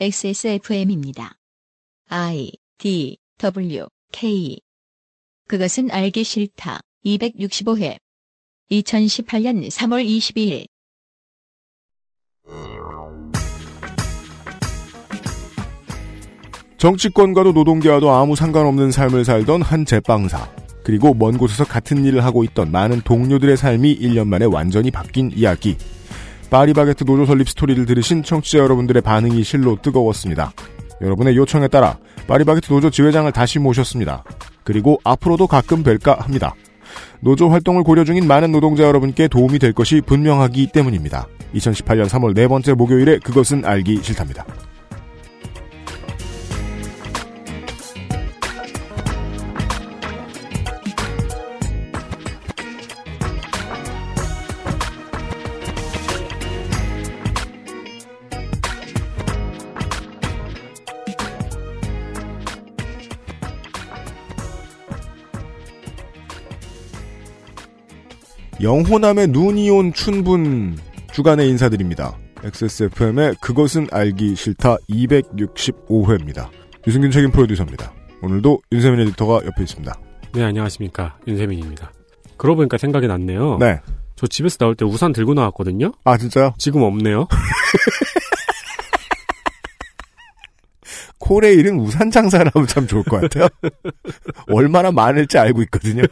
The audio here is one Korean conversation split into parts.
XSFM입니다. I D W K 그것은 알기 싫다. 265회 2018년 3월 22일 정치권과도 노동계와도 아무 상관없는 삶을 살던 한 제빵사. 그리고 먼 곳에서 같은 일을 하고 있던 많은 동료들의 삶이 1년 만에 완전히 바뀐 이야기. 파리바게트 노조 설립 스토리를 들으신 청취자 여러분들의 반응이 실로 뜨거웠습니다. 여러분의 요청에 따라 파리바게트 노조 지회장을 다시 모셨습니다. 그리고 앞으로도 가끔 뵐까 합니다. 노조 활동을 고려 중인 많은 노동자 여러분께 도움이 될 것이 분명하기 때문입니다. 2018년 3월 네 번째 목요일에 그것은 알기 싫답니다. 영호남의 눈이 온 춘분 주간에 인사드립니다. XSFM의 그것은 알기 싫다 265회입니다. 유승균 책임 프로듀서입니다. 오늘도 윤세민 에디터가 옆에 있습니다. 네, 안녕하십니까. 윤세민입니다. 그러고 보니까 생각이 났네요. 네. 저 집에서 나올 때 우산 들고 나왔거든요? 아, 진짜요? 지금 없네요. 코레일은 우산 장사를 하면 참 좋을 것 같아요. 얼마나 많을지 알고 있거든요.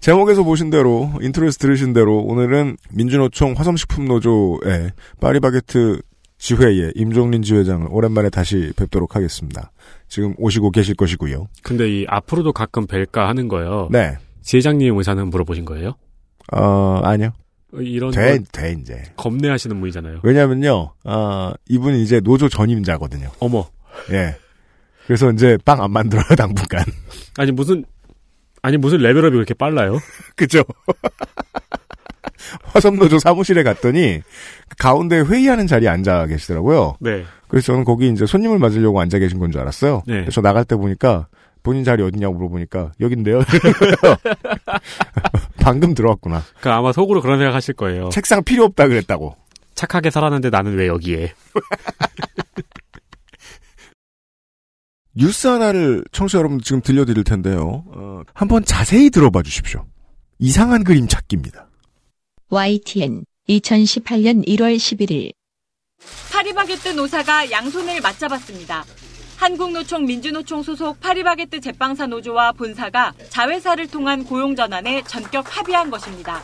제목에서 보신 대로, intro에서 들으신 대로, 오늘은 민주노총 화섬식품노조의 파리바게트 지회의 임종린 지회장을 오랜만에 다시 뵙도록 하겠습니다. 지금 오시고 계실 것이고요. 근데 이 앞으로도 가끔 뵐까 하는 거예요. 네. 지회장님 의사는 물어보신 거예요? 어, 아니요. 어, 이런 돼, 거 돼, 이제. 겁내하시는 분이잖아요. 왜냐면요, 어, 이분이 이제 노조 전임자거든요. 어머. 예. 그래서 이제 빵 안 만들어요, 당분간. 아니 무슨 아니 무슨 레벨업이 그렇게 빨라요? 그죠? 화성노조 사무실에 갔더니 가운데 회의하는 자리에 앉아 계시더라고요. 네. 그래서 저는 거기 이제 손님을 맞으려고 앉아 계신 건 줄 알았어요. 네. 그래서 나갈 때 보니까 본인 자리 어디냐고 물어보니까 여긴데요. 방금 들어왔구나. 그 아마 속으로 그런 생각 하실 거예요. 책상 필요 없다 그랬다고. 착하게 살았는데 나는 왜 여기에? 뉴스 하나를 청취자 여러분 지금 들려드릴 텐데요. 어, 한번 자세히 들어봐 주십시오. 이상한 그림 찾기입니다. YTN 2018년 1월 11일 파리바게뜨 노사가 양손을 맞잡았습니다. 한국노총 민주노총 소속 파리바게뜨 제빵사 노조와 본사가 자회사를 통한 고용 전환에 전격 합의한 것입니다.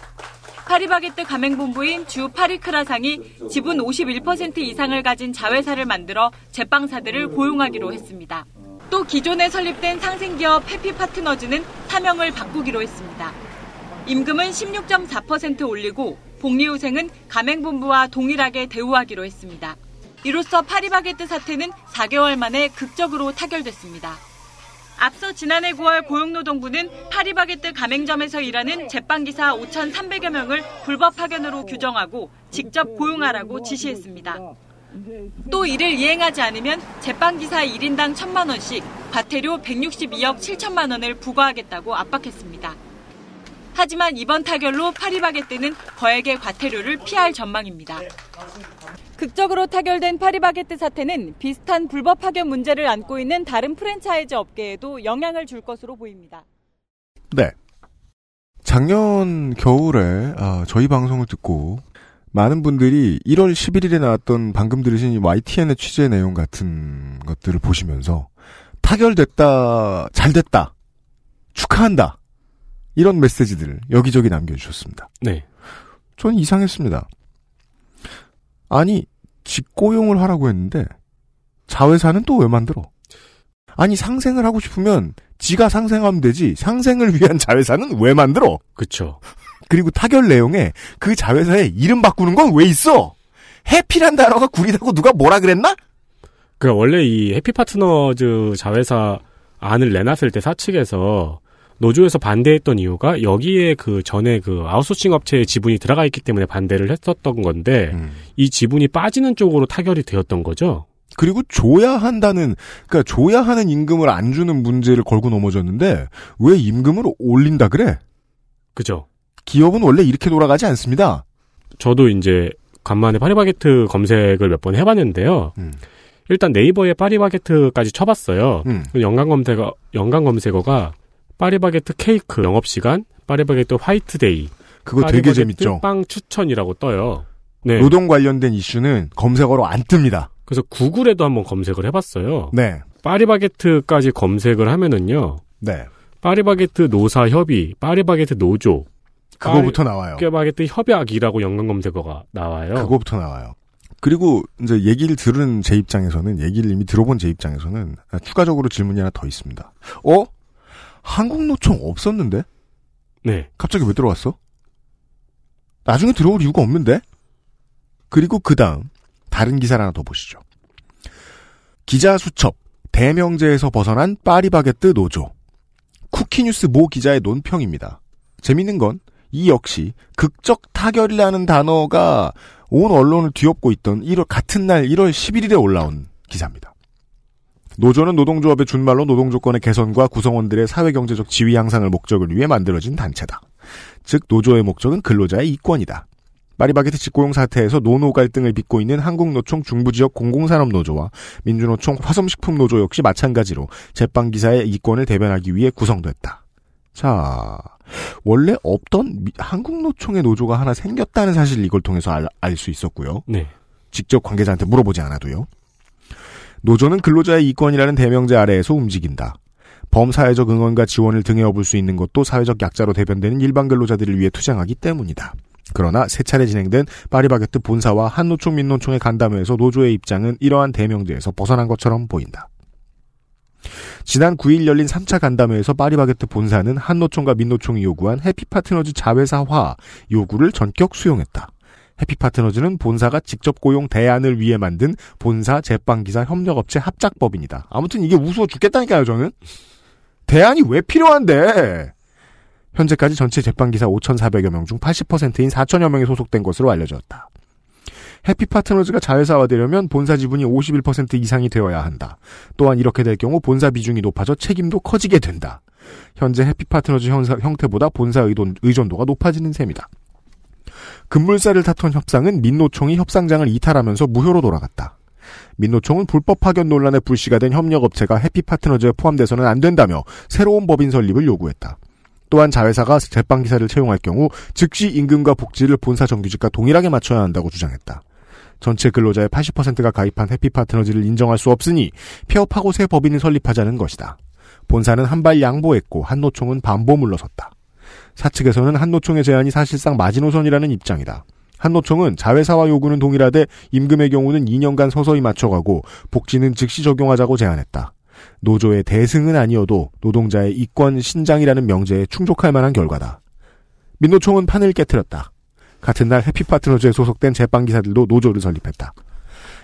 파리바게뜨 가맹본부인 주 파리크라상이 지분 51% 이상을 가진 자회사를 만들어 제빵사들을 고용하기로 했습니다. 또 기존에 설립된 상생기업 해피 파트너즈는 사명을 바꾸기로 했습니다. 임금은 16.4% 올리고 복리후생은 가맹본부와 동일하게 대우하기로 했습니다. 이로써 파리바게뜨 사태는 4개월 만에 극적으로 타결됐습니다. 앞서 지난해 9월 고용노동부는 파리바게뜨 가맹점에서 일하는 제빵기사 5,300여 명을 불법 파견으로 규정하고 직접 고용하라고 지시했습니다. 또 이를 이행하지 않으면 제빵기사 1인당 1천만 원씩 과태료 162억 7천만 원을 부과하겠다고 압박했습니다. 하지만 이번 타결로 파리바게뜨는 거액의 과태료를 피할 전망입니다. 극적으로 타결된 파리바게뜨 사태는 비슷한 불법 파견 문제를 안고 있는 다른 프랜차이즈 업계에도 영향을 줄 것으로 보입니다. 네. 작년 겨울에 아, 저희 방송을 듣고 많은 분들이 1월 11일에 나왔던 방금 들으신 이 YTN의 취재 내용 같은 것들을 보시면서 타결됐다, 잘 됐다, 축하한다 이런 메시지들을 여기저기 남겨주셨습니다. 네. 전 이상했습니다. 아니 직고용을 하라고 했는데 자회사는 또 왜 만들어? 아니 상생을 하고 싶으면 지가 상생하면 되지 상생을 위한 자회사는 왜 만들어? 그쵸. 그리고 타결 내용에 그 자회사의 이름 바꾸는 건 왜 있어? 해피란 단어가 구리다고 누가 뭐라 그랬나? 그 원래 이 해피 파트너즈 자회사 안을 내놨을 때 사측에서 노조에서 반대했던 이유가 여기에 그 전에 그 아웃소싱 업체의 지분이 들어가 있기 때문에 반대를 했었던 건데 음. 이 지분이 빠지는 쪽으로 타결이 되었던 거죠. 그리고 줘야 한다는 그러니까 줘야 하는 임금을 안 주는 문제를 걸고 넘어졌는데 왜 임금을 올린다 그래? 그죠. 기업은 원래 이렇게 돌아가지 않습니다. 저도 이제 간만에 파리바게트 검색을 몇 번 해봤는데요. 음. 일단 네이버에 파리바게트까지 쳐봤어요. 음. 연관 검색어 연관 검색어가 파리바게트 케이크 영업 시간, 파리바게트 화이트데이, 그거 되게 파리바게트 재밌죠. 빵 추천이라고 떠요. 네. 노동 관련된 이슈는 검색어로 안 뜹니다. 그래서 구글에도 한번 검색을 해봤어요. 네. 파리바게트까지 검색을 하면은요. 네. 파리바게트 노사 협의, 파리바게트 노조, 그거부터 나와요. 파리바게트 협약이라고 연관 검색어가 나와요. 그거부터 나와요. 그리고 이제 얘기를 들은 제 입장에서는 얘기를 이미 들어본 제 입장에서는 추가적으로 질문이 하나 더 있습니다. 어? 한국노총 없었는데 네. 갑자기 왜 들어왔어? 나중에 들어올 이유가 없는데? 그리고 그 다음 다른 기사를 하나 더 보시죠. 기자 수첩 대명제에서 벗어난 파리바게뜨 노조 쿠키뉴스 모 기자의 논평입니다. 재밌는 건 이 역시 극적 타결이라는 단어가 온 언론을 뒤엎고 있던 1월 같은 날 1월 11일에 올라온 기사입니다. 노조는 노동조합의 준말로 노동조건의 개선과 구성원들의 사회경제적 지위 향상을 목적을 위해 만들어진 단체다. 즉 노조의 목적은 근로자의 이권이다. 파리바게트 직고용 사태에서 노노 갈등을 빚고 있는 한국노총 중부지역 공공산업노조와 민주노총 화성식품노조 역시 마찬가지로 제빵기사의 이권을 대변하기 위해 구성됐다. 자, 원래 없던 미- 한국노총의 노조가 하나 생겼다는 사실 이걸 통해서 알수 있었고요. 네. 직접 관계자한테 물어보지 않아도요. 노조는 근로자의 이권이라는 대명제 아래에서 움직인다. 범사회적 응원과 지원을 등에 업을 수 있는 것도 사회적 약자로 대변되는 일반 근로자들을 위해 투쟁하기 때문이다. 그러나 세 차례 진행된 파리바게트 본사와 한노총 민노총의 간담회에서 노조의 입장은 이러한 대명제에서 벗어난 것처럼 보인다. 지난 9일 열린 3차 간담회에서 파리바게트 본사는 한노총과 민노총이 요구한 해피파트너즈 자회사화 요구를 전격 수용했다. 해피파트너즈는 본사가 직접 고용 대안을 위해 만든 본사 제빵기사 협력업체 합작법인이다. 아무튼 이게 우스워 죽겠다니까요, 저는. 대안이 왜 필요한데? 현재까지 전체 제빵기사 5,400여 명 중 80%인 4천여 명이 소속된 것으로 알려졌다. 해피파트너즈가 자회사화되려면 본사 지분이 51% 이상이 되어야 한다. 또한 이렇게 될 경우 본사 비중이 높아져 책임도 커지게 된다. 현재 해피파트너즈 형태보다 본사 의돈, 의존도가 높아지는 셈이다. 급물살을 탔던 협상은 민노총이 협상장을 이탈하면서 무효로 돌아갔다. 민노총은 불법 파견 논란에 불씨가 된 협력업체가 해피파트너즈에 포함돼서는 안 된다며 새로운 법인 설립을 요구했다. 또한 자회사가 제빵기사를 채용할 경우 즉시 임금과 복지를 본사 정규직과 동일하게 맞춰야 한다고 주장했다. 전체 근로자의 80%가 가입한 해피 파트너즈를 인정할 수 없으니 폐업하고 새 법인을 설립하자는 것이다. 본사는 한 발 양보했고 한노총은 반보 물러섰다. 사측에서는 한노총의 제안이 사실상 마지노선이라는 입장이다. 한노총은 자회사와 요구는 동일하되 임금의 경우는 2년간 서서히 맞춰가고 복지는 즉시 적용하자고 제안했다. 노조의 대승은 아니어도 노동자의 이권 신장이라는 명제에 충족할 만한 결과다. 민노총은 판을 깨뜨렸다. 같은 날 해피파트너즈에 소속된 제빵기사들도 노조를 설립했다.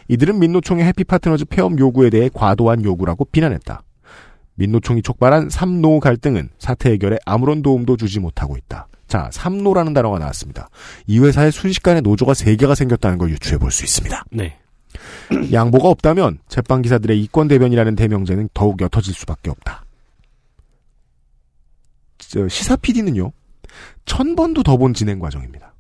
이들은 민노총의 해피파트너즈 폐업 요구에 대해 과도한 요구라고 비난했다. 민노총이 촉발한 삼노 갈등은 사태 해결에 아무런 도움도 주지 못하고 있다. 자, 삼노라는 단어가 나왔습니다. 이 회사에 순식간에 노조가 세개가 생겼다는 걸 유추해 볼 수 있습니다. 네. 양보가 없다면 제빵기사들의 이권 대변이라는 대명제는 더욱 옅어질 수밖에 없다. 저, 시사 PD는요, 천 번도 더 본 진행 과정입니다.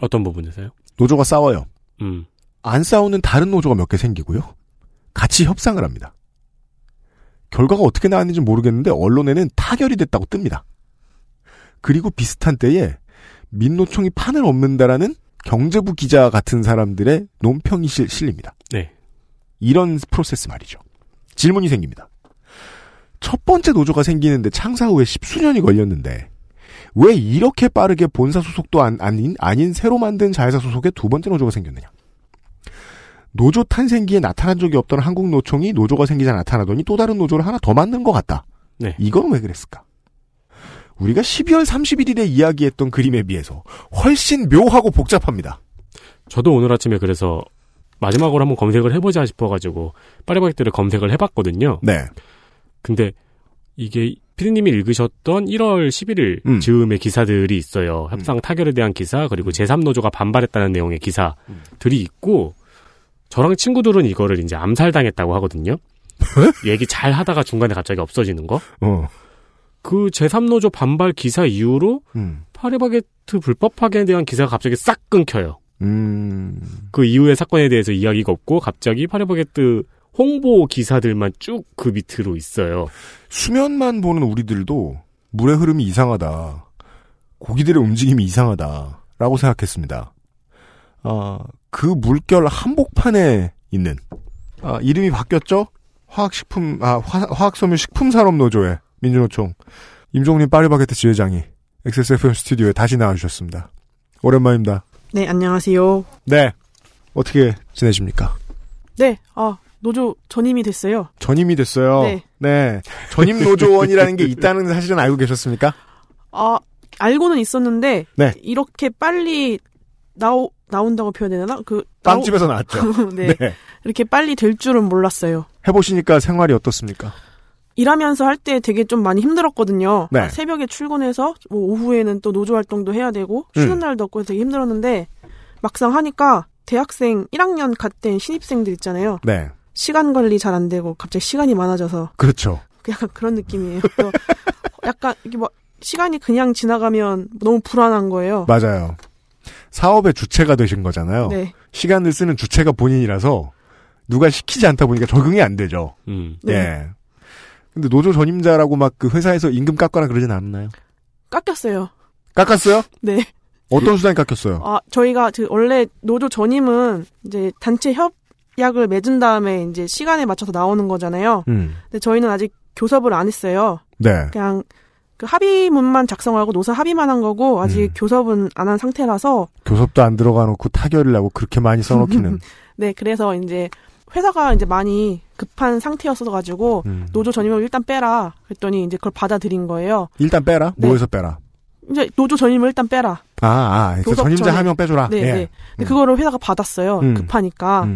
어떤 부분에서요? 노조가 싸워요. 음. 안 싸우는 다른 노조가 몇 개 생기고요. 같이 협상을 합니다. 결과가 어떻게 나왔는지 모르겠는데 언론에는 타결이 됐다고 뜹니다. 그리고 비슷한 때에 민노총이 판을 엎는다라는 경제부 기자 같은 사람들의 논평이 실, 실립니다. 네. 이런 프로세스 말이죠. 질문이 생깁니다. 첫 번째 노조가 생기는데 창사 후에 십수년이 걸렸는데 왜 이렇게 빠르게 본사 소속도 안, 아닌 아닌 새로 만든 자회사 소속의 두 번째 노조가 생겼느냐? 노조 탄생기에 나타난 적이 없던 한국 노총이 노조가 생기자 나타나더니 또 다른 노조를 하나 더 만든 것 같다. 네. 이건 왜 그랬을까? 우리가 12월 31일에 이야기했던 그림에 비해서 훨씬 묘하고 복잡합니다. 저도 오늘 아침에 그래서 마지막으로 한번 검색을 해보자 싶어가지고 파리바게트를 검색을 해봤거든요. 네. 근데 이게 피디님이 읽으셨던 1월 11일 음. 즈음의 기사들이 있어요. 협상 타결에 대한 기사 그리고 제3노조가 반발했다는 내용의 기사들이 있고 저랑 친구들은 이거를 이제 암살당했다고 하거든요. 얘기 잘 하다가 중간에 갑자기 없어지는 거. 어. 그 제3노조 반발 기사 이후로 음. 파리바게트 불법 파견에 대한 기사가 갑자기 싹 끊겨요. 음, 그 이후의 사건에 대해서 이야기가 없고 갑자기 파리바게뜨 홍보 기사들만 쭉 그 밑으로 있어요. 수면만 보는 우리들도 물의 흐름이 이상하다. 고기들의 움직임이 이상하다. 라고 생각했습니다. 아, 그 물결 한복판에 있는, 아, 이름이 바뀌었죠? 화학식품, 아, 화, 화학섬유 식품산업노조의 민주노총, 임종린 파리바게트 지회장이 XSFM 스튜디오에 다시 나와주셨습니다. 오랜만입니다. 네, 안녕하세요. 네. 어떻게 지내십니까? 네, 아, 노조 전임이 됐어요. 전임이 됐어요. 네. 네. 전임 노조원이라는 게 있다는 사실은 알고 계셨습니까? 아, 알고는 있었는데, 네. 이렇게 빨리 나오, 나온다고 표현해야 되나? 그, 빵집에서 나왔죠. 나오- 네, 이렇게 빨리 될 줄은 몰랐어요. 해 보시니까 생활이 어떻습니까? 일하면서 할 때 되게 좀 많이 힘들었거든요. 네. 아, 새벽에 출근해서, 뭐, 오후에는 또 노조 활동도 해야 되고, 쉬는 음. 날도 없고 되게 힘들었는데, 막상 하니까, 대학생 1학년 갓 된 신입생들 있잖아요. 네. 시간 관리 잘 안 되고, 갑자기 시간이 많아져서, 그렇죠. 약간 그런 느낌이에요. 또 약간 이게 뭐 시간이 그냥 지나가면 너무 불안한 거예요. 맞아요. 사업의 주체가 되신 거잖아요. 네. 시간을 쓰는 주체가 본인이라서 누가 시키지 않다 보니까 적응이 안 되죠. 음. 네. 예. 근데 노조 전임자라고 막 그 회사에서 임금 깎거나 그러진 않나요? 깎였어요. 깎았어요? 네. 어떤 수단이 깎였어요? 아, 저희가 그 원래 노조 전임은 이제 단체 협 약을 맺은 다음에 이제 시간에 맞춰서 나오는 거잖아요. 음. 근데 저희는 아직 교섭을 안 했어요. 네. 그냥 그 합의문만 작성하고 노사 합의만 한 거고 아직 음. 교섭은 안 한 상태라서 교섭도 안 들어가 놓고 타결을 하고 그렇게 많이 써놓기는. 네, 그래서 이제 회사가 이제 많이 급한 상태였어 가지고 음. 노조 전임을 일단 빼라. 그랬더니 이제 그걸 받아들인 거예요. 일단 빼라? 네. 뭐에서 빼라? 이제 노조 전임을 일단 빼라. 아, 아, 그 교섭 전임자 전에. 한명 빼줘라. 네, 예. 네. 근데 음. 그거를 회사가 받았어요. 음. 급하니까.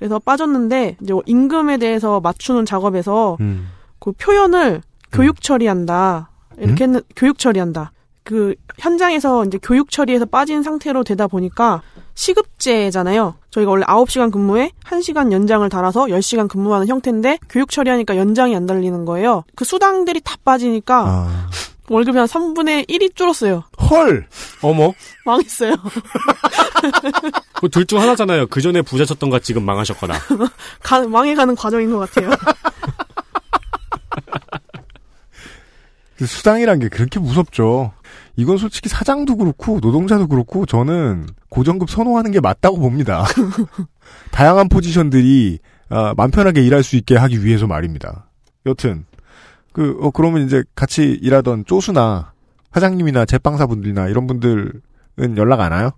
음. 그래서 빠졌는데 이제 임금에 대해서 맞추는 작업에서 음. 그 표현을 교육 처리한다. 이렇게 했는 교육 처리한다. 그 현장에서 이제 교육 처리에서 빠진 상태로 되다 보니까 시급제잖아요. 저희가 원래 9시간 근무에 1시간 연장을 달아서 10시간 근무하는 형태인데 교육 처리하니까 연장이 안 달리는 거예요. 그 수당들이 다 빠지니까 아. 월급이 한 3분의 1이 줄었어요. 헐! 어머, 망했어요. 그둘중 하나잖아요. 그 전에 부자 쳤던가 지금 망하셨거나. 가- 망해가는 과정인 것 같아요. 그 수당이란 게 그렇게 무섭죠. 이건 솔직히 사장도 그렇고 노동자도 그렇고 저는 고정급 선호하는 게 맞다고 봅니다. 다양한 포지션들이 아, 맘 편하게 일할 수 있게 하기 위해서 말입니다. 여튼 그 어, 그러면 이제 같이 일하던 쪼수나 사장님이나 제빵사분들이나 이런 분들은 연락 안 와요?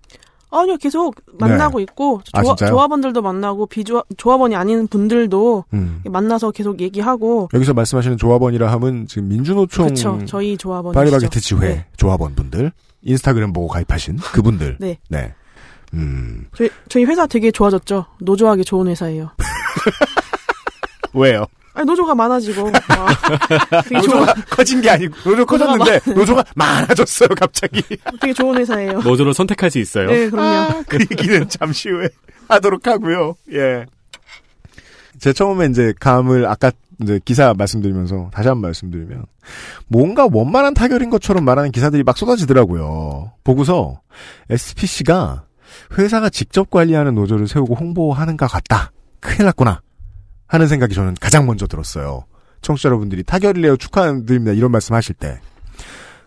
아니요, 계속 만나고 있고 아, 조합, 진짜요? 조합원들도 만나고 비조합 조합원이 아닌 분들도 음. 만나서 계속 얘기하고 여기서 말씀하시는 조합원이라 함은 지금 민주노총 그렇죠. 저희 조합원 파리바게트 지회 네. 조합원분들 인스타그램 보고 가입하신 그분들 네. 네. 음. 저희, 저희 회사 되게 좋아졌죠. 노조하기 좋은 회사예요. 왜요? 아니, 노조가 많아지고 아, 노조가 커진 게 아니고 노조 커졌는데 노조가 많아졌어요 갑자기. 되게 좋은 회사예요. 노조를 선택할 수 있어요. 네, 그럼요. 아, 그 얘기는 잠시 후에 하도록 하고요. 예. 제 처음에 이제 감을 아까 이제 기사 말씀드리면서 다시 한 번 말씀드리면 뭔가 원만한 타결인 것처럼 말하는 기사들이 막 쏟아지더라고요. 보고서 SPC가 회사가 직접 관리하는 노조를 세우고 홍보하는 것 같다. 큰일 났구나. 하는 생각이 저는 가장 먼저 들었어요. 청취자 여러분들이 타결을 내어 축하드립니다. 이런 말씀 하실 때.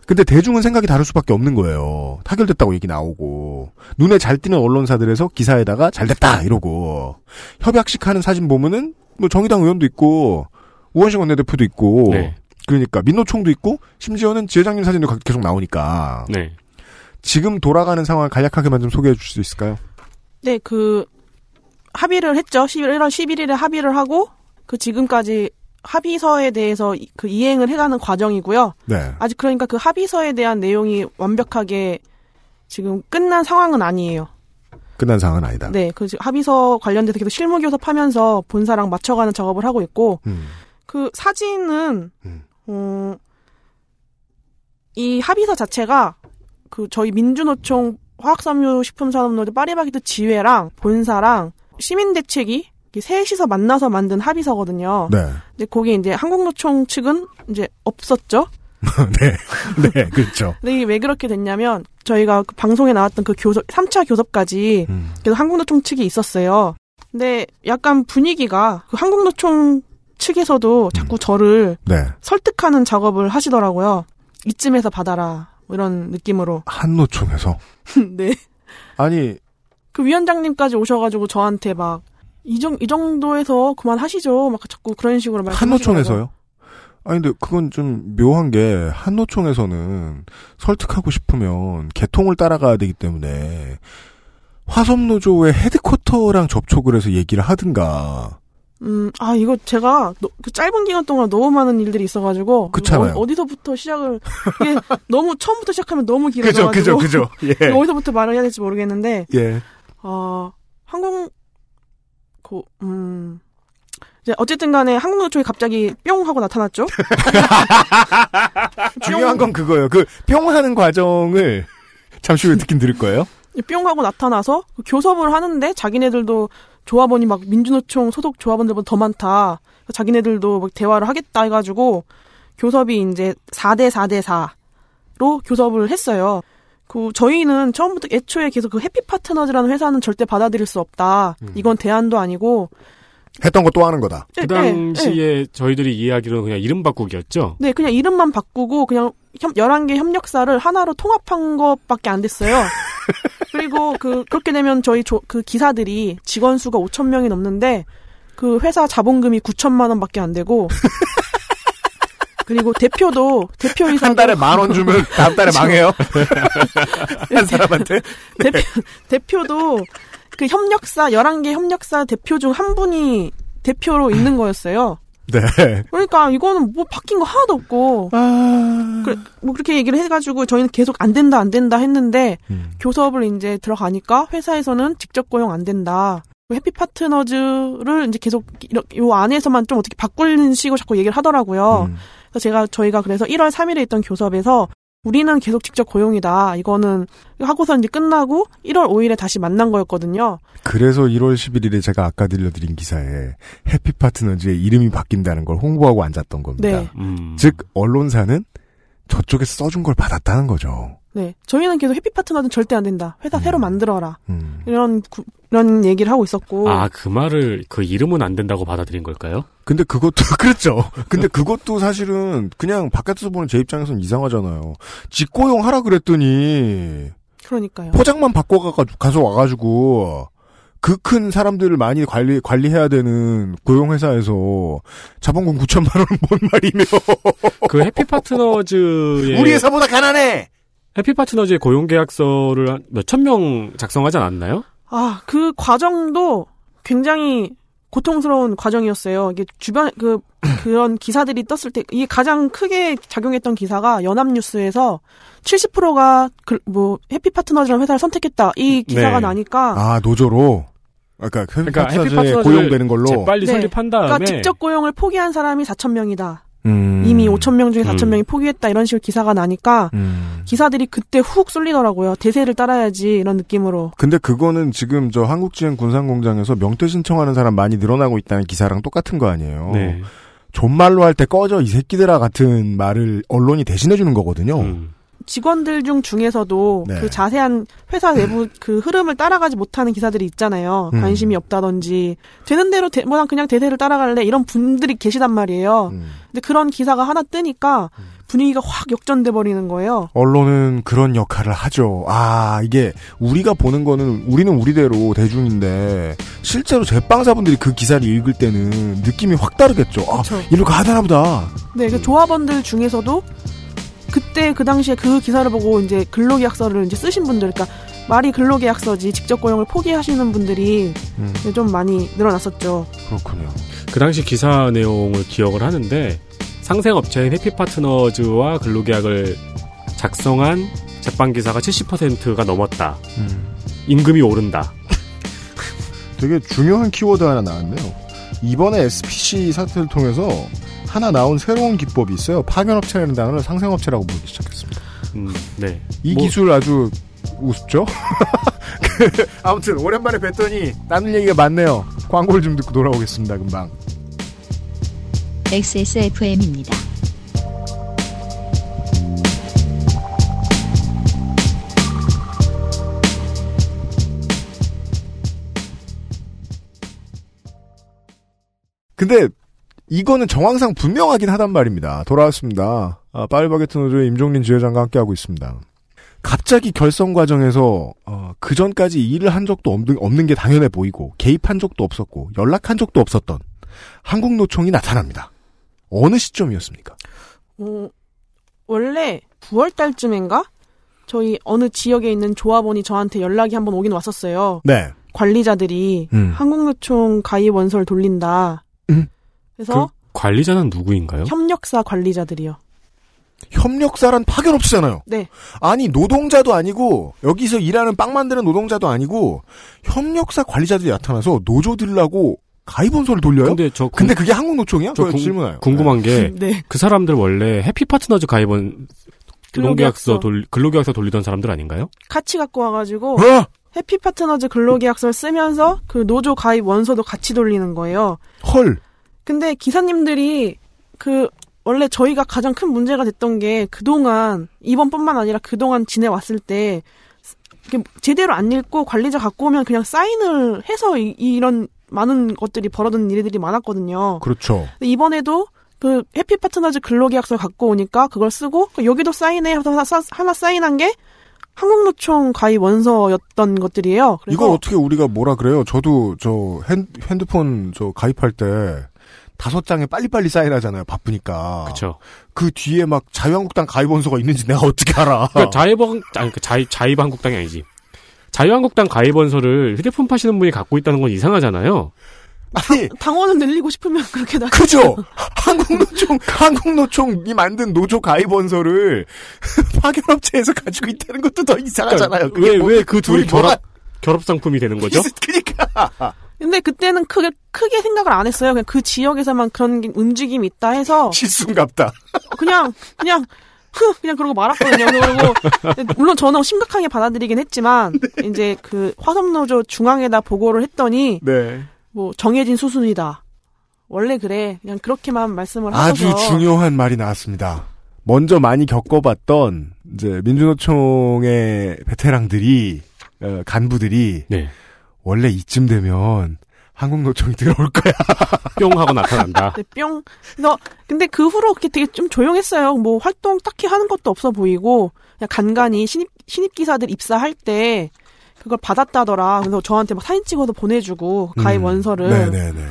근데 대중은 생각이 다를 수밖에 없는 거예요. 타결됐다고 얘기 나오고 눈에 잘 띄는 언론사들에서 기사에다가 잘 됐다 이러고 협약식 하는 사진 보면은 뭐 정의당 의원도 있고 우원식 원내대표도 있고 네. 그러니까 민노총도 있고 심지어는 지회장님 사진도 가- 계속 나오니까 네. 지금 돌아가는 상황을 간략하게만 좀 소개해 줄 수 있을까요? 네, 그 합의를 했죠. 11월 11일에 합의를 하고 그 지금까지 합의서에 대해서 이- 그 이행을 해가는 과정이고요. 네. 아직 그러니까 그 합의서에 대한 내용이 완벽하게 지금 끝난 상황은 아니에요. 끝난 상황은 아니다. 네, 그 합의서 관련돼서 계속 실무 교섭하면서 본사랑 맞춰가는 작업을 하고 있고 음. 그 사진은 음. 어, 이 합의서 자체가 그 저희 민주노총 화학섬유식품산업노조 파리바게트 지회랑 본사랑 시민대책이 이렇게 셋이서 만나서 만든 합의서거든요. 네. 근데 거기 이제 한국노총 측은 이제 없었죠. 네. 네, 그렇죠. 근데 이게 왜 그렇게 됐냐면 저희가 그 방송에 나왔던 그 교섭 3차 교섭까지 음. 그래서 한국노총 측이 있었어요. 근데 약간 분위기가 그 한국노총 측에서도 자꾸 저를 네. 설득하는 작업을 하시더라고요. 이쯤에서 받아라. 뭐 이런 느낌으로. 한노총에서 네. 아니 그 위원장님까지 오셔가지고 저한테 막, 이, 정, 이 정도에서 그만하시죠. 막 자꾸 그런 식으로 말씀하시더라고요. 한노총에서요? 아니 근데 그건 좀 묘한 게 한노총에서는 설득하고 싶으면 개통을 따라가야 되기 때문에 화섬노조의 헤드쿼터랑 접촉을 해서 얘기를 하든가 음, 아, 이거 제가 너- 그 짧은 기간 동안 너무 많은 일들이 있어가지고. 그렇잖아요. 어, 디서부터 시작을, 이게 너무 처음부터 시작하면 너무 길어져가지고. 예. 어디서부터 말을 해야 될지 모르겠는데, 예. 어, 한국, 고, 음, 이제 어쨌든 간에 한국노총이 갑자기 뿅 하고 나타났죠? 중요한 건 그거예요. 그 뿅 하는 과정을 잠시 후에 듣긴 들을 거예요. 뿅 하고 나타나서 그 교섭을 하는데 자기네들도 조합원이 막 민주노총 소속 조합원들보다 더 많다. 자기네들도 막 대화를 하겠다 해가지고 교섭이 이제 4대 4대 4로 교섭을 했어요. 그 저희는 처음부터 애초에 계속 그 해피 파트너즈라는 회사는 절대 받아들일 수 없다. 이건 대안도 아니고 했던 거 또 하는 거다. 예, 그 예, 예. 당시에 저희들이 이해하기로는 그냥 이름 바꾸기였죠. 네, 그냥 이름만 바꾸고 그냥 협, 11개 협력사를 하나로 통합한 것밖에 안 됐어요. 그리고 그 그렇게 되면 저희 조, 그 기사들이 직원 수가 5천 명이 넘는데 그 회사 자본금이 9천만 원밖에 안 되고 그리고 대표도 대표이사 한 달에 만 원 주면 다음 달에 망해요. 한 사람한테. 대표, 대표도 그 협력사 11개 협력사 대표 중 한 분이 대표로 있는 거였어요. 네. 그러니까 이거는 뭐 바뀐 거 하나도 없고 아. 그, 뭐 그렇게 얘기를 해가지고 저희는 계속 안 된다 안 된다 했는데 음. 교섭을 이제 들어가니까 회사에서는 직접 고용 안 된다. 해피 파트너즈를 이제 계속 이렇게 요 안에서만 좀 어떻게 바꾸는 식으로 자꾸 얘기를 하더라고요. 음. 그래서 제가 저희가 그래서 1월 3일에 있던 교섭에서 우리는 계속 직접 고용이다. 이거는 하고서 이제 끝나고 1월 5일에 다시 만난 거였거든요. 그래서 1월 11일에 제가 아까 들려드린 기사에 해피 파트너즈의 이름이 바뀐다는 걸 홍보하고 앉았던 겁니다. 네. 음. 즉 언론사는 저쪽에서 써준 걸 받았다는 거죠. 네. 저희는 계속 해피 파트너즈는 절대 안 된다. 회사 새로 만들어라. 음. 이런 구- 이런 얘기를 하고 있었고. 아, 그 말을, 그 이름은 안 된다고 받아들인 걸까요? 근데 그것도 그렇죠. 근데 그것도 사실은 그냥 바깥에서 보는 제 입장에서는 이상하잖아요. 직고용 하라 그랬더니 그러니까요. 포장만 바꿔가지고 가서 와가지고 그 큰 사람들을 많이 관리 관리해야 되는 고용 회사에서 자본금 9천만 원은 뭔 말이며 그 해피 파트너즈의. 우리 회사보다 가난해. 해피 파트너즈의 고용계약서를 한 몇천 명 작성하지 않았나요? 아, 그 과정도 굉장히 고통스러운 과정이었어요. 이게 주변 그 그런 기사들이 떴을 때 이게 가장 크게 작용했던 기사가 연합뉴스에서 70%가 그, 뭐 해피 파트너즈라는 회사를 선택했다 이 기사가 네. 나니까 아 노조로 그러니까 해피 파트너즈에 파트너즈를 고용되는 걸로 재빨리 네. 설립한 다음에. 그러니까 직접 고용을 포기한 사람이 4천 명이다. 음. 이미 5천 명 중에 4천 음. 명이 포기했다 이런 식으로 기사가 나니까 음. 기사들이 그때 훅 쏠리더라고요. 대세를 따라야지 이런 느낌으로. 근데 그거는 지금 저 한국지행 군산공장에서 명퇴 신청하는 사람 많이 늘어나고 있다는 기사랑 똑같은 거 아니에요. 네. 존말로 할 때 꺼져 이 새끼들아 같은 말을 언론이 대신해 주는 거거든요. 음. 직원들 중 중에서도 네. 그 자세한 회사 내부 그 흐름을 따라가지 못하는 기사들이 있잖아요. 음. 관심이 없다든지 되는 대로 대, 뭐, 난 그냥 대세를 따라갈래 이런 분들이 계시단 말이에요. 음. 근데 그런 기사가 하나 뜨니까 분위기가 확 역전돼 버리는 거예요. 언론은 그런 역할을 하죠. 아, 이게 우리가 보는 거는 우리는 우리대로 대중인데 실제로 제빵사분들이 그 기사를 읽을 때는 느낌이 확 다르겠죠. 아, 그쵸. 이렇게 하다나 보다. 네, 그 조합원들 중에서도 그때 그 당시에 그 기사를 보고 이제 근로계약서를 이제 쓰신 분들, 그러니까 말이 근로계약서지 직접 고용을 포기하시는 분들이 음, 좀 많이 늘어났었죠. 그렇군요. 그 당시 기사 내용을 기억을 하는데 상생업체인 해피파트너즈와 근로계약을 작성한 제빵 기사가 70%가 넘었다. 음, 임금이 오른다. 되게 중요한 키워드 하나 나왔네요. 이번에 SPC 사태를 통해서 하나 나온 새로운 기법이 있어요. 파견업체라는 단어를 상생업체라고 부르기 시작했습니다. 음, 네. 이 뭐... 기술 아주 우습죠? 아무튼 오랜만에 뵀더니 나눌 얘기가 많네요. 광고를 좀 듣고 돌아오겠습니다. 금방. XSFM입니다. 근데 이거는 정황상 분명하긴 하단 말입니다. 돌아왔습니다. 아, 파리바게트 노조의 임종린 지회장과 함께하고 있습니다. 갑자기 결성 과정에서 어, 그 전까지 일을 한 적도 없는, 없는 게 당연해 보이고 개입한 적도 없었고 연락한 적도 없었던 한국노총이 나타납니다. 어느 시점이었습니까? 어, 원래 9월 달쯤인가? 저희 어느 지역에 있는 조합원이 저한테 연락이 한번 오긴 왔었어요. 네. 관리자들이 음. 한국노총 가입 원서를 돌린다. 음. 그래서 관리자는 누구인가요? 협력사 관리자들이요. 협력사란 파견 없이잖아요. 네. 아니 노동자도 아니고 여기서 일하는 빵 만드는 노동자도 아니고 협력사 관리자들이 나타나서 노조 들라고 가입원서를 돌려요? 근데, 근데 저 궁, 그게 한국 노총이야? 저 그거 궁- 질문해요. 궁금한 게그 네. 사람들 원래 해피 파트너즈 가입원 근로계약서. 근로계약서 돌 근로계약서 돌리던 사람들 아닌가요? 같이 갖고 와가지고 네. 어? 해피 파트너즈 근로계약서를 쓰면서 그 노조 가입 원서도 같이 돌리는 거예요. 헐. 근데 기사님들이 그 원래 저희가 가장 큰 문제가 됐던 게 그동안 이번뿐만 아니라 그동안 지내왔을 때 제대로 안 읽고 관리자 갖고 오면 그냥 사인을 해서 이, 이런 많은 것들이 벌어지는 일들이 많았거든요. 그렇죠. 이번에도 그 해피 파트너즈 근로계약서 갖고 오니까 그걸 쓰고 그 여기도 사인해 하나, 하나- 사인한 게 한국노총 가입 원서였던 것들이에요. 이거 어떻게 우리가 뭐라 그래요? 저도 저 핸, 핸드폰 저 가입할 때 다섯 장에 빨리빨리 사인하잖아요. 바쁘니까. 그렇죠. 그 뒤에 막 자유한국당 가입원서가 있는지 내가 어떻게 알아? 그러니까 자유방 아니 그 자유 자유한국당이 아니지. 자유한국당 가입원서를 휴대폰 파시는 분이 갖고 있다는 건 이상하잖아요. 아니 당 원을 늘리고 싶으면 그렇게 나. 그죠? 한국노총, 한국노총이 만든 노조 가입원서를 파견업체에서 가지고 있다는 것도 더 이상하잖아요. 그게 왜 뭐- 왜그 둘이 둘이 결합 뭐가- 결합 상품이 되는 거죠? 그니까. 근데 그때는 크게 크게 생각을 안 했어요. 그냥 그 지역에서만 그런 게- 움직임이 있다 해서 실수인갑다. 그냥 그냥 흐 그냥 그러고 말았거든요. 그리고 물론 저는 심각하게 받아들이긴 했지만 이제 그 화성노조 중앙에다 보고를 했더니 네. 뭐 정해진 수순이다. 원래 그래. 그냥 그렇게만 말씀을 아주 하셔서 중요한 말이 나왔습니다. 먼저 많이 겪어봤던 이제 민주노총의 베테랑들이 어, 간부들이 네. 원래 이쯤 되면 한국노총이 들어올 거야. 뿅 하고 나타난다. 네, 뿅. 그래서 근데 그 후로 그렇게 되게 좀 조용했어요. 뭐 활동 딱히 하는 것도 없어 보이고 그냥 간간히 신입 신입 기사들 입사할 때 그걸 받았다더라. 그래서 저한테 막 사진 찍어서 보내주고 가입 음. 원서를 네네네.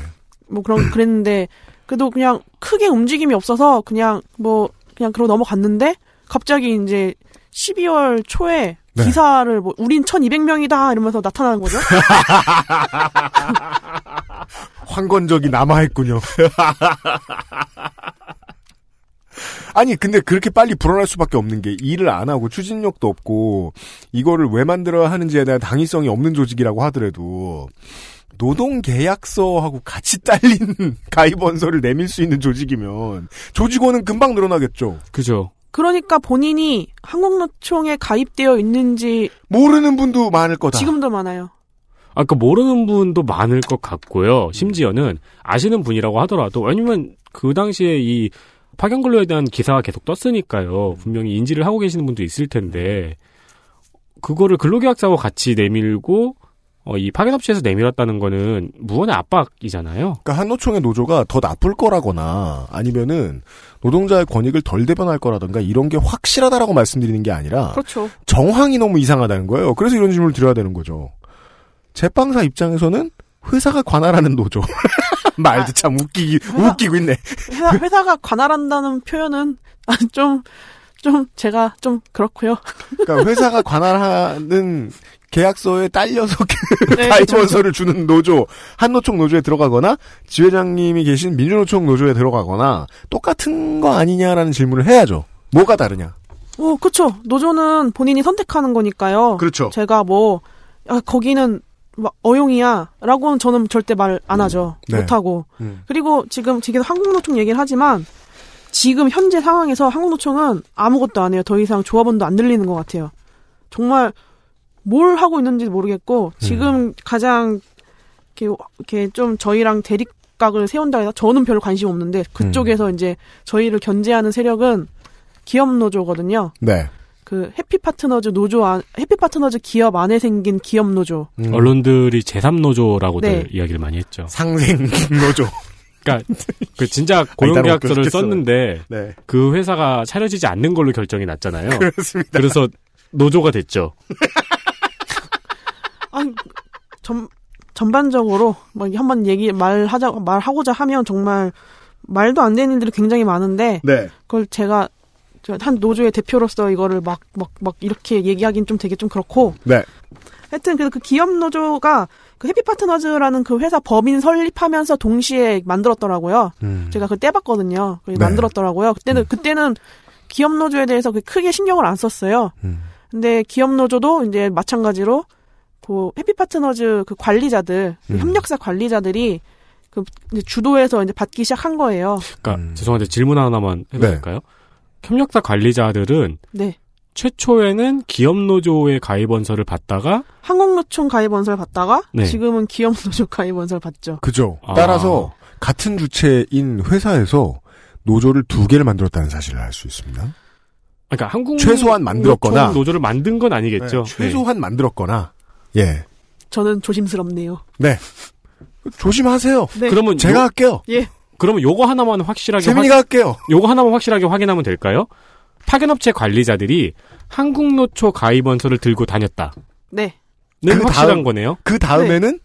뭐 그런 그랬는데 그래도 그냥 크게 움직임이 없어서 그냥 뭐 그냥 그러고 넘어갔는데 갑자기 이제 12월 초에 네. 기사를 뭐 우린 1200명이다 이러면서 나타나는 거죠. 황건적이 남아 있군요. 아니 근데 그렇게 빨리 불어날 수밖에 없는 게 일을 안 하고 추진력도 없고 이거를 왜 만들어야 하는지에 대한 당위성이 없는 조직이라고 하더라도 노동 계약서하고 같이 딸린 가입 원서를 내밀 수 있는 조직이면 조직원은 금방 늘어나겠죠. 그죠. 그러니까 본인이 한국노총에 가입되어 있는지 모르는 분도 많을 거다. 지금도 많아요. 아까 모르는 분도 많을 것 같고요. 심지어는 아시는 분이라고 하더라도 왜냐면 그 당시에 이 파견 근로에 대한 기사가 계속 떴으니까요. 분명히 인지를 하고 계시는 분도 있을 텐데 그거를 근로계약서하고 같이 내밀고 어, 이 파견업체에서 내밀었다는 거는 무언의 압박이잖아요. 그러니까 한노총의 노조가 더 나쁠 거라거나 아니면은 노동자의 권익을 덜 대변할 거라든가 이런 게 확실하다라고 말씀드리는 게 아니라 그렇죠. 정황이 너무 이상하다는 거예요. 그래서 이런 질문을 드려야 되는 거죠. 제빵사 입장에서는 회사가 관할하는 노조. 말도 참 웃기기, 웃기고 있네. 회사, 회사가 관할한다는 표현은 아, 좀, 좀 제가 좀 그렇고요. 그러니까 회사가 관할하는 계약서에 딸려서 그 네, 가입원서를 주는 노조, 한노총 노조에 들어가거나 지회장님이 계신 민주노총 노조에 들어가거나 똑같은 거 아니냐라는 질문을 해야죠. 뭐가 다르냐? 어, 그쵸. 노조는 본인이 선택하는 거니까요. 그렇죠. 제가 뭐, 야, 거기는 막 어용이야. 라고는 저는 절대 말 안 하죠. 네. 못 하고. 음. 그리고 지금, 지금 한국노총 얘기를 하지만, 지금 현재 상황에서 한국노총은 아무것도 안 해요. 더 이상 조합원도 안 늘리는 것 같아요. 정말, 뭘 하고 있는지 모르겠고, 지금 가장, 이렇게, 이렇게 좀 저희랑 대립각을 세운다 해서 저는 별로 관심 없는데, 그쪽에서 이제 저희를 견제하는 세력은 기업 노조거든요. 네. 그 해피 파트너즈 노조 안 해피 파트너즈 기업 안에 생긴 기업 노조. 음. 언론들이 제3 노조라고들 네. 이야기를 많이 했죠. 상생 노조. 그러니까 그 진짜 고용계약서를. 썼는데 네. 그 회사가 차려지지 않는 걸로 결정이 났잖아요. 그렇습니다. 그래서 노조가 됐죠. 아니, 전, 전반적으로, 뭐, 한번 얘기, 말하자, 말하고자 하면 정말, 말도 안 되는 일들이 굉장히 많은데, 네. 그걸 제가, 저한 노조의 대표로서 이거를 막, 막, 막, 이렇게 얘기하긴 좀 되게 좀 그렇고, 네. 하여튼, 그래서 그 기업 노조가, 그 해피 파트너즈라는 그 회사 법인 설립하면서 동시에 만들었더라고요. 음. 제가 그때 봤거든요. 네. 만들었더라고요. 그때는, 그때는 기업 노조에 대해서 그 크게 신경을 안 썼어요. 음. 근데 기업 노조도 이제 마찬가지로 그 해피 파트너즈 그 관리자들 그 음. 협력사 관리자들이 그 이제 주도해서 이제 받기 시작한 거예요. 그러니까 음. 죄송한데 질문 하나만 해도 네. 될까요? 협력사 관리자들은 네. 최초에는 기업 노조의 가입원서를 받다가 한국노총 가입원서를 받다가 네. 지금은 기업 노조 가입원서를 받죠. 그죠. 아. 따라서 같은 주체인 회사에서 노조를 두 개를 만들었다는 사실을 알 수 있습니다. 그러니까 한국 최소한 만들었거나. 노조를 만든 건 아니겠죠. 네, 최소한 만들었거나 예. 저는 조심스럽네요. 네. 조심하세요. 네. 그러면 제가 요, 할게요. 예. 그러면 요거 하나만 확실하게 세민이가 할게요. 확, 요거 하나만 확실하게 확인하면 될까요? 파견업체 관리자들이 한국노초 가입원서를 들고 다녔다는 네. 그 확실한 다음- 거네요. 그 다음에는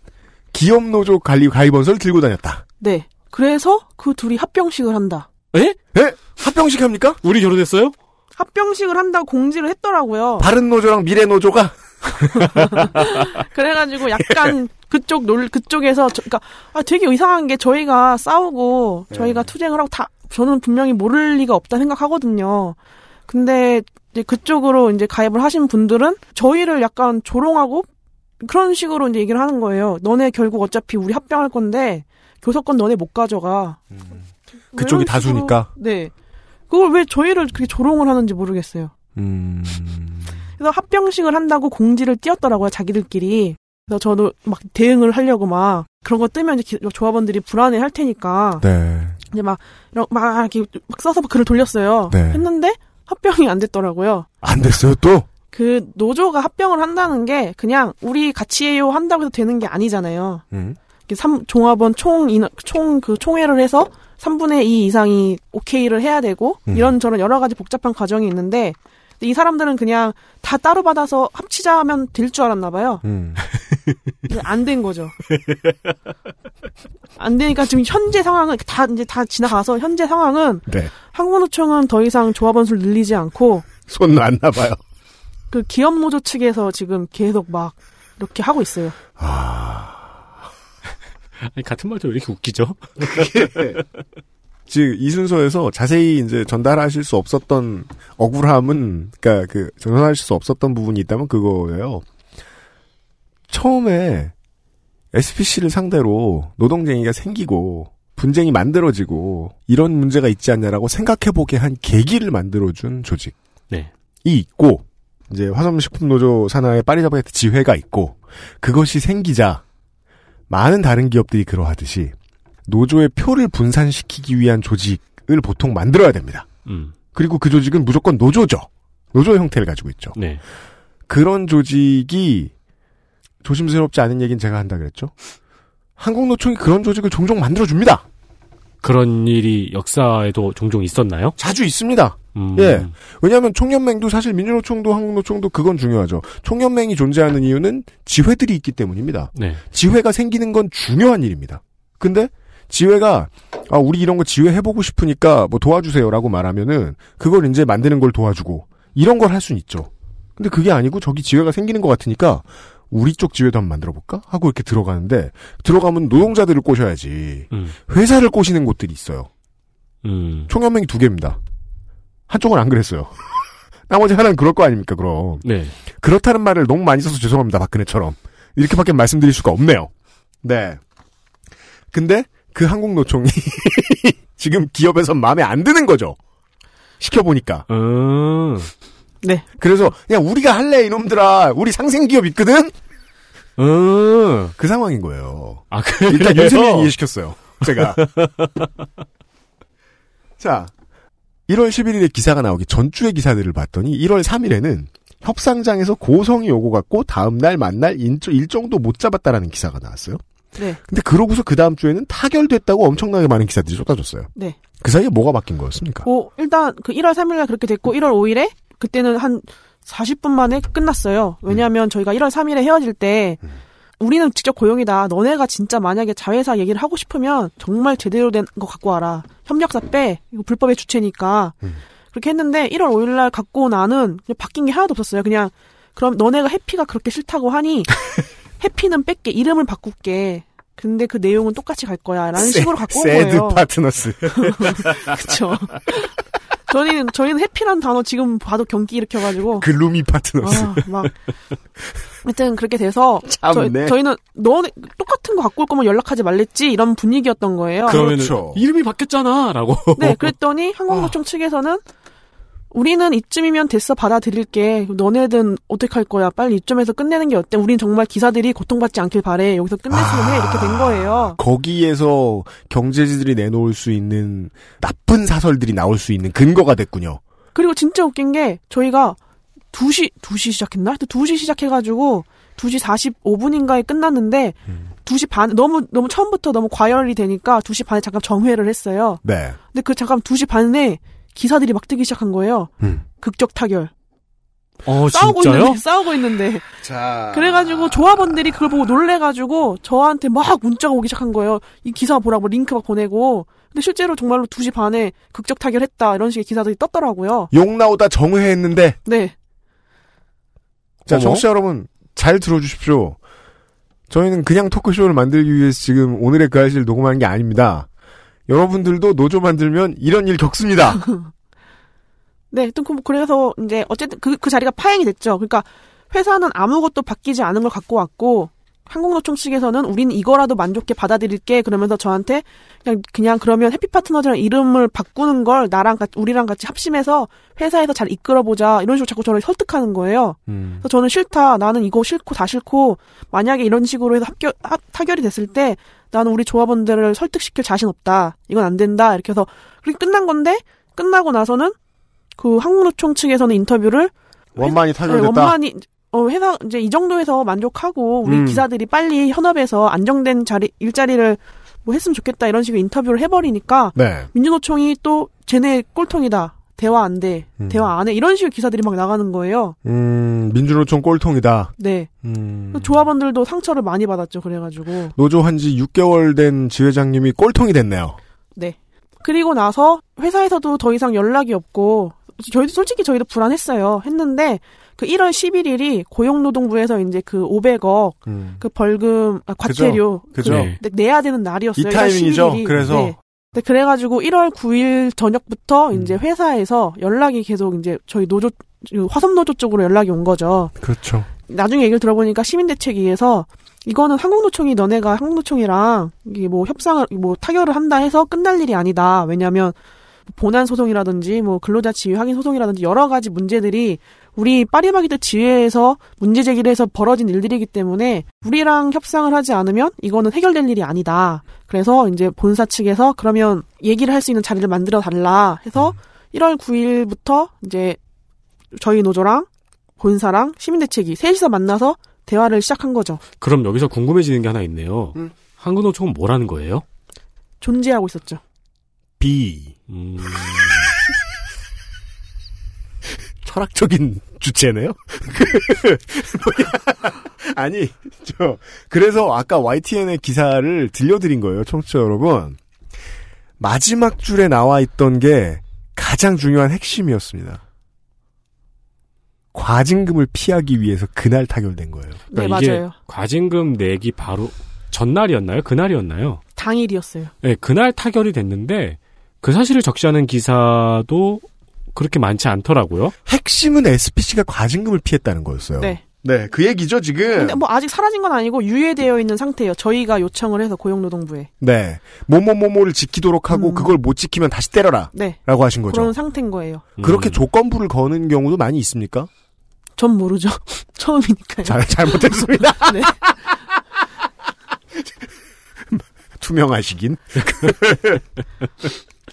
기업 노조 관리 가입원서를 들고 다녔다. 네. 그래서 그 둘이 합병식을 한다. 에? 예? 합병식 합니까? 우리 결혼했어요? 합병식을 한다고 공지를 했더라고요. 바른 노조랑 미래 노조가 그래가지고 약간 그쪽 놀 그쪽에서 저, 그러니까 아 되게 이상한 게 저희가 싸우고 저희가 투쟁을 하고 다 저는 분명히 모를 리가 없다 생각하거든요. 근데 이제 그쪽으로 이제 가입을 하신 분들은 저희를 약간 조롱하고 그런 식으로 이제 얘기를 하는 거예요. 너네 결국 어차피 우리 합병할 건데 교섭권 너네 못 가져가. 그쪽이 이런 식으로- 다수니까. 네. 그걸 왜 저희를 그렇게 조롱을 하는지 모르겠어요. 음. 그래서 합병식을 한다고 공지를 띄웠더라고요, 자기들끼리. 그래서 저도 막 대응을 하려고 막 그런 거 뜨면 이제 기- 조합원들이 불안해 할 테니까 네. 이제 막, 이런- 막 이렇게 막 써서 글을 돌렸어요. 네. 했는데 합병이 안 됐더라고요. 안 됐어요 또. 그 노조가 합병을 한다는 게 그냥 우리 같이 해요 한다고 해서 되는 게 아니잖아요. 음. 삼, 종합원 총 인원, 총그 총회를 해서 3분의 2 이상이 오케이를 해야 되고 음. 이런저런 여러 가지 복잡한 과정이 있는데 이 사람들은 그냥 다 따로 받아서 합치자 하면 될 줄 알았나 봐요. 음. 안 된 거죠. 안 되니까 지금 현재 상황은 다 이제 다 지나가서 현재 상황은 네. 한국노총은 더 이상 조합원 수를 늘리지 않고 손 놨나 봐요. 그 기업 노조 측에서 지금 계속 막 이렇게 하고 있어요. 아니, 같은 말도 왜 이렇게 웃기죠? 즉, 이 순서에서 자세히 이제 전달하실 수 없었던 억울함은, 그니까 그, 전달하실 수 없었던 부분이 있다면 그거예요. 처음에 SPC를 상대로 노동쟁이가 생기고, 분쟁이 만들어지고, 이런 문제가 있지 않냐라고 생각해보게 한 계기를 만들어준 조직이 네. 있고, 이제 화성식품노조 산하의 파리자바게트 지회가 있고, 그것이 생기자, 많은 다른 기업들이 그러하듯이, 노조의 표를 분산시키기 위한 조직을 보통 만들어야 됩니다. 음. 그리고 그 조직은 무조건 노조죠. 노조 형태를 가지고 있죠. 네. 그런 조직이 조심스럽지 않은 얘기는 제가 한다 그랬죠. 한국노총이 그런 조직을 종종 만들어줍니다. 그런 일이 역사에도 종종 있었나요? 자주 있습니다. 음. 예. 왜냐하면 총연맹도 사실 민주노총도 한국노총도 그건 중요하죠. 총연맹이 존재하는 이유는 지회들이 있기 때문입니다. 네. 지회가 생기는 건 중요한 일입니다. 근데 지회가 아 우리 이런 거 지회 해보고 싶으니까 뭐 도와주세요라고 말하면은 그걸 이제 만드는 걸 도와주고 이런 걸 할 수는 있죠. 근데 그게 아니고 저기 지회가 생기는 것 같으니까 우리 쪽 지회도 한번 만들어 볼까 하고 이렇게 들어가는데 들어가면 노동자들을 꼬셔야지 음. 회사를 꼬시는 곳들이 있어요. 음. 총연맹이 두 개입니다. 한쪽은 안 그랬어요. 나머지 하나는 그럴 거 아닙니까 그럼. 네. 그렇다는 말을 너무 많이 써서 죄송합니다, 박근혜처럼. 이렇게밖에 말씀드릴 수가 없네요. 네. 근데 그 한국노총이 지금 기업에서 마음에 안 드는 거죠. 시켜보니까. 음. 네. 그래서 그냥 우리가 할래 이놈들아. 우리 상생 기업 있거든? 음. 그 상황인 거예요. 아, 그래요? 일단 윤세민 이해시켰어요. 제가. 자, 1월 11일에 기사가 나오기 전주의 기사들을 봤더니 1월 3일에는 협상장에서 고성이 오고 갔고 다음날 만날 일정도 못 잡았다라는 기사가 나왔어요. 네. 근데 그러고서 그 다음 주에는 타결됐다고 엄청나게 많은 기사들이 쏟아졌어요. 네. 그 사이에 뭐가 바뀐 거였습니까? 뭐 일단 그 1월 3일날 그렇게 됐고 1월 5일에 그때는 한 40분 만에 끝났어요. 왜냐하면 저희가 1월 3일에 헤어질 때 우리는 직접 고용이다. 너네가 진짜 만약에 자회사 얘기를 하고 싶으면 정말 제대로 된 거 갖고 와라. 협력사 빼. 이거 불법의 주체니까. 그렇게 했는데 1월 5일 날 갖고 나는 바뀐 게 하나도 없었어요. 그냥 그럼 너네가 해피가 그렇게 싫다고 하니 해피는 뺄게. 이름을 바꿀게. 근데 그 내용은 똑같이 갈 거야. 라는 식으로 갖고 온 새드 거예요. 파트너스. 그쵸. 저희는, 저희는 해피란 단어 지금 봐도 경기 일으켜가지고. 글루미 파트너스. 아, 막. 하여튼 그렇게 돼서. 참네. 저희, 는 너네 똑같은 거 갖고 올 거면 연락하지 말랬지 이런 분위기였던 거예요. 그러면 그렇죠. 이름이 바뀌었잖아라고. 네, 그랬더니 항공노총 측에서는 우리는 이쯤이면 됐어 받아들일게. 너네든 어떻게 할 거야? 빨리 이쯤에서 끝내는 게 어때? 우린 정말 기사들이 고통받지 않길 바래. 여기서 끝냈으면 해. 이렇게 된 거예요. 거기에서 경제지들이 내놓을 수 있는 나쁜 사설들이 나올 수 있는 근거가 됐군요. 그리고 진짜 웃긴 게 저희가 2시 2시 시작했나? 하여튼 2시 시작해가지고 2시 45분인가에 끝났는데 2시 반 너무 너무 처음부터 너무 과열이 되니까 2시 반에 잠깐 정회를 했어요. 네. 근데 그 잠깐 2시 반에 기사들이 막 뜨기 시작한 거예요. 음. 극적 타결. 어, 싸우고 진짜요? 있는데 싸우고 있는데 자. 그래가지고 조합원들이 그걸 보고 놀래가지고 저한테 막 문자가 오기 시작한 거예요. 이 기사 보라고 링크 막 보내고. 근데 실제로 정말로 2시 반에 극적 타결했다 이런 식의 기사들이 떴더라고요. 욕 나오다 정회했는데 네. 자, 어머? 청취자 여러분, 잘 들어주십시오. 저희는 그냥 토크쇼를 만들기 위해서 지금 오늘의 그 아이를 녹음하는 게 아닙니다. 여러분들도 노조 만들면 이런 일 겪습니다. 네, 하여튼 그- 그래서 이제 어쨌든 그, 그 자리가 파행이 됐죠. 그러니까 회사는 아무것도 바뀌지 않은 걸 갖고 왔고 항공노총 측에서는 우린 이거라도 만족해 받아들일게 그러면서 저한테 그냥 그냥 그러면 해피 파트너즈랑 이름을 바꾸는 걸 나랑 같이 우리랑 같이 합심해서 회사에서 잘 이끌어 보자 이런 식으로 자꾸 저를 설득하는 거예요. 음. 그래서 저는 싫다. 나는 이거 싫고 다 싫고 만약에 이런 식으로 해서 합격 합, 타결이 됐을 때 나는 우리 조합원들을 설득시킬 자신 없다. 이건 안 된다. 이렇게 해서 그렇게 끝난 건데 끝나고 나서는 그 항공노총 측에서는 인터뷰를 원만히 네, 타결됐다. 원만히 어 회사 이제 이 정도에서 만족하고 우리 음. 기사들이 빨리 현업에서 안정된 자리 일자리를 뭐 했으면 좋겠다 이런 식으로 인터뷰를 해버리니까 네. 민주노총이 또 쟤네 꼴통이다 대화 안 돼 음. 대화 안 해 이런 식으로 기사들이 막 나가는 거예요. 음, 민주노총 꼴통이다. 네 음. 조합원들도 상처를 많이 받았죠 그래가지고 노조 한 지 6개월 된 지회장님이 꼴통이 됐네요. 네 그리고 나서 회사에서도 더 이상 연락이 없고 저희도 솔직히 저희도 불안했어요 했는데 그 1월 11일이 고용노동부에서 이제 그 500억 음. 그 벌금 아, 과태료 그죠? 네. 그 내야 되는 날이었어요. 이 타이밍이죠. 11일이. 그래서 네. 네, 그래가지고 1월 9일 저녁부터 음. 이제 회사에서 연락이 계속 이제 저희 노조 그 화성 노조 쪽으로 연락이 온 거죠. 그렇죠. 나중에 얘기를 들어보니까 시민대책위에서 이거는 한국노총이 너네가 한국노총이랑 이게 뭐 협상을 뭐 타결을 한다 해서 끝날 일이 아니다. 왜냐하면 본안 소송이라든지 뭐 근로자 지위 확인 소송이라든지 여러 가지 문제들이 우리 파리바게뜨 지회에서 문제 제기를 해서 벌어진 일들이기 때문에 우리랑 협상을 하지 않으면 이거는 해결될 일이 아니다. 그래서 이제 본사 측에서 그러면 얘기를 할 수 있는 자리를 만들어 달라 해서 1월 9일부터 이제 저희 노조랑 본사랑 시민대책위 셋이서 만나서 대화를 시작한 거죠. 그럼 여기서 궁금해지는 게 하나 있네요. 음. 한국노총은 뭐라는 거예요? 존재하고 있었죠. B. 음, 철학적인 주체네요. 아니, 저 그래서 아까 YTN의 기사를 들려드린 거예요, 청취자 여러분. 마지막 줄에 나와 있던 게 가장 중요한 핵심이었습니다. 과징금을 피하기 위해서 그날 타결된 거예요. 네, 그러니까 이게 맞아요. 과징금 내기 바로 전날이었나요? 그날이었나요? 당일이었어요. 네, 그날 타결이 됐는데 그 사실을 적시하는 기사도 그렇게 많지 않더라고요. 핵심은 SPC가 과징금을 피했다는 거였어요. 네. 네, 그 얘기죠, 지금. 근데 뭐 아직 사라진 건 아니고 유예되어 있는 상태예요. 저희가 요청을 해서 고용노동부에. 네. 뭐뭐뭐뭐를 지키도록 하고 음. 그걸 못 지키면 다시 때려라. 네. 라고 하신 거죠. 그런 상태인 거예요. 그렇게 음. 조건부를 거는 경우도 많이 있습니까? 전 모르죠. 처음이니까요. 잘, 잘못했습니다. 네. 투명하시긴.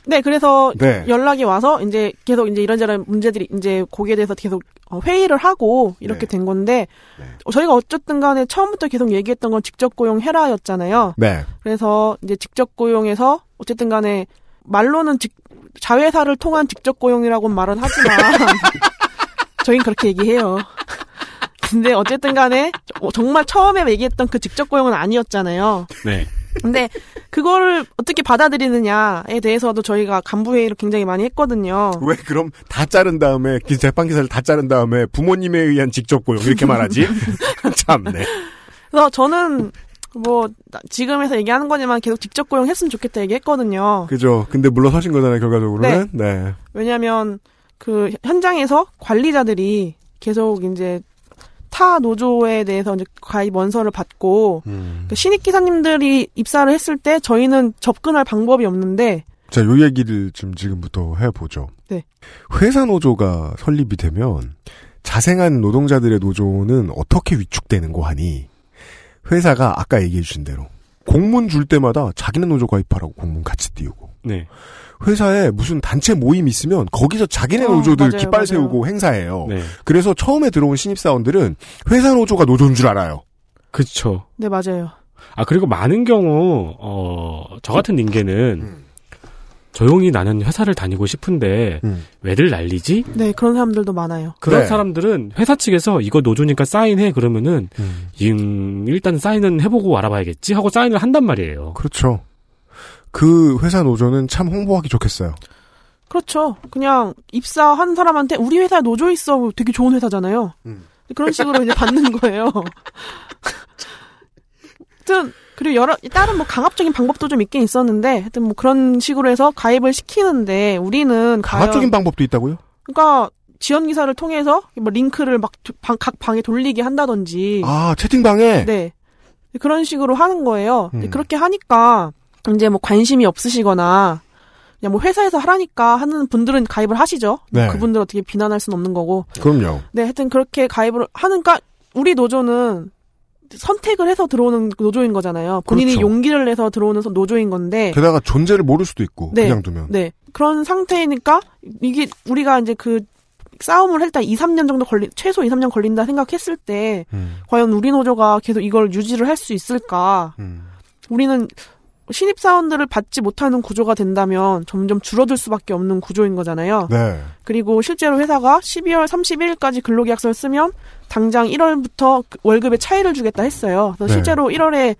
네, 그래서 네. 연락이 와서 이제 계속 이제 이런저런 문제들이 이제 거기에 대해서 계속 어, 회의를 하고 이렇게 네. 된 건데 네. 어, 저희가 어쨌든 간에 처음부터 계속 얘기했던 건 직접 고용 해라였잖아요. 네. 그래서 이제 직접 고용에서 어쨌든 간에 말로는 직- 자회사를 통한 직접 고용이라고 말은 하지만 저희는 그렇게 얘기해요. 근데 어쨌든 간에 어, 정말 처음에 얘기했던 그 직접 고용은 아니었잖아요. 네. 근데 그거를 어떻게 받아들이느냐에 대해서도 저희가 간부 회의를 굉장히 많이 했거든요. 왜 그럼 다 자른 다음에 기- 재판 기사를 다 자른 다음에 부모님에 의한 직접 고용 이렇게 말하지? 참네. 그래서 저는 뭐 나- 지금에서 얘기하는 거지만 계속 직접 고용했으면 좋겠다 얘기했거든요. 그죠. 근데 물러서신 거잖아요, 결과적으로는. 네. 왜냐하면 그 현장에서 관리자들이 계속 이제 타 노조에 대해서 이제 가입 원서를 받고 음. 그 신입 기사님들이 입사를 했을 때 저희는 접근할 방법이 없는데 자, 요 얘기를 좀 지금부터 해보죠. 네. 회사 노조가 설립이 되면 자생한 노동자들의 노조는 어떻게 위축되는 거 하니 회사가 아까 얘기해 주신 대로 공문 줄 때마다 자기네 노조 가입하라고 공문 같이 띄우고 네. 회사에 무슨 단체 모임 있으면 거기서 자기네 어, 노조들 맞아요, 깃발 맞아요. 세우고 행사해요. 네. 그래서 처음에 들어온 신입사원들은 회사 노조가 노조인 줄 알아요. 그쵸. 네 맞아요. 아, 그리고 많은 경우, 어, 저 같은 인계는 음. 조용히 나는 회사를 다니고 싶은데 음. 왜들 난리지? 네 그런 사람들도 많아요. 그런 네. 사람들은 회사 측에서 이거 노조니까 사인해 그러면은 음. 음, 일단 사인은 해보고 알아봐야겠지 하고 사인을 한단 말이에요. 그렇죠. 그 회사 노조는 참 홍보하기 좋겠어요. 그렇죠. 그냥 입사한 사람한테 우리 회사에 노조 있어 되게 좋은 회사잖아요. 음. 그런 식으로 이제 받는 거예요. 하여튼 그리고 여러 다른 뭐 강압적인 방법도 좀 있긴 있었는데 하여튼 뭐 그런 식으로 해서 가입을 시키는데 우리는 강압적인 방법도 있다고요? 그러니까 지원 기사를 통해서 뭐 링크를 막 각 방에 돌리게 한다든지 아 채팅방에 네 그런 식으로 하는 거예요. 음. 그렇게 하니까 이제 뭐 관심이 없으시거나 그냥 뭐 회사에서 하라니까 하는 분들은 가입을 하시죠. 네. 그분들 어떻게 비난할 수는 없는 거고. 그럼요. 네, 하여튼 그렇게 가입을 하니까 우리 노조는 선택을 해서 들어오는 노조인 거잖아요. 본인이 그렇죠. 용기를 내서 들어오는 노조인 건데. 게다가 존재를 모를 수도 있고 네. 그냥 두면 네. 그런 상태니까 이게 우리가 이제 그 싸움을 일단 2, 3년 정도 걸린 최소 2, 3년 걸린다 생각했을 때 음, 과연 우리 노조가 계속 이걸 유지를 할 수 있을까? 음. 우리는 신입 사원들을 받지 못하는 구조가 된다면 점점 줄어들 수밖에 없는 구조인 거잖아요. 네. 그리고 실제로 회사가 12월 31일까지 근로계약서를 쓰면 당장 1월부터 그 월급에 차이를 주겠다 했어요. 그래서 네. 실제로 1월에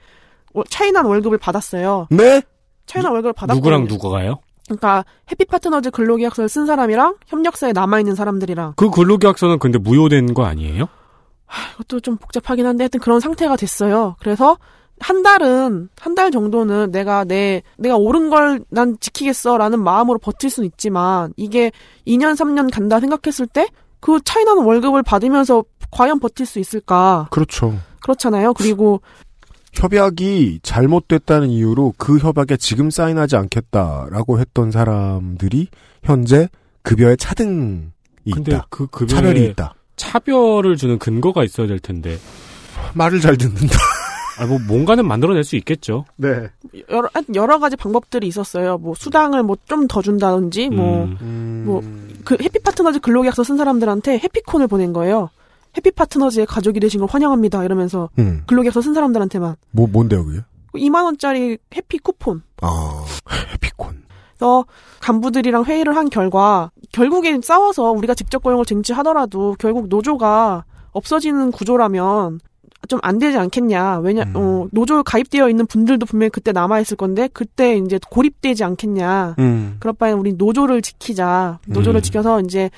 차이난 월급을 받았어요. 네? 차이난 월급을 받았거든요. 누구랑 누가가요? 그러니까 해피파트너즈 근로계약서를 쓴 사람이랑 협력사에 남아 있는 사람들이랑 그 근로계약서는 근데 무효된 거 아니에요? 이것도 좀 복잡하긴 한데 하여튼 그런 상태가 됐어요. 그래서 한 달은 한 달 정도는 내가 내 내가 옳은 걸 난 지키겠어라는 마음으로 버틸 수는 있지만 이게 2년 3년 간다 생각했을 때 그 차이나는 월급을 받으면서 과연 버틸 수 있을까? 그렇죠. 그렇잖아요. 그리고 협약이 잘못됐다는 이유로 그 협약에 지금 사인하지 않겠다라고 했던 사람들이 현재 급여에 차등이 근데 있다. 그 급여에 차별이 있다. 차별을 주는 근거가 있어야 될 텐데. 말을 잘 듣는다. 아, 뭐 뭔가는 만들어낼 수 있겠죠. 네. 여러 여러 가지 방법들이 있었어요. 뭐 수당을 뭐 좀 더 준다든지 뭐 음. 뭐, 그 해피 파트너즈 근로계약서 쓴 사람들한테 해피콘을 보낸 거예요. 해피 파트너즈의 가족이 되신 걸 환영합니다. 이러면서 음. 근로계약서 쓴 사람들한테만 뭐 뭔데요, 그게? 2만 원짜리 해피 쿠폰. 아, 해피콘. 그래서 간부들이랑 회의를 한 결과 결국에 싸워서 우리가 직접 고용을 쟁취하더라도 결국 노조가 없어지는 구조라면 좀 안 되지 않겠냐. 왜냐, 음. 어, 노조 가입되어 있는 분들도 분명히 그때 남아있을 건데, 그때 이제 고립되지 않겠냐. 음. 그럴 바엔 우리 노조를 지키자. 노조를 음. 지켜서 이제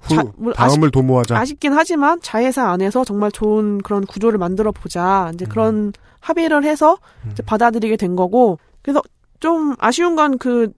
후, 자, 뭐 다음을 도모하자. 아쉽긴 하지만 자회사 안에서 정말 좋은 그런 구조를 만들어 보자. 이제 그런 합의를 해서 이제 받아들이게 된 거고. 그래서 좀 아쉬운 건 그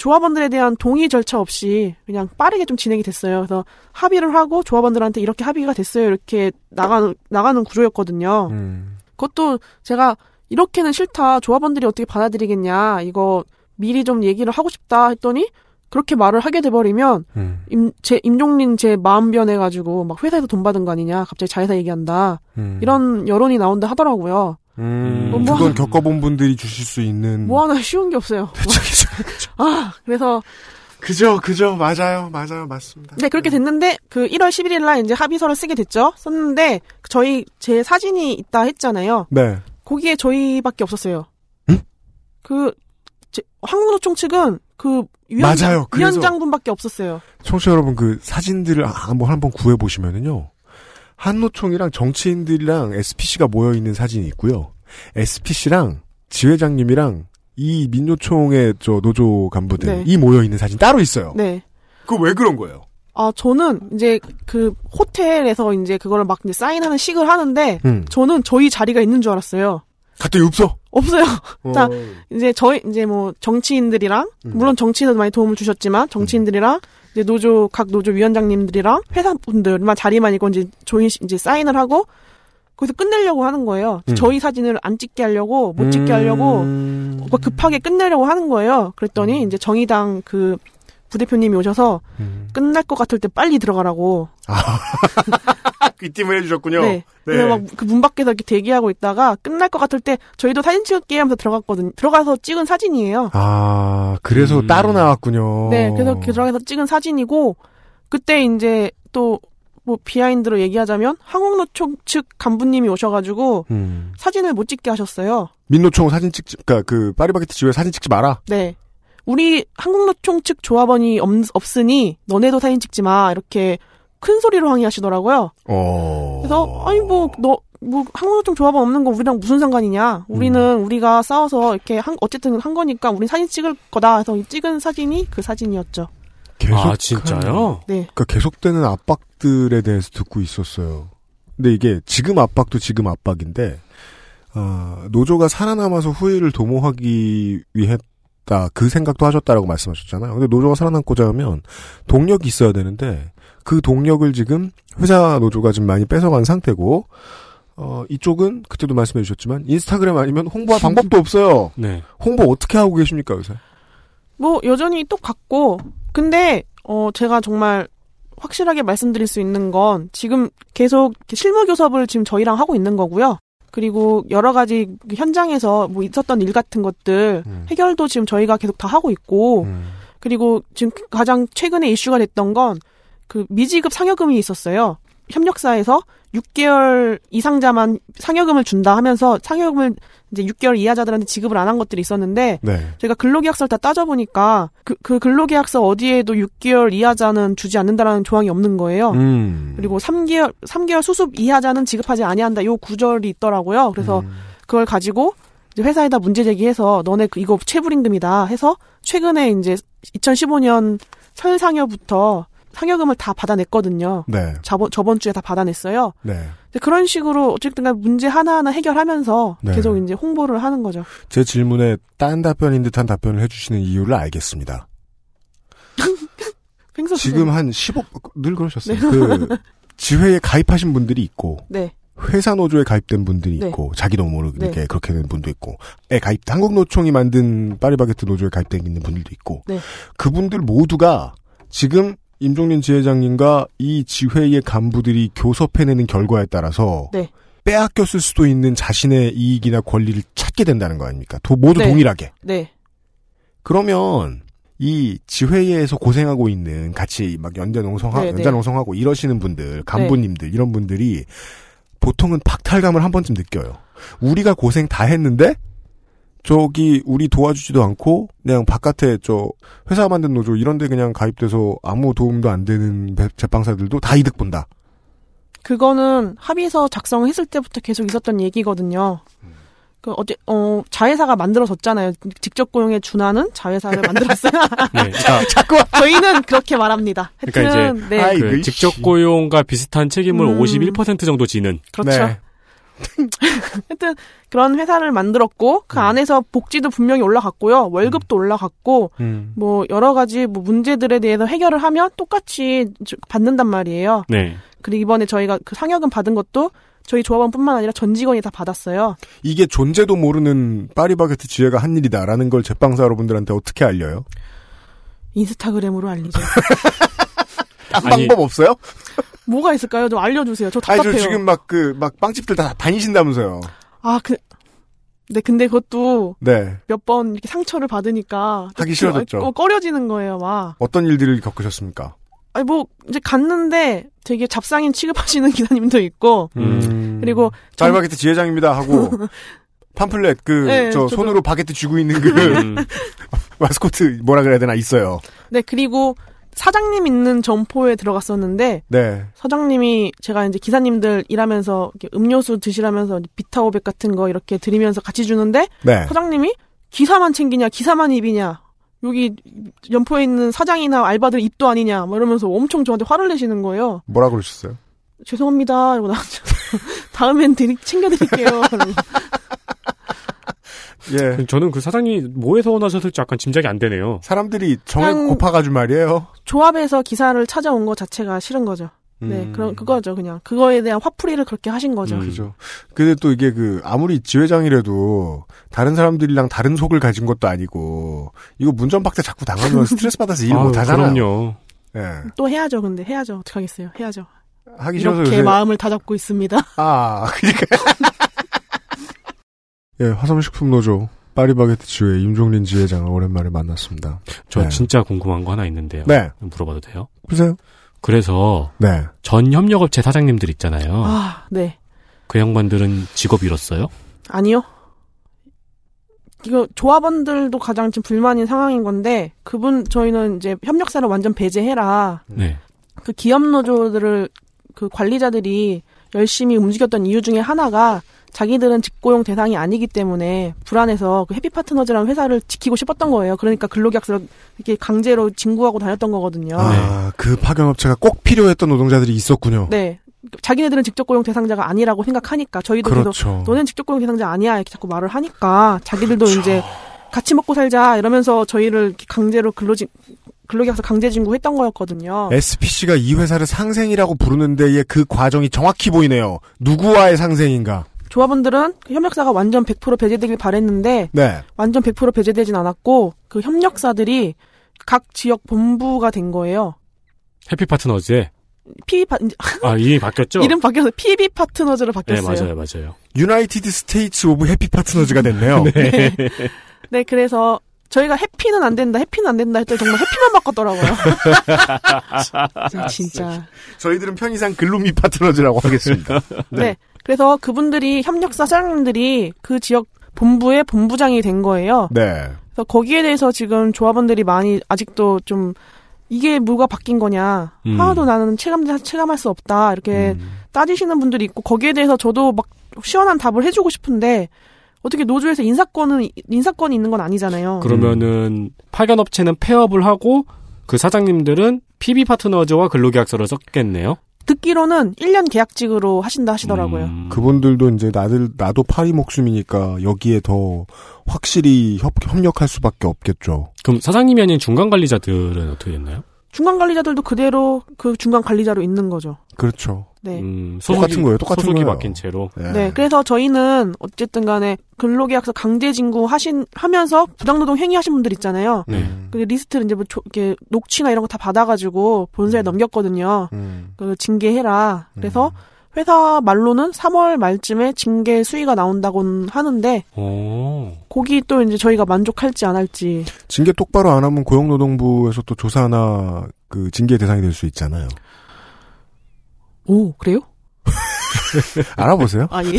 조합원들에 대한 동의 절차 없이 그냥 빠르게 좀 진행이 됐어요. 그래서 합의를 하고 조합원들한테 이렇게 합의가 됐어요. 이렇게 나가는 나가는 구조였거든요. 음. 그것도 제가 이렇게는 싫다. 조합원들이 어떻게 받아들이겠냐. 이거 미리 좀 얘기를 하고 싶다 했더니 그렇게 말을 하게 돼버리면 음. 임, 제, 임종린 제 마음 변해가지고 막 회사에서 돈 받은 거 아니냐. 갑자기 자회사 얘기한다. 음. 이런 여론이 나온다 하더라고요. 음, 뭐, 뭐 그건 하- 겪어본 분들이 주실 수 있는 뭐 하나 쉬운 게 없어요. 아, 그래서 그죠, 그죠. 맞아요, 맞아요, 맞습니다. 네, 그렇게 됐는데 그 1월 11일 날 이제 합의서를 쓰게 됐죠. 썼는데 저희 제 사진이 있다 했잖아요. 네. 거기에 저희밖에 없었어요. 응? 그 제, 한국노총 측은 그 위원장, 맞아요. 위원장분밖에 없었어요. 청취자 여러분 그 사진들을 아, 한번 한번 구해 보시면은요. 한노총이랑 정치인들이랑 SPC가 모여 있는 사진이 있고요. SPC랑 지회장님이랑 이 민노총의 저 노조 간부들이 네. 모여 있는 사진 따로 있어요. 네. 그 왜 그런 거예요? 아 저는 이제 그 호텔에서 이제 그거를 막 이제 사인하는 식을 하는데 음. 저는 저희 자리가 있는 줄 알았어요. 갑자기 없어. 없어요. 자, 어. 이제 저희 이제 뭐 정치인들이랑 음. 물론 정치인도 많이 도움을 주셨지만 정치인들이랑 이제 노조 각 노조 위원장님들이랑 회사 분들만 자리만 있고 이제 조인 씨 이제 사인을 하고 거기서 끝내려고 하는 거예요. 음. 저희 사진을 안 찍게 하려고 못 찍게 하려고 음. 막 급하게 끝내려고 하는 거예요. 그랬더니 이제 정의당 그 부대표님이 오셔서 음. 끝날 것 같을 때 빨리 들어가라고. 귀띔을 해주셨군요. 네. 그래서 막그 문 밖에서 이렇게 대기하고 있다가 끝날 것 같을 때 저희도 사진 찍을게 하면서 들어갔거든요. 들어가서 찍은 사진이에요. 아, 그래서 음. 따로 나왔군요. 네, 그래서 그 들어가서 찍은 사진이고 그때 이제 또 뭐 비하인드로 얘기하자면 한국노총 측 간부님이 오셔가지고 음. 사진을 못 찍게 하셨어요. 민노총 사진 찍지, 그니까 그 파리바게트 지회 사진 찍지 마라. 네, 우리 한국노총 측 조합원이 없, 없으니 너네도 사진 찍지 마 이렇게 큰 소리로 항의하시더라고요. 어. 그래서 아니 뭐너뭐 한국노총 조합원 없는 거 우리랑 무슨 상관이냐? 우리는 음. 우리가 싸워서 이렇게 한 어쨌든 한 거니까 우리 사진 찍을 거다. 해서 이 찍은 사진이 그 사진이었죠. 계속 아 진짜요? 네, 그러니까 계속되는 압박들에 대해서 듣고 있었어요. 근데 이게 지금 압박도 지금 압박인데 어, 노조가 살아남아서 후일을 도모하기 위했다 그 생각도 하셨다라고 말씀하셨잖아요. 근데 노조가 살아남고자 하면 동력이 있어야 되는데 그 동력을 지금 회사 노조가 좀 많이 뺏어간 상태고 어, 이쪽은 그때도 말씀해 주셨지만 인스타그램 아니면 홍보할 방법도 없어요. 네. 홍보 어떻게 하고 계십니까 요새? 뭐 여전히 똑같고 근데 어 제가 정말 확실하게 말씀드릴 수 있는 건 지금 계속 실무 교섭을 지금 저희랑 하고 있는 거고요. 그리고 여러 가지 그 현장에서 뭐 있었던 일 같은 것들 음. 해결도 지금 저희가 계속 다 하고 있고 음. 그리고 지금 가장 최근에 이슈가 됐던 건 그 미지급 상여금이 있었어요. 협력사에서 6개월 이상자만 상여금을 준다 하면서 상여금을 이제 6개월 이하자들한테 지급을 안 한 것들이 있었는데 네. 제가 근로계약서를 다 따져보니까 그, 그 근로계약서 어디에도 6개월 이하자는 주지 않는다라는 조항이 없는 거예요. 음. 그리고 3개월 3개월 수습 이하자는 지급하지 아니한다. 요 구절이 있더라고요. 그래서 음. 그걸 가지고 이제 회사에다 문제 제기해서 너네 그 이거 체불임금이다 해서 최근에 이제 2015년 설상여부터 상여금을 다 받아냈거든요. 네. 저번, 저번 주에 다 받아냈어요. 네. 그런 식으로 어쨌든 간 문제 하나하나 해결하면서 네. 계속 이제 홍보를 하는 거죠. 제 질문에 딴 답변인 듯한 답변을 해주시는 이유를 알겠습니다. 지금 한 15, 늘 그러셨어요. 그, 지회에 가입하신 분들이 있고, 네. 회사 노조에 가입된 분들이 네. 있고, 자기도 모르게 네. 그렇게 된 분도 있고, 에 가입, 한국 노총이 만든 파리바게트 노조에 가입된 있는 분들도 있고, 네. 그분들 모두가 지금 임종린 지회장님과 이 지회의 간부들이 교섭해내는 결과에 따라서, 네. 빼앗겼을 수도 있는 자신의 이익이나 권리를 찾게 된다는 거 아닙니까? 도- 모두 네. 동일하게. 네. 그러면 이 지회에서 고생하고 있는 같이 막 연대 농성하 네, 네. 농성하고 이러시는 분들, 간부님들 이런 분들이 보통은 박탈감을 한 번쯤 느껴요. 우리가 고생 다 했는데 저기 우리 도와주지도 않고 그냥 바깥에 저 회사 만든 노조 이런데 그냥 가입돼서 아무 도움도 안 되는 배- 제빵사들도 다 이득 본다. 그거는 합의서 작성했을 때부터 계속 있었던 얘기거든요. 그 어제 어 자회사가 만들어졌잖아요. 직접 고용에 준하는 자회사를 만들었어요. 네. 그러니까, 저희는 그렇게 말합니다. 그러니까 하여튼 네 아이, 그 직접 씨. 고용과 비슷한 책임을 음. 51% 정도 지는. 그렇죠. 네. 하여튼 그런 회사를 만들었고 그 음. 안에서 복지도 분명히 올라갔고요. 월급도 올라갔고 음. 뭐 여러 가지 뭐 문제들에 대해서 해결을 하면 똑같이 저- 받는단 말이에요. 네. 그리고 이번에 저희가 그 상여금 받은 것도 저희 조합원뿐만 아니라 전 직원이 다 받았어요. 이게 존재도 모르는 파리바게트 지혜가 한 일이다라는 걸 제빵사 여러분들한테 어떻게 알려요? 인스타그램으로 알리죠. 딴 아니, 방법 없어요? 뭐가 있을까요? 좀 알려주세요. 저 아니, 답답해요. 저 지금 막 그, 막 빵집들 다 다니신다면서요. 아, 그, 네, 근데 그것도 네. 몇 번 이렇게 상처를 받으니까 하기 싫어졌죠. 어, 꺼려지는 거예요, 막. 어떤 일들을 겪으셨습니까? 아니 뭐 이제 갔는데 되게 잡상인 취급하시는 기사님도 있고 음. 그리고 전- 짤바게트 지회장입니다 하고 팜플렛 그 네, 저 저도- 손으로 바게트 쥐고 있는 그 음. 마스코트 뭐라 그래야 되나 있어요. 네 그리고 사장님 있는 점포에 들어갔었는데 네. 사장님이 제가 이제 기사님들 일하면서 음료수 드시라면서 비타오백 같은 거 이렇게 드리면서 같이 주는데 네. 사장님이 기사만 챙기냐 기사만 입이냐 여기 연포에 있는 사장이나 알바들 입도 아니냐 뭐 이러면서 엄청 저한테 화를 내시는 거예요. 뭐라 그러셨어요? 죄송합니다. 이러고 나왔죠. 다음엔 드리, 챙겨드릴게요. 예. 저는 그 사장님이 뭐에서 원하셨을지 약간 짐작이 안 되네요. 사람들이 정을 고파가지고 말이에요. 조합에서 기사를 찾아온 것 자체가 싫은 거죠. 네, 음. 그런 그거죠, 그냥 그거에 대한 화풀이를 그렇게 하신 거죠. 음. 그죠. 근데 또 이게 그 아무리 지회장이라도 다른 사람들이랑 다른 속을 가진 것도 아니고 이거 문전박대 자꾸 당하면 스트레스 받아서 일 아유, 못 하잖아요. 그럼요. 예. 또 해야죠, 근데 해야죠. 어떡 하겠어요, 해야죠. 하기 싫어서 이렇게 요새 마음을 다잡고 있습니다. 아, 그니까. 예, 화성식품 노조 파리바게트 지회 임종린 지회장을 오랜만에 만났습니다. 저 네. 진짜 궁금한 거 하나 있는데요. 네. 물어봐도 돼요? 보세요. 그래서 네. 전 협력업체 사장님들 있잖아요. 아, 네, 그 양반들은 직업 잃었어요? 아니요. 이거 조합원들도 가장 지금 불만인 상황인 건데 그분 저희는 이제 협력사를 완전 배제해라. 네. 그 기업 노조들을 그 관리자들이 열심히 움직였던 이유 중에 하나가 자기들은 직고용 대상이 아니기 때문에 불안해서 그 해피 파트너즈라는 회사를 지키고 싶었던 거예요. 그러니까 근로계약서를 이렇게 강제로 진구하고 다녔던 거거든요. 아, 그 파견업체가 꼭 필요했던 노동자들이 있었군요. 네. 자기네들은 직접 고용 대상자가 아니라고 생각하니까 저희도 계속 그렇죠. 너는 직접 고용 대상자 아니야 이렇게 자꾸 말을 하니까 자기들도 이제 같이 먹고 살자 이러면서 저희를 강제로 근로진 근로계약서 강제 징구했던 거였거든요. SPC가 이 회사를 상생이라고 부르는 데의 그 과정이 정확히 보이네요. 누구와의 상생인가? 조합원들은 그 협력사가 완전 100% 배제되길 바랬는데 네. 완전 100% 배제되진 않았고 그 협력사들이 각 지역 본부가 된 거예요. 해피 파트너즈에 PB 파, 아 이름이 바뀌었죠? 이름 바뀌어서 PB 파트너즈로 네 바뀌었어요. 맞아요 맞아요. United States of Happy Partners가 됐네요. 네. 네, 그래서 저희가 해피는 안 된다, 해피는 안 된다 했더니 정말 해피만 바꿨더라고요. 네, 진짜. 저희들은 편의상 글루미 파트너즈라고 하겠습니다. 네. 그래서 그분들이 협력사 사장님들이 그 지역 본부의 본부장이 된 거예요. 네. 그래서 거기에 대해서 지금 조합원들이 많이 아직도 좀 이게 뭐가 바뀐 거냐. 음. 하나도 나는 체감, 체감할 수 없다. 이렇게 음. 따지시는 분들이 있고 거기에 대해서 저도 막 시원한 답을 해주고 싶은데 어떻게 노조에서 인사권은 인사권이 있는 건 아니잖아요. 그러면은 파견 업체는 폐업을 하고 그 사장님들은 PB 파트너즈와 근로계약서를 썼겠네요. 듣기로는 1년 계약직으로 하신다 하시더라고요. 음. 그분들도 이제 나들 나도 파리 목숨이니까 여기에 더 확실히 협, 협력할 수밖에 없겠죠. 그럼 사장님이 아닌 중간 관리자들은 어떻게 됐나요? 중간 관리자들도 그대로 그 중간 관리자로 있는 거죠. 그렇죠. 네. 음, 똑같은 거예요, 똑같은 소속이 거예요. 바뀐 채로. 네. 네. 그래서 저희는 어쨌든 간에 근로계약서 강제 징구 하신 하면서 부당노동 행위하신 분들 있잖아요. 네. 음, 그 리스트를 이제 뭐 조- 이렇게 녹취나 이런 거 다 받아가지고 본사에 음. 넘겼거든요. 음. 그 징계해라. 그래서 음. 회사 말로는 3월 말쯤에 징계 수위가 나온다고는 하는데 오. 거기 또 이제 저희가 만족할지 안 할지 징계 똑바로 안 하면 고용노동부에서 또 조사나 그 징계 대상이 될 수 있잖아요. 오 그래요? 알아보세요. 아 예.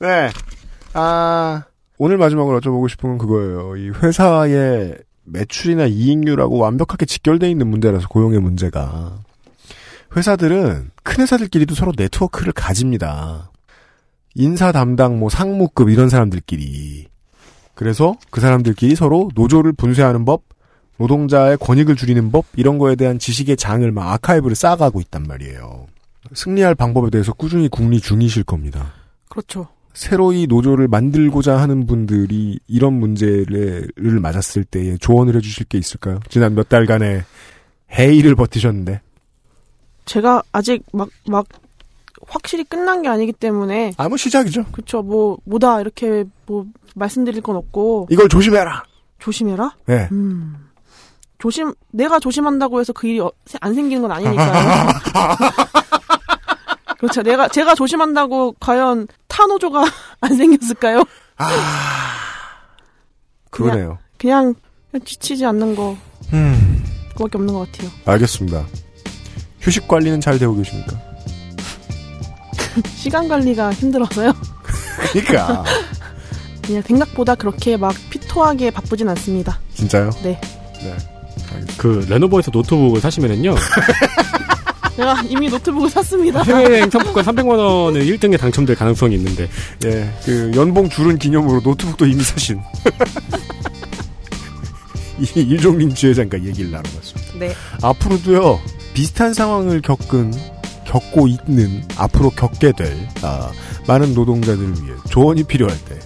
네. 아, 오늘 마지막으로 여쭤보고 싶은 건 그거예요. 이 회사의 매출이나 이익률하고 완벽하게 직결돼 있는 문제라서 고용의 문제가. 회사들은 큰 회사들끼리도 서로 네트워크를 가집니다. 인사 담당, 뭐 상무급 이런 사람들끼리. 그래서 그 사람들끼리 서로 노조를 분쇄하는 법, 노동자의 권익을 줄이는 법 이런 거에 대한 지식의 장을 막 아카이브를 쌓아가고 있단 말이에요. 승리할 방법에 대해서 꾸준히 궁리 중이실 겁니다. 그렇죠. 새로이 노조를 만들고자 하는 분들이 이런 문제를 맞았을 때에 조언을 해주실 게 있을까요? 지난 몇 달간의 해이를 버티셨는데 제가 아직 막 막 확실히 끝난 게 아니기 때문에 아무 시작이죠. 그쵸 뭐 뭐다 이렇게 뭐 말씀드릴 건 없고 이걸 조심해라. 조심해라. 네. 음. 조심 내가 조심한다고 해서 그 일이 어- 안 생기는 건 아니니까요. 그렇죠. 내가 제가 조심한다고 과연 타노조가 안 생겼을까요? 그러네요. 그냥, 그냥 지치지 않는 거 음, 그밖에 없는 것 같아요. 알겠습니다. 휴식 관리는 잘 되고 계십니까? 시간 관리가 힘들어서요. 그러니까 그냥 생각보다 그렇게 막 피토하게 바쁘진 않습니다. 진짜요? 네. 네. 그 레노버에서 노트북을 사시면은요 제가 이미 노트북을 샀습니다. 해외여행 상품권 300만 원을 1등에 당첨될 가능성이 있는데 예, 그 연봉 줄은 기념으로 노트북도 이미 사신 이 임종린 지회장과 얘기를 나눠봤습니다. 네. 앞으로도요 비슷한 상황을 겪은 겪고 있는 앞으로 겪게 될 아, 많은 노동자들을 위해 조언이 필요할 때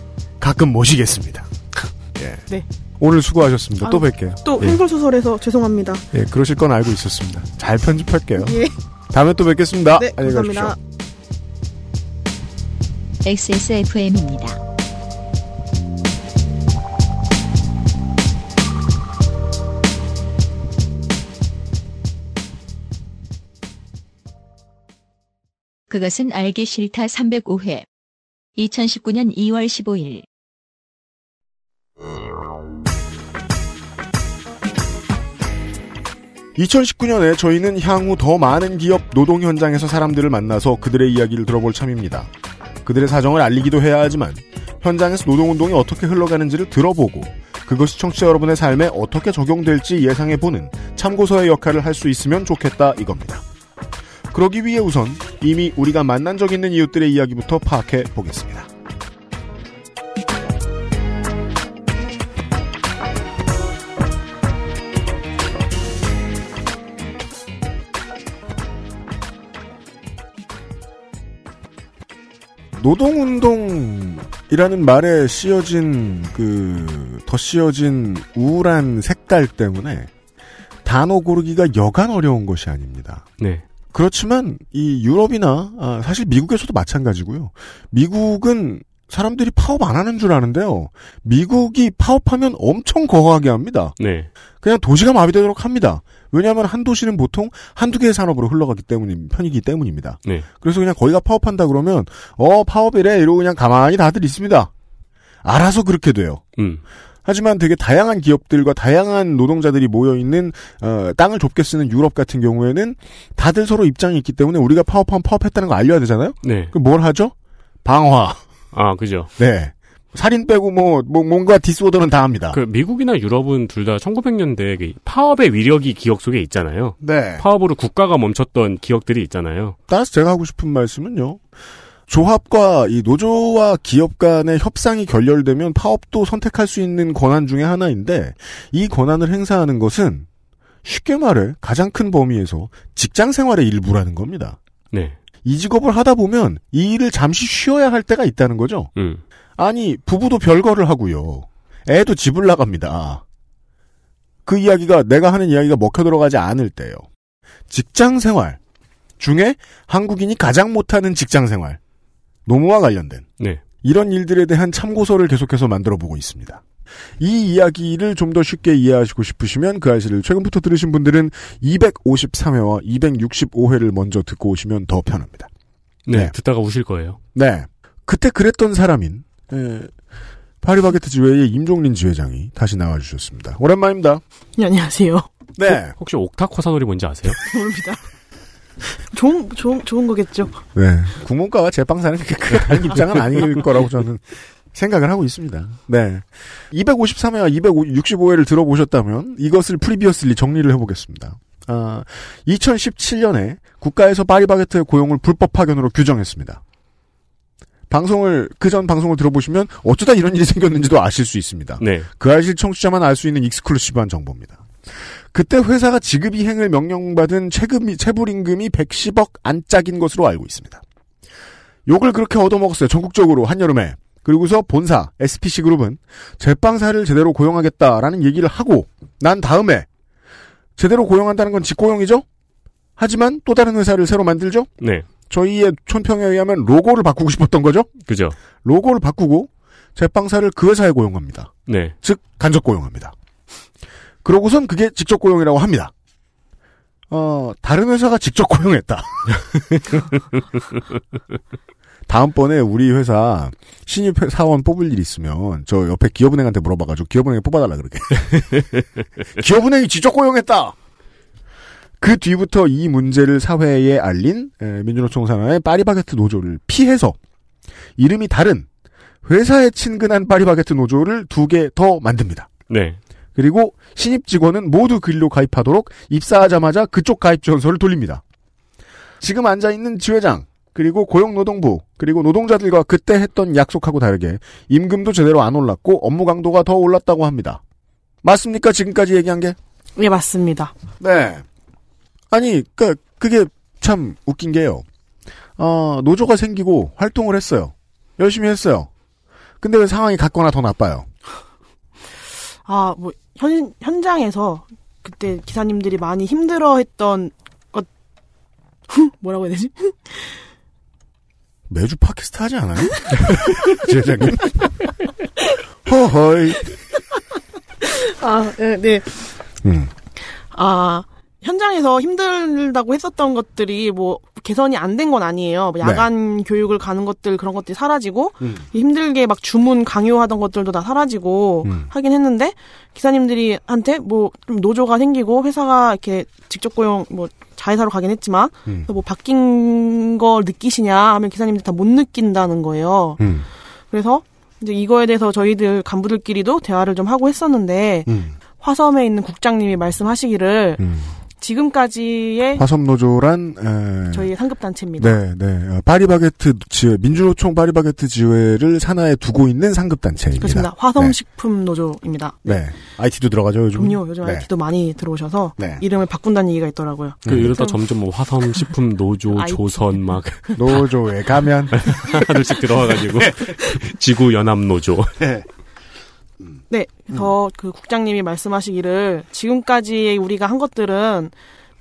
가끔 모시겠습니다. 예. 네. 오늘 수고하셨습니다. 또 아유, 뵐게요. 또 예. 횡설수설해서 죄송합니다. 예, 그러실 건 알고 있었습니다. 잘 편집할게요. 예. 다음에 또 뵙겠습니다. 네, 안녕히 감사합니다. 가십시오. XSFM입니다. 그것은 알기 싫다 305회. 2019년 2월 15일. 2019년에 저희는 향후 더 많은 기업 노동 현장에서 사람들을 만나서 그들의 이야기를 들어볼 참입니다. 그들의 사정을 알리기도 해야 하지만 현장에서 노동운동이 어떻게 흘러가는지를 들어보고 그것이 청취자 여러분의 삶에 어떻게 적용될지 예상해보는 참고서의 역할을 할 수 있으면 좋겠다 이겁니다. 그러기 위해 우선 이미 우리가 만난 적 있는 이웃들의 이야기부터 파악해 보겠습니다. 노동운동이라는 말에 씌어진 그 더 씌어진 우울한 색깔 때문에 단어 고르기가 여간 어려운 것이 아닙니다. 네. 그렇지만 이 유럽이나 아, 사실 미국에서도 마찬가지고요. 미국은 사람들이 파업 안 하는 줄 아는데요. 미국이 파업하면 엄청 거하게 합니다. 네. 그냥 도시가 마비되도록 합니다. 왜냐하면 한 도시는 보통 한두 개의 산업으로 흘러가기 때문인 편이기 때문입니다. 네. 그래서 그냥 거기가 파업한다 그러면 어 파업이래 이러고 그냥 가만히 다들 있습니다. 알아서 그렇게 돼요. 음. 하지만 되게 다양한 기업들과 다양한 노동자들이 모여 있는 어, 땅을 좁게 쓰는 유럽 같은 경우에는 다들 서로 입장이 있기 때문에 우리가 파업하면 파업했다는 거 알려야 되잖아요. 네. 그럼 뭘 하죠? 방화. 아, 그죠. 네. 살인 빼고 뭐, 뭐 뭔가 디스오더는 다 합니다. 그 미국이나 유럽은 둘 다 1900년대 그 파업의 위력이 기억 속에 있잖아요. 네. 파업으로 국가가 멈췄던 기억들이 있잖아요. 따라서 제가 하고 싶은 말씀은요. 조합과 이 노조와 기업 간의 협상이 결렬되면 파업도 선택할 수 있는 권한 중의 하나인데 이 권한을 행사하는 것은 쉽게 말해 가장 큰 범위에서 직장 생활의 일부라는 겁니다. 네. 이 직업을 하다 보면 이 일을 잠시 쉬어야 할 때가 있다는 거죠. 음. 아니 부부도 별거를 하고요. 애도 집을 나갑니다. 그 이야기가 내가 하는 이야기가 먹혀 들어가지 않을 때요. 직장 생활 중에 한국인이 가장 못하는 직장 생활 노무와 관련된 네. 이런 일들에 대한 참고서를 계속해서 만들어 보고 있습니다. 이 이야기를 좀 더 쉽게 이해하시고 싶으시면 그 아시를 최근부터 들으신 분들은 253회와 265회를 먼저 듣고 오시면 더 편합니다. 네. 네. 듣다가 우실 거예요. 네. 그때 그랬던 사람인 에, 파리바게트 지회의 임종린 지회장이 다시 나와주셨습니다. 오랜만입니다. 네, 안녕하세요. 네. 혹 시 옥타코사 놀이 뭔지 아세요? 모릅니다. 좋은, 좋은, 좋은 거겠죠. 네. 국문과와 제빵사는 그렇게 다른 입장은 아닐 거라고 저는 생각을 하고 있습니다. 네. 253회와 265회를 들어보셨다면 이것을 previously 정리를 해보겠습니다. 아, 2017년에 국가에서 파리바게트의 고용을 불법 파견으로 규정했습니다. 방송을 그 전 방송을 들어보시면 어쩌다 이런 일이 생겼는지도 아실 수 있습니다. 네. 그 아실 청취자만 알 수 있는 exclusive한 정보입니다. 그때 회사가 지급 이행을 명령받은 체급이, 체불 임금이 110억 안짝인 것으로 알고 있습니다. 욕을 그렇게 얻어먹었어요. 전국적으로 한여름에. 그리고서 본사 SPC 그룹은 제빵사를 제대로 고용하겠다라는 얘기를 하고 난 다음에 제대로 고용한다는 건 직고용이죠. 하지만 또 다른 회사를 새로 만들죠. 네. 저희의 촌평에 의하면 로고를 바꾸고 싶었던 거죠. 그죠. 로고를 바꾸고 제빵사를 그 회사에 고용합니다. 네. 즉 간접 고용합니다. 그러고선 그게 직접 고용이라고 합니다. 어, 다른 회사가 직접 고용했다. 다음번에 우리 회사 신입 회- 사원 뽑을 일 있으면 저 옆에 기업은행한테 물어봐가지고 기업은행에 뽑아달라 그러게. 기업은행이 직접 고용했다. 그 뒤부터 이 문제를 사회에 알린 에, 민주노총 산하의 파리바게트 노조를 피해서 이름이 다른 회사에 친근한 파리바게트 노조를 두 개 더 만듭니다. 네. 그리고 신입 직원은 모두 그일로 가입하도록 입사하자마자 그쪽 가입 지원서를 돌립니다. 지금 앉아 있는 지회장 그리고 고용노동부 그리고 노동자들과 그때 했던 약속하고 다르게 임금도 제대로 안 올랐고 업무 강도가 더 올랐다고 합니다. 맞습니까? 지금까지 얘기한 게? 예, 맞습니다. 네. 아니, 그 그게 참 웃긴 게요. 어, 노조가 생기고 활동을 했어요. 열심히 했어요. 근데 왜 상황이 같거나 더 나빠요? 아, 뭐, 현, 현장에서 그때 기사님들이 많이 힘들어 했던 것, 뭐라고 해야 되지? 매주 팟캐스트 하지 않아요? 지회장님. 허허이. 아, 네, 네. 음. 아, 현장에서 힘들다고 했었던 것들이 뭐 개선이 안 된 건 아니에요. 뭐 야간 교육을 가는 것들 그런 것들이 사라지고 음. 힘들게 막 주문 강요하던 것들도 다 사라지고 음. 하긴 했는데 기사님들이 한테 뭐 좀 노조가 생기고 회사가 이렇게 직접 고용 뭐 자회사로 가긴 했지만 음. 뭐 바뀐 걸 느끼시냐 하면 기사님들 다 못 느낀다는 거예요. 음. 그래서 이제 이거에 대해서 저희들 간부들끼리도 대화를 좀 하고 했었는데 음. 화섬에 있는 국장님이 말씀하시기를 음. 지금까지의 화섬노조란 에... 저희 상급 단체입니다. 네, 네. 어, 파리바게트 지회, 민주노총 파리바게트 지회를 산하에 두고 있는 상급단체입니다. 그렇습니다. 화섬식품 노조입니다. 네. IT도 들어가죠, 요즘. 그럼요. 요즘 네. IT도 많이 들어오셔서 네. 이름을 바꾼다는 얘기가 있더라고요. 그 이러다 좀- 점점 뭐 화성 식품 노조 IT. 조선 막 노조에 가면. 하나둘씩 들어와가지고 지구 연합 노조. 네. 그래서 음. 그 국장님이 말씀하시기를 지금까지 우리가 한 것들은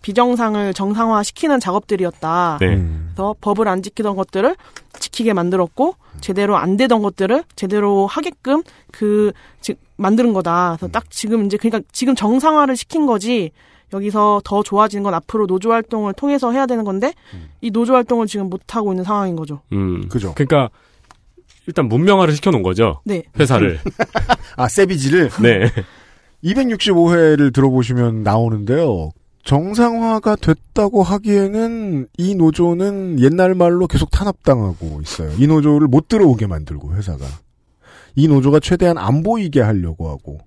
비정상을 정상화시키는 작업들이었다. 네. 음. 그래서 법을 안 지키던 것들을 지키게 만들었고 제대로 안 되던 것들을 제대로 하게끔 그 즉 만드는 거다. 그래서 딱 지금 이제 그러니까 지금 정상화를 시킨 거지. 여기서 더 좋아지는 건 앞으로 노조 활동을 통해서 해야 되는 건데 이 노조 활동을 지금 못 하고 있는 상황인 거죠. 음. 그죠. 그러니까 일단 문명화를 시켜놓은 거죠. 네. 회사를. 아, 세비지를. 네. 265회를 들어보시면 나오는데요. 정상화가 됐다고 하기에는 이 노조는 옛날 말로 계속 탄압당하고 있어요. 이 노조를 못 들어오게 만들고 회사가. 이 노조가 최대한 안 보이게 하려고 하고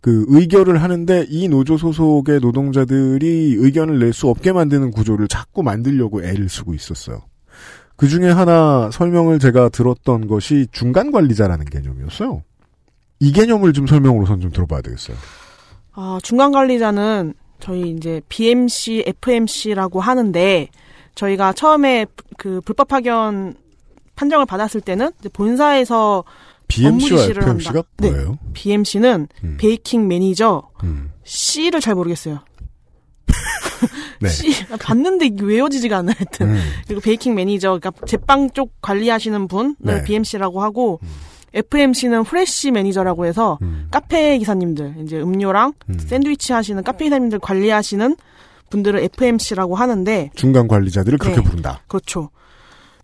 그 의결을 하는데 이 노조 소속의 노동자들이 의견을 낼 수 없게 만드는 구조를 자꾸 만들려고 애를 쓰고 있었어요. 그 중에 하나 설명을 제가 들었던 것이 중간 관리자라는 개념이었어요. 이 개념을 좀 설명으로선 좀 들어봐야 되겠어요. 아, 중간 관리자는 저희 이제 BMC, FMC라고 하는데 저희가 처음에 그 불법 파견 판정을 받았을 때는 본사에서 BMC와 FMC가. 네. 뭐예요? BMC는 음. 베이킹 매니저 음. C를 잘 모르겠어요. 네. C 봤는데 이게 외워지지가 않아요. 하여튼 음. 그리고 베이킹 매니저 그러니까 제빵 쪽 관리하시는 분을 네. 음. BMC라고 하고 FMC는 fresh 매니저라고 해서 음. 카페 기사님들 이제 음료랑 음. 샌드위치 하시는 카페 기사님들 관리하시는 분들을 FMC라고 하는데 중간 관리자들을 그렇게 네. 부른다. 그렇죠.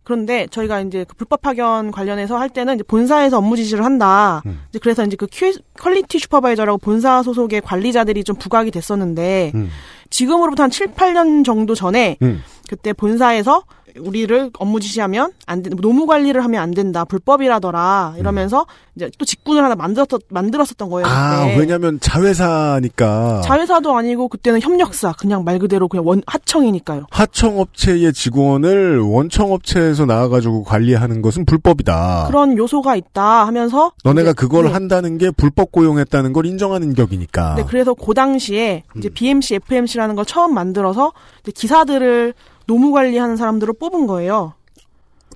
그런데 저희가 이제 그 불법 파견 관련해서 할 때는 이제 본사에서 업무 지시를 한다. 음. 이제 그래서 이제 그 Q, quality supervisor라고 본사 소속의 관리자들이 좀 부각이 됐었는데 음. 지금으로부터 한 7, 8년 정도 전에 음. 그때 본사에서 우리를 업무 지시하면 안 된, 노무 관리를 하면 안 된다. 불법이라더라. 이러면서 이제 또 직군을 하나 만들었, 만들었었던 거예요. 아, 그때. 왜냐면 자회사니까 자회사도 아니고 그때는 협력사. 그냥 말 그대로 그냥 원, 하청이니까요. 하청업체의 직원을 원청업체에서 나와가지고 관리하는 것은 불법이다. 그런 요소가 있다 하면서 아. 너네가 그걸 네. 한다는 게 불법 고용했다는 걸 인정하는 격이니까. 네, 그래서 그 당시에 음. 이제 BMC, FMC라는 걸 처음 만들어서 기사들을 노무 관리하는 사람들을 뽑은 거예요.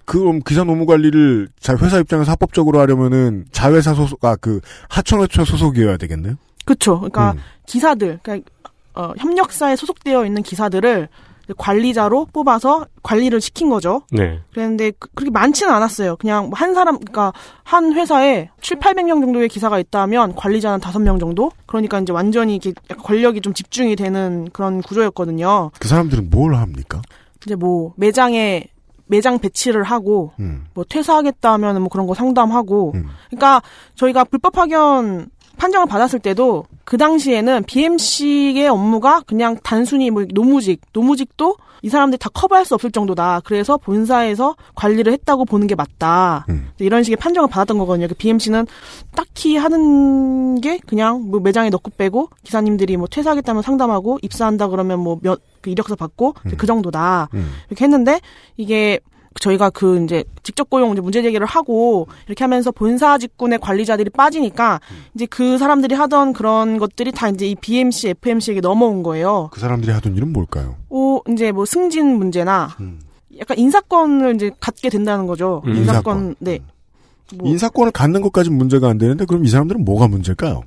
그럼 기사 노무 관리를 자 회사 입장에서 합법적으로 하려면은 자회사 소속 아그 하청업체 소속이어야 되겠네요. 그렇죠. 그러니까 음. 기사들, 그러니까 어, 협력사에 소속되어 있는 기사들을 관리자로 뽑아서 관리를 시킨 거죠. 네. 그랬는데 그- 그렇게 많지는 않았어요. 그냥 뭐한 사람, 그러니까 한 회사에 7, 800명 정도의 기사가 있다면 관리자는 5명 정도? 그러니까 이제 완전히 이게 약간 권력이 좀 집중이 되는 그런 구조였거든요. 그 사람들은 뭘 합니까? 이제 뭐 매장에 매장 배치를 하고 음. 뭐 퇴사하겠다 하면 뭐 그런 거 상담하고 음. 그러니까 저희가 불법 파견 판정을 받았을 때도 그 당시에는 BMC의 업무가 그냥 단순히 뭐 노무직, 노무직도 이 사람들이 다 커버할 수 없을 정도다. 그래서 본사에서 관리를 했다고 보는 게 맞다. 음. 이런 식의 판정을 받았던 거거든요. 그 BMC는 딱히 하는 게 그냥 뭐 매장에 넣고 빼고 기사님들이 뭐 퇴사하겠다면 상담하고 입사한다 그러면 뭐 몇 그 이력서 받고 그 정도다. 음. 이렇게 했는데 이게 저희가 그 이제 직접 고용 이제 문제 제기를 하고 이렇게 하면서 본사 직군의 관리자들이 빠지니까 이제 그 사람들이 하던 그런 것들이 다 이제 이 BMC, FMC에게 넘어온 거예요. 그 사람들이 하던 일은 뭘까요? 오 이제 뭐 승진 문제나 음. 약간 인사권을 이제 갖게 된다는 거죠. 음, 인사권. 네. 뭐 인사권을 갖는 것까지는 문제가 안 되는데 그럼 이 사람들은 뭐가 문제일까요?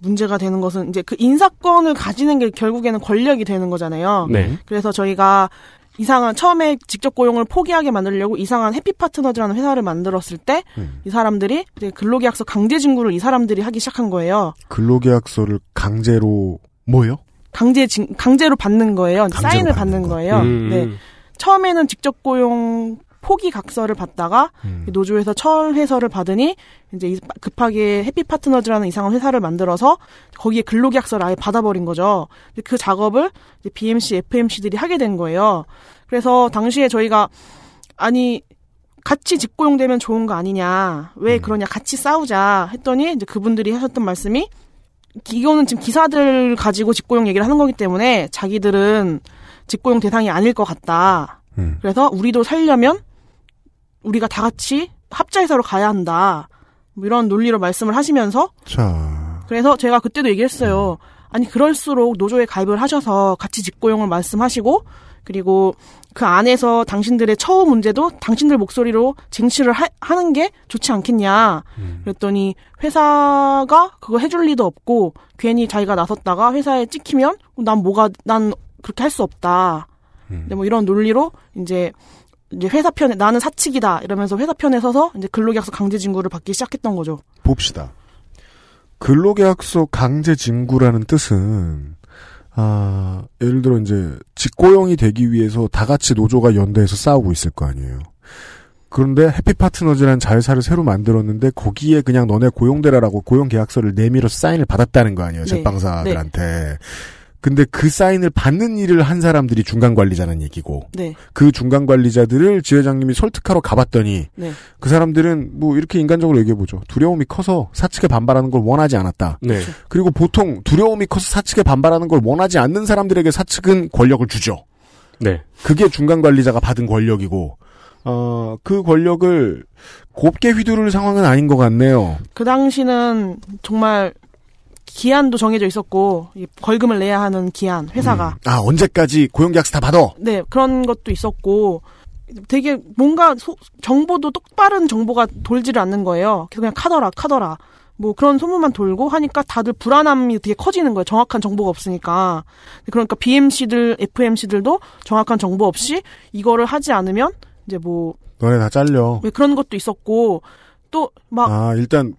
문제가 되는 것은 이제 그 인사권을 가지는 게 결국에는 권력이 되는 거잖아요. 네. 그래서 저희가 이상한 처음에 직접 고용을 포기하게 만들려고 이상한 해피 파트너즈라는 회사를 만들었을 때이 음. 사람들이 이제 근로계약서 강제 진구를 이 사람들이 하기 시작한 거예요. 근로계약서를 강제로 뭐요? 강제 진, 강제로 받는 거예요. 사인을 받는 받는 거. 거예요. 음. 네. 처음에는 직접 고용 포기 각서를 받다가 음. 노조에서 철회서를 받으니 이제 이- 급하게 해피 파트너즈라는 이상한 회사를 만들어서 거기에 근로계약서를 아예 받아버린 거죠. 그 작업을 이제 BMC, FMC들이 하게 된 거예요. 그래서 당시에 저희가 아니 같이 직고용되면 좋은 거 아니냐 왜 음. 그러냐 같이 싸우자 했더니 이제 그분들이 하셨던 말씀이 이거는 지금 기사들 가지고 직고용 얘기를 하는 거기 때문에 자기들은 직고용 대상이 아닐 것 같다. 음. 그래서 우리도 살려면 우리가 다 같이 합자회사로 가야 한다. 뭐 이런 논리로 말씀을 하시면서 자, 그래서 제가 그때도 얘기했어요. 아니 그럴수록 노조에 가입을 하셔서 같이 직고용을 말씀하시고 그리고 그 안에서 당신들의 처우 문제도 당신들 목소리로 쟁취를 하, 하는 게 좋지 않겠냐. 그랬더니 회사가 그거 해줄 리도 없고 괜히 자기가 나섰다가 회사에 찍히면 난 뭐가 난 그렇게 할 수 없다. 음. 근데 뭐 이런 논리로 이제 이제 회사 편에 나는 사측이다 이러면서 회사 편에 서서 이제 근로계약서 강제 징구를 받기 시작했던 거죠. 봅시다. 근로계약서 강제 징구라는 뜻은 아, 예를 들어 이제 직고용이 되기 위해서 다 같이 노조가 연대해서 싸우고 있을 거 아니에요. 그런데 해피파트너즈라는 자회사를 새로 만들었는데 거기에 그냥 너네 고용되라라고 고용계약서를 내밀어서 사인을 받았다는 거 아니에요. 네. 제빵사들한테. 근데 그 사인을 받는 일을 한 사람들이 중간 관리자는 얘기고 네, 그 중간 관리자들을 지회장님이 설득하러 가봤더니 네, 그 사람들은 뭐 이렇게 인간적으로 얘기해 보죠. 두려움이 커서 사측에 반발하는 걸 원하지 않았다. 네. 그리고 보통 두려움이 커서 사측에 반발하는 걸 원하지 않는 사람들에게 사측은 권력을 주죠. 네. 그게 중간 관리자가 받은 권력이고, 어, 그 권력을 곱게 휘두를 상황은 아닌 것 같네요. 그 당시는 정말 기한도 정해져 있었고 이 벌금을 내야 하는 기한 회사가 음. 아, 언제까지 고용계약서 다 받아? 네 그런 것도 있었고 되게 뭔가 소- 정보도 똑바른 정보가 돌지를 않는 거예요. 그래서 그냥 카더라 카더라 뭐 그런 소문만 돌고 하니까 다들 불안함이 되게 커지는 거예요. 정확한 정보가 없으니까 그러니까 BMC들 FMC들도 정확한 정보 없이 이거를 하지 않으면 이제 뭐 너네 다 잘려. 왜 그런 것도 있었고 또 막 아, 일단,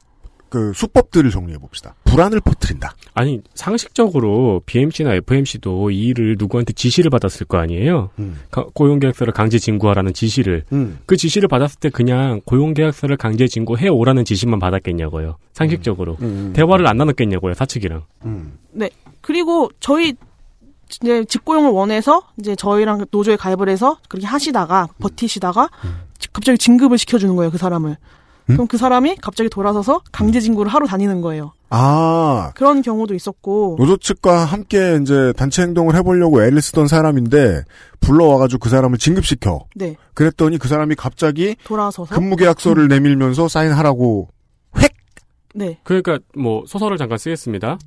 그, 수법들을 정리해 봅시다. 불안을 퍼뜨린다. 아니 상식적으로 BMC나 FMC도 이 일을 누구한테 지시를 받았을 거 아니에요. 음. 가- 고용계약서를 강제 진구하라는 지시를 음. 그 지시를 받았을 때 그냥 고용계약서를 강제 진구해 오라는 지시만 받았겠냐고요. 상식적으로 음. 대화를 안 나눴겠냐고요 사측이랑. 음. 그리고 저희 이제 직고용을 원해서 이제 저희랑 노조에 가입을 해서 그렇게 하시다가 버티시다가 갑자기 진급을 시켜주는 거예요 그 사람을. 음? 그럼 그 사람이 갑자기 돌아서서 강제 진구를 하러 다니는 거예요. 아, 그런 경우도 있었고 노조 측과 함께 이제 단체 행동을 해보려고 애를 쓰던 사람인데 불러와가지고 그 사람을 진급시켜. 네 그랬더니 그 사람이 갑자기 돌아서서 근무계약서를 내밀면서 사인하라고 네 그러니까 뭐 소설을 잠깐 쓰겠습니다.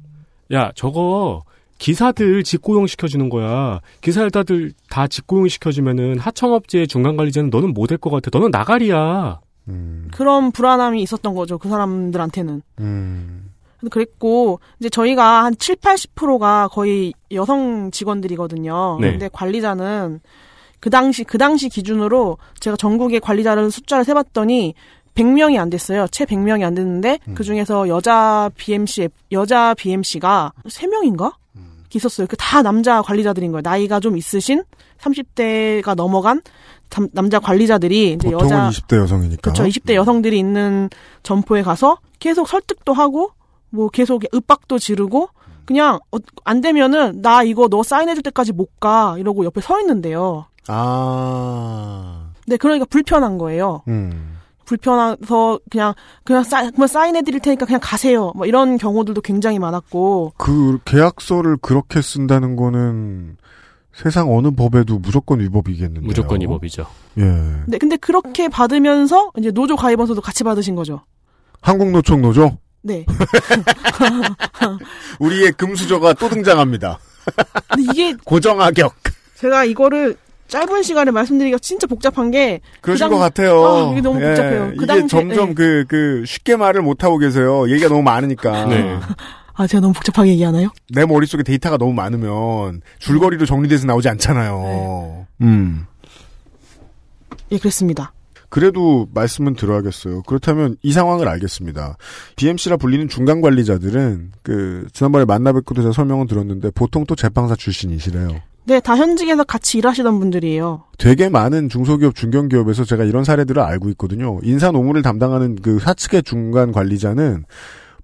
야 저거 기사들 직고용 시켜주는 거야. 기사들다들 다 직고용 시켜주면은 하청업체 중간 관리자는 너는 못될것 같아. 너는 나가리야. 음, 그런 불안함이 있었던 거죠 그 사람들한테는. 음, 그랬고 이제 저희가 한 7, 80%가 거의 여성 직원들이거든요. 네. 근데 관리자는 그 당시 그 당시 기준으로 제가 전국의 관리자를 숫자를 세 봤더니 100명이 안 됐어요. 채 100명이 안 됐는데 그 중에서 여자 BMC 여자 BMC가 3명인가? 있었어요. 그 다 남자 관리자들인 거예요. 나이가 좀 있으신 30대가 넘어간 담- 남자 관리자들이 이제 보통은 여자 20대 여성이니까. 그렇죠. 20대 여성들이 있는 점포에 가서 계속 설득도 하고 뭐 계속 윽박도 지르고 그냥 어, 안 되면은 나 이거 너 사인해줄 때까지 못 가 이러고 옆에 서 있는데요. 아. 네, 그러니까 불편한 거예요. 음. 불편해서 그냥 그냥 사인 그냥 사인해 드릴 테니까 그냥 가세요. 뭐 이런 경우들도 굉장히 많았고 그 계약서를 그렇게 쓴다는 거는 세상 어느 법에도 무조건 위법이겠는데요. 무조건 이 법이죠. 예. 네, 근데 그렇게 받으면서 이제 노조 가입원서도 같이 받으신 거죠. 한국노총 노조 네. 우리의 금수저가 또 등장합니다. 근데 이게 고정하격. 제가 이거를 짧은 시간에 말씀드리기가 진짜 복잡한 게 그러신 그 당- 것 같아요. 아, 이게 너무 복잡해요. 그 이게 당시에- 점점 네. 그, 그, 쉽게 말을 못 하고 계세요. 얘기가 너무 많으니까. 네. 아, 제가 너무 복잡하게 얘기하나요? 내 머릿속에 데이터가 너무 많으면 줄거리로 정리돼서 나오지 않잖아요. 음. 예, 그랬습니다. 그래도 말씀은 들어야겠어요. 그렇다면 이 상황을 알겠습니다. BMC라 불리는 중간 관리자들은 그 지난번에 만나 뵙고도 제가 설명은 들었는데 보통 또 제빵사 출신이시래요. 네, 다 현직에서 같이 일하시던 분들이에요. 되게 많은 중소기업, 중견기업에서 제가 이런 사례들을 알고 있거든요. 인사 노무를 담당하는 그 사측의 중간 관리자는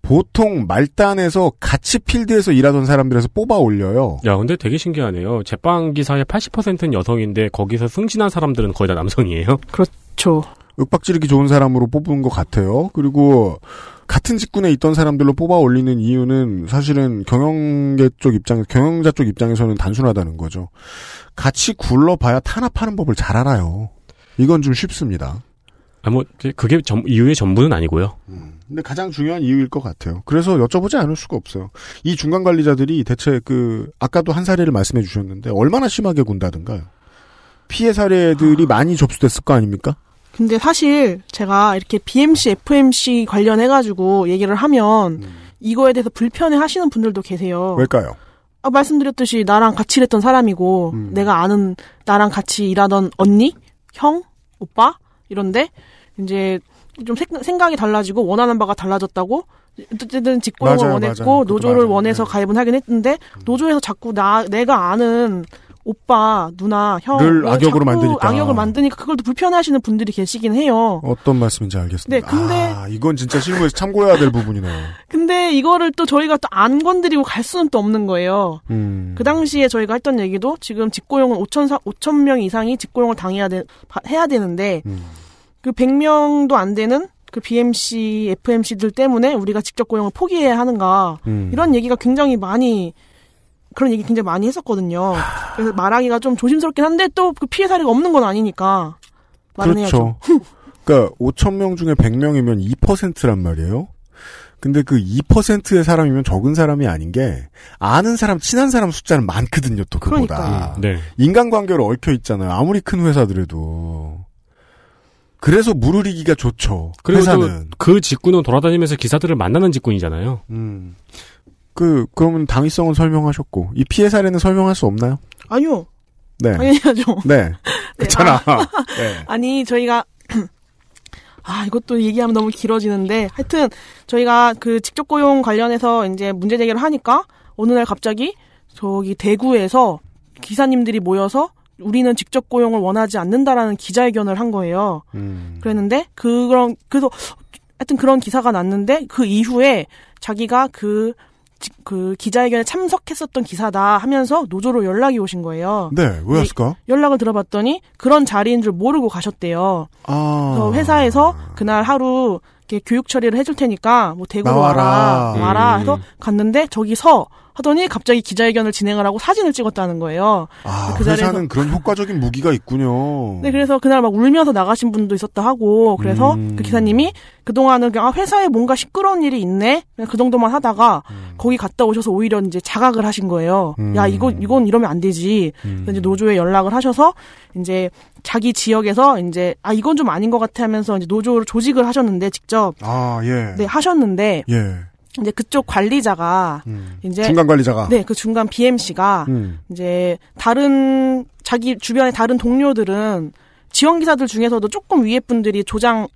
보통 말단에서 같이 필드에서 일하던 사람들에서 뽑아 올려요. 야, 근데 되게 신기하네요. 제빵 기사의 80%는 여성인데 거기서 승진한 사람들은 거의 다 남성이에요. 그렇죠. 윽박지르기 좋은 사람으로 뽑은 것 같아요. 그리고 같은 직군에 있던 사람들로 뽑아 올리는 이유는 사실은 경영계 쪽 입장, 경영자 쪽 입장에서는 단순하다는 거죠. 같이 굴러봐야 탄압하는 법을 잘 알아요. 이건 좀 쉽습니다. 아, 뭐 그게 전- 이유의 전부는 아니고요. 근데 가장 중요한 이유일 것 같아요. 그래서 여쭤보지 않을 수가 없어요. 이 중간 관리자들이 대체 그 아까도 한 사례를 말씀해 주셨는데 얼마나 심하게 군다든가요. 피해 사례들이 많이 접수됐을 거 아닙니까? 근데 사실 제가 이렇게 BMC, FMC 관련해가지고 얘기를 하면 이거에 대해서 불편해 하시는 분들도 계세요. 왜일까요? 아, 말씀드렸듯이 나랑 같이 일했던 사람이고 음. 내가 아는 나랑 같이 일하던 언니, 형, 오빠 이런데 이제 좀 생- 생각이 달라지고 원하는 바가 달라졌다고 어쨌든 직고용을 맞아요, 원했고 맞아요. 노조를. 원해서 네. 가입은 하긴 했는데 노조에서 자꾸 나 내가 아는 오빠, 누나, 형를왜 악역으로 만드니까. 악역을 만드니까 그걸 또 불편해하시는 분들이 계시긴 해요. 어떤 말씀인지 알겠습니다. 네, 근데- 아, 이건 진짜 실무에서 참고해야 될 부분이네요. 근데 이거를 또 저희가 또 안 건드리고 갈 수는 또 없는 거예요. 음. 그 당시에 저희가 했던 얘기도 지금 직고용은 5천 5천 명 이상이 직고용을 당해야 돼 바- 해야 되는데 음. 그 100명도 안 되는 그 BMC, FMC들 때문에 우리가 직접 고용을 포기해야 하는가 음. 이런 얘기가 굉장히 많이 그런 얘기 굉장히 많이 했었거든요. 그래서 말하기가 좀 조심스럽긴 한데 또 그 피해 사례가 없는 건 아니니까. 그렇죠. 그러니까 5천 명 중에 100명이면 2%란 말이에요. 근데 그 2%의 사람이면 적은 사람이 아닌 게 아는 사람, 친한 사람 숫자는 많거든요. 또 그보다. 네. 인간관계로 얽혀 있잖아요. 아무리 큰 회사들에도. 그래서 무르리기가 좋죠. 그리고 회사는. 또그 직군은 돌아다니면서 기사들을 만나는 직군이잖아요. 음. 그 그러면 당위성은 설명하셨고 이 피해 사례는 설명할 수 없나요? 아니요. 네. 당연히 해야죠. 네. 그렇잖아. 네. 아니 저희가 아 이것도 얘기하면 너무 길어지는데 하여튼 저희가 그 직접 고용 관련해서 이제 문제 제기를 하니까 어느 날 갑자기 저기 대구에서 기사님들이 모여서 우리는 직접 고용을 원하지 않는다라는 기자회견을 한 거예요. 음. 그랬는데 그런 그래서 하여튼 그런 기사가 났는데 그 이후에 자기가 그, 지- 그 기자회견에 참석했었던 기사다 하면서 노조로 연락이 오신 거예요. 네. 왜였을까? 연락을 들어봤더니 그런 자리인 줄 모르고 가셨대요. 아. 그래서 회사에서 그날 하루 이렇게 교육 처리를 해줄 테니까 뭐 대구로 나와라. 와라 와라 음. 해서 갔는데 저기 서 하더니 갑자기 기자회견을 진행을 하고 사진을 찍었다는 거예요. 아, 그 자리에서- 회사는 그런 효과적인 무기가 있군요. 네, 그래서 그날 막 울면서 나가신 분도 있었다 하고, 그래서 음. 그 기사님이 그동안은 그냥 아, 회사에 뭔가 시끄러운 일이 있네? 그 정도만 하다가, 거기 갔다 오셔서 오히려 이제 자각을 하신 거예요. 음. 야, 이거, 이건 이러면 안 되지. 음. 그래서 이제 노조에 연락을 하셔서, 이제 자기 지역에서 이제, 아, 이건 좀 아닌 것 같아 하면서 이제 노조를 조직을 하셨는데, 직접. 아, 예. 네, 하셨는데, 예. 이제 그쪽 관리자가 음. 이제 중간 관리자가. 네, 그 중간 BMC가 음. 이제 다른 자기 주변의 다른 동료들은 지원 기사들 중에서도 조금 위에 분들이 조장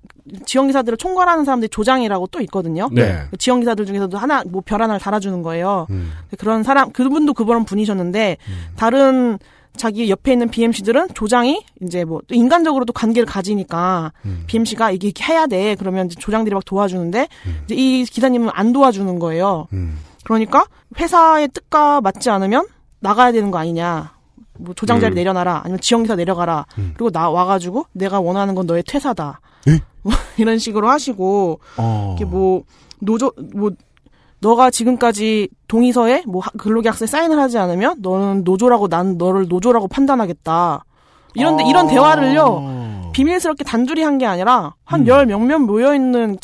지원 기사들을 총괄하는 사람들이 조장이라고 또 있거든요. 네. 그 지원 기사들 중에서도 하나 뭐별 하나를 달아주는 거예요. 음. 그런 사람 그분도 그런 분이셨는데 다른 자기 옆에 있는 BMC들은 조장이 이제 뭐또 인간적으로도 관계를 가지니까 음. BMC가 이게 이렇게 해야 돼 그러면 이제 조장들이 막 도와주는데 이제 이 기사님은 안 도와주는 거예요. 음. 그러니까 회사의 뜻과 맞지 않으면 나가야 되는 거 아니냐. 뭐 조장 자리 음. 내려놔라. 아니면 지원기사 내려가라. 음. 그리고 나 와가지고 내가 원하는 건 너의 퇴사다. 예? 뭐 이런 식으로 하시고 어. 이게 뭐 노조 뭐 너가 지금까지 동의서에 뭐 하- 근로계약서에 사인을 하지 않으면 너는 노조라고 난 너를 노조라고 판단하겠다. 이런데 이런 대화를요 어. 비밀스럽게 단둘이 한 게 아니라 한 음. 열 몇몇 모여 있는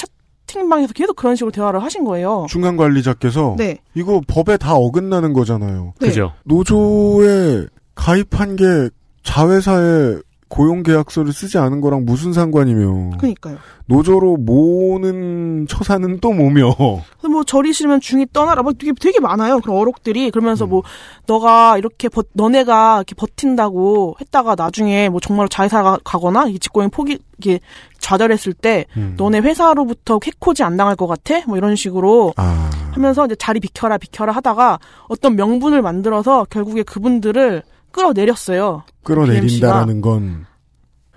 채팅방에서 계속 그런 식으로 대화를 하신 거예요. 중간 관리자께서 네. 이거 법에 다 어긋나는 거잖아요. 네. 그죠? 노조에 가입한 게 자회사에 고용 계약서를 쓰지 않은 거랑 무슨 상관이며. 그러니까요. 노조로 모는 처사는 또 뭐며. 뭐 절이 싫으면 중이 떠나라. 막 되게 되게 많아요. 그런 어록들이. 그러면서 음. 뭐 너가 이렇게 버, 너네가 이렇게 버틴다고 했다가 나중에 뭐 정말 자회사가 가거나 이 직고행 포기 이게 좌절했을 때 음. 너네 회사로부터 해코지 안 당할 것 같아? 뭐 이런 식으로 아. 하면서 이제 자리 비켜라 비켜라 하다가 어떤 명분을 만들어서 결국에 그분들을 끌어내렸어요. 끌어내린다라는 건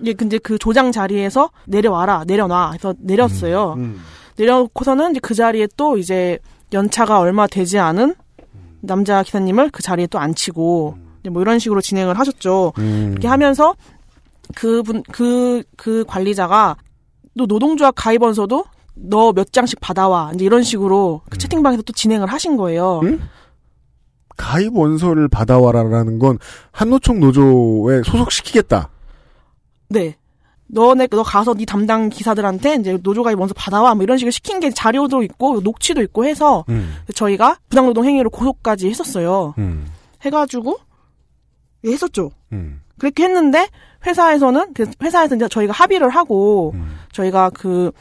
예, 근데 그 조장 자리에서 내려와라, 내려놔 해서 내렸어요. 음. 내려놓고서는 이제 그 자리에 또 이제 연차가 얼마 되지 않은 남자 기사님을 그 자리에 또 앉히고 이제 뭐 이런 식으로 진행을 하셨죠. 음. 이렇게 하면서 그분 그그 관리자가 또 노동조합 가입원서도 너 몇 장씩 받아와 이제 이런 식으로 그 채팅방에서 또 진행을 하신 거예요. 음? 가입 원서를 받아와라라는 건 한노총 노조에 소속시키겠다. 네. 너네 너 가서 네 담당 기사들한테 이제 노조 가입 원서 받아와 뭐 이런 식으로 시킨 게 자료도 있고 녹취도 있고 해서 음. 저희가 부당노동 행위로 고소까지 했었어요. 음. 해가지고 예, 했었죠. 음. 그렇게 했는데 회사에서는 그 회사에서 이제 저희가 합의를 하고 음. 저희가 그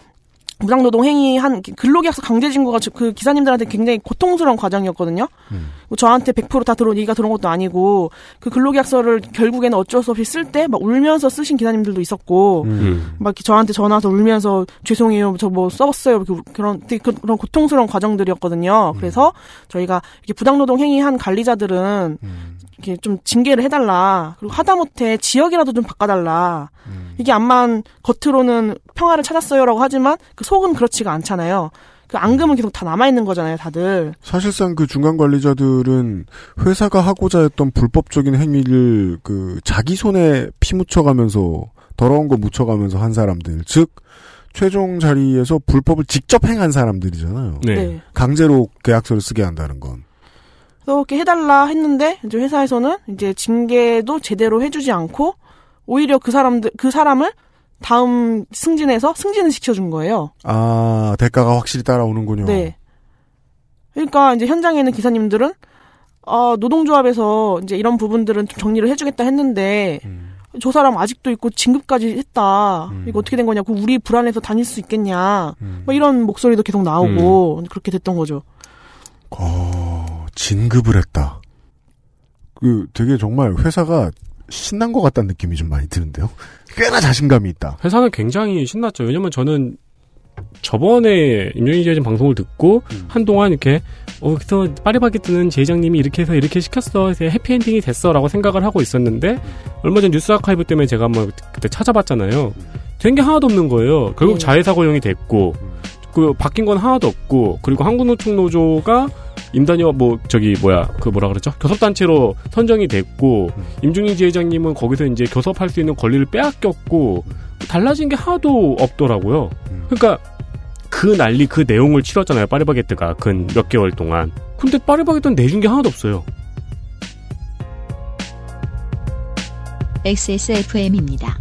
무당노동 행위한 근로계약서 강제징고가 저- 그 기사님들한테 굉장히 고통스러운 과정이었거든요. 음. 뭐 저한테 100%다 들어온 얘기가 들어온 것도 아니고 그 근로계약서를 결국에는 어쩔 수 없이 쓸 때 막 울면서 쓰신 기사님들도 있었고 음. 막 저한테 전화 와서 울면서 죄송해요 저 뭐 써봤어요 울- 그런 되게 그- 그런 고통스러운 과정들이었거든요. 그래서 저희가 이렇게 부당노동 행위한 관리자들은 음. 이렇게 좀 징계를 해달라 그리고 하다못해 지역이라도 좀 바꿔달라 음. 이게 암만 겉으로는 평화를 찾았어요라고 하지만 그 속은 그렇지가 않잖아요. 그 앙금은 계속 다 남아 있는 거잖아요, 다들. 사실상 그 중간 관리자들은 회사가 하고자 했던 불법적인 행위를 그 자기 손에 피 묻혀가면서 더러운 거 묻혀가면서 한 사람들, 즉 최종 자리에서 불법을 직접 행한 사람들이잖아요. 네. 강제로 계약서를 쓰게 한다는 건. 그래서 이렇게 해달라 했는데 이제 회사에서는 이제 징계도 제대로 해주지 않고 오히려 그 사람들 그 사람을 다음 승진해서 승진을 시켜준 거예요. 아 대가가 확실히 따라오는군요. 네. 그러니까 이제 현장에 있는 기사님들은 아 노동조합에서 이제 이런 부분들은 좀 정리를 해주겠다 했는데 음. 저 사람 아직도 있고 진급까지 했다. 음. 이거 어떻게 된 거냐고 우리 불안해서 다닐 수 있겠냐. 음. 뭐 이런 목소리도 계속 나오고 그렇게 됐던 거죠. 어, 진급을 했다. 그 되게 정말 회사가 신난 것 같다는 느낌이 좀 많이 드는데요. 꽤나 자신감이 있다. 회사는 굉장히 신났죠. 왜냐면 저는 저번에 임영희 기자님 방송을 듣고 음. 한동안 이렇게 어 그래서 파리바게뜨는 제이장님이 이렇게 해서 이렇게 시켰어 그래서 해피엔딩이 됐어라고 생각을 하고 있었는데 얼마 전 뉴스 아카이브 때문에 제가 한번 그때 찾아봤잖아요. 된 게 하나도 없는 거예요. 결국 네. 자회사 고용이 됐고 그 바뀐 건 하나도 없고 그리고 한국노총 노조가 임단위와 뭐 저기 뭐야 그 뭐라 그러죠 교섭단체로 선정이 됐고 임중희 지회장님은 거기서 이제 교섭할 수 있는 권리를 빼앗겼고 달라진 게 하나도 없더라고요. 음. 그러니까 그 난리 그 내용을 치렀잖아요 파리바게뜨가 근 몇 개월 동안. 근데 파리바게뜨는 내준 게 하나도 없어요. XSFM입니다.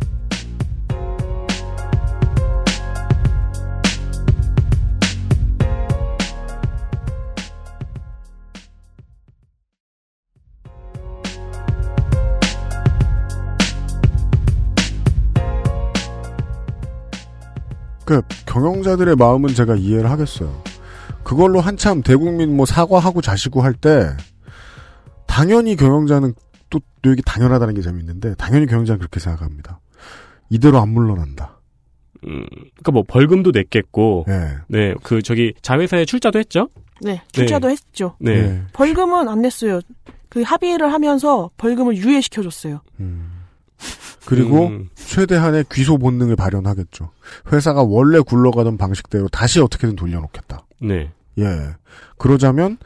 그 경영자들의 마음은 제가 이해를 하겠어요. 그걸로 한참 대국민 뭐 사과하고 자시고 할 때 당연히 경영자는 또, 또 이게 당연하다는 게 재밌는데 당연히 경영자는 그렇게 생각합니다. 이대로 안 물러난다. 음, 그러니까 뭐 벌금도 냈겠고, 예. 네, 그 저기 자회사에 출자도 했죠. 네, 출자도 했죠. 네, 예. 벌금은 안 냈어요. 그 합의를 하면서 벌금을 유예시켜줬어요. 음. 그리고 음, 최대한의 귀소 본능을 발현하겠죠. 회사가 원래 굴러가던 방식대로 다시 어떻게든 돌려놓겠다. 네, 예. 그러자면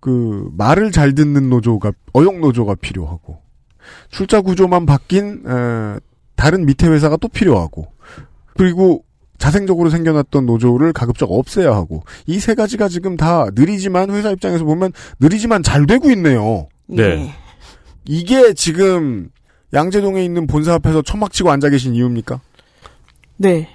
그 말을 잘 듣는 노조가 어용 노조가 필요하고 출자 구조만 바뀐 에, 다른 밑에 회사가 또 필요하고 그리고 자생적으로 생겨났던 노조를 가급적 없애야 하고 이 세 가지가 지금 다 느리지만 회사 입장에서 보면 느리지만 잘 되고 있네요. 네. 예. 이게 지금 양재동에 있는 본사 앞에서 천막 치고 앉아 계신 이유입니까? 네.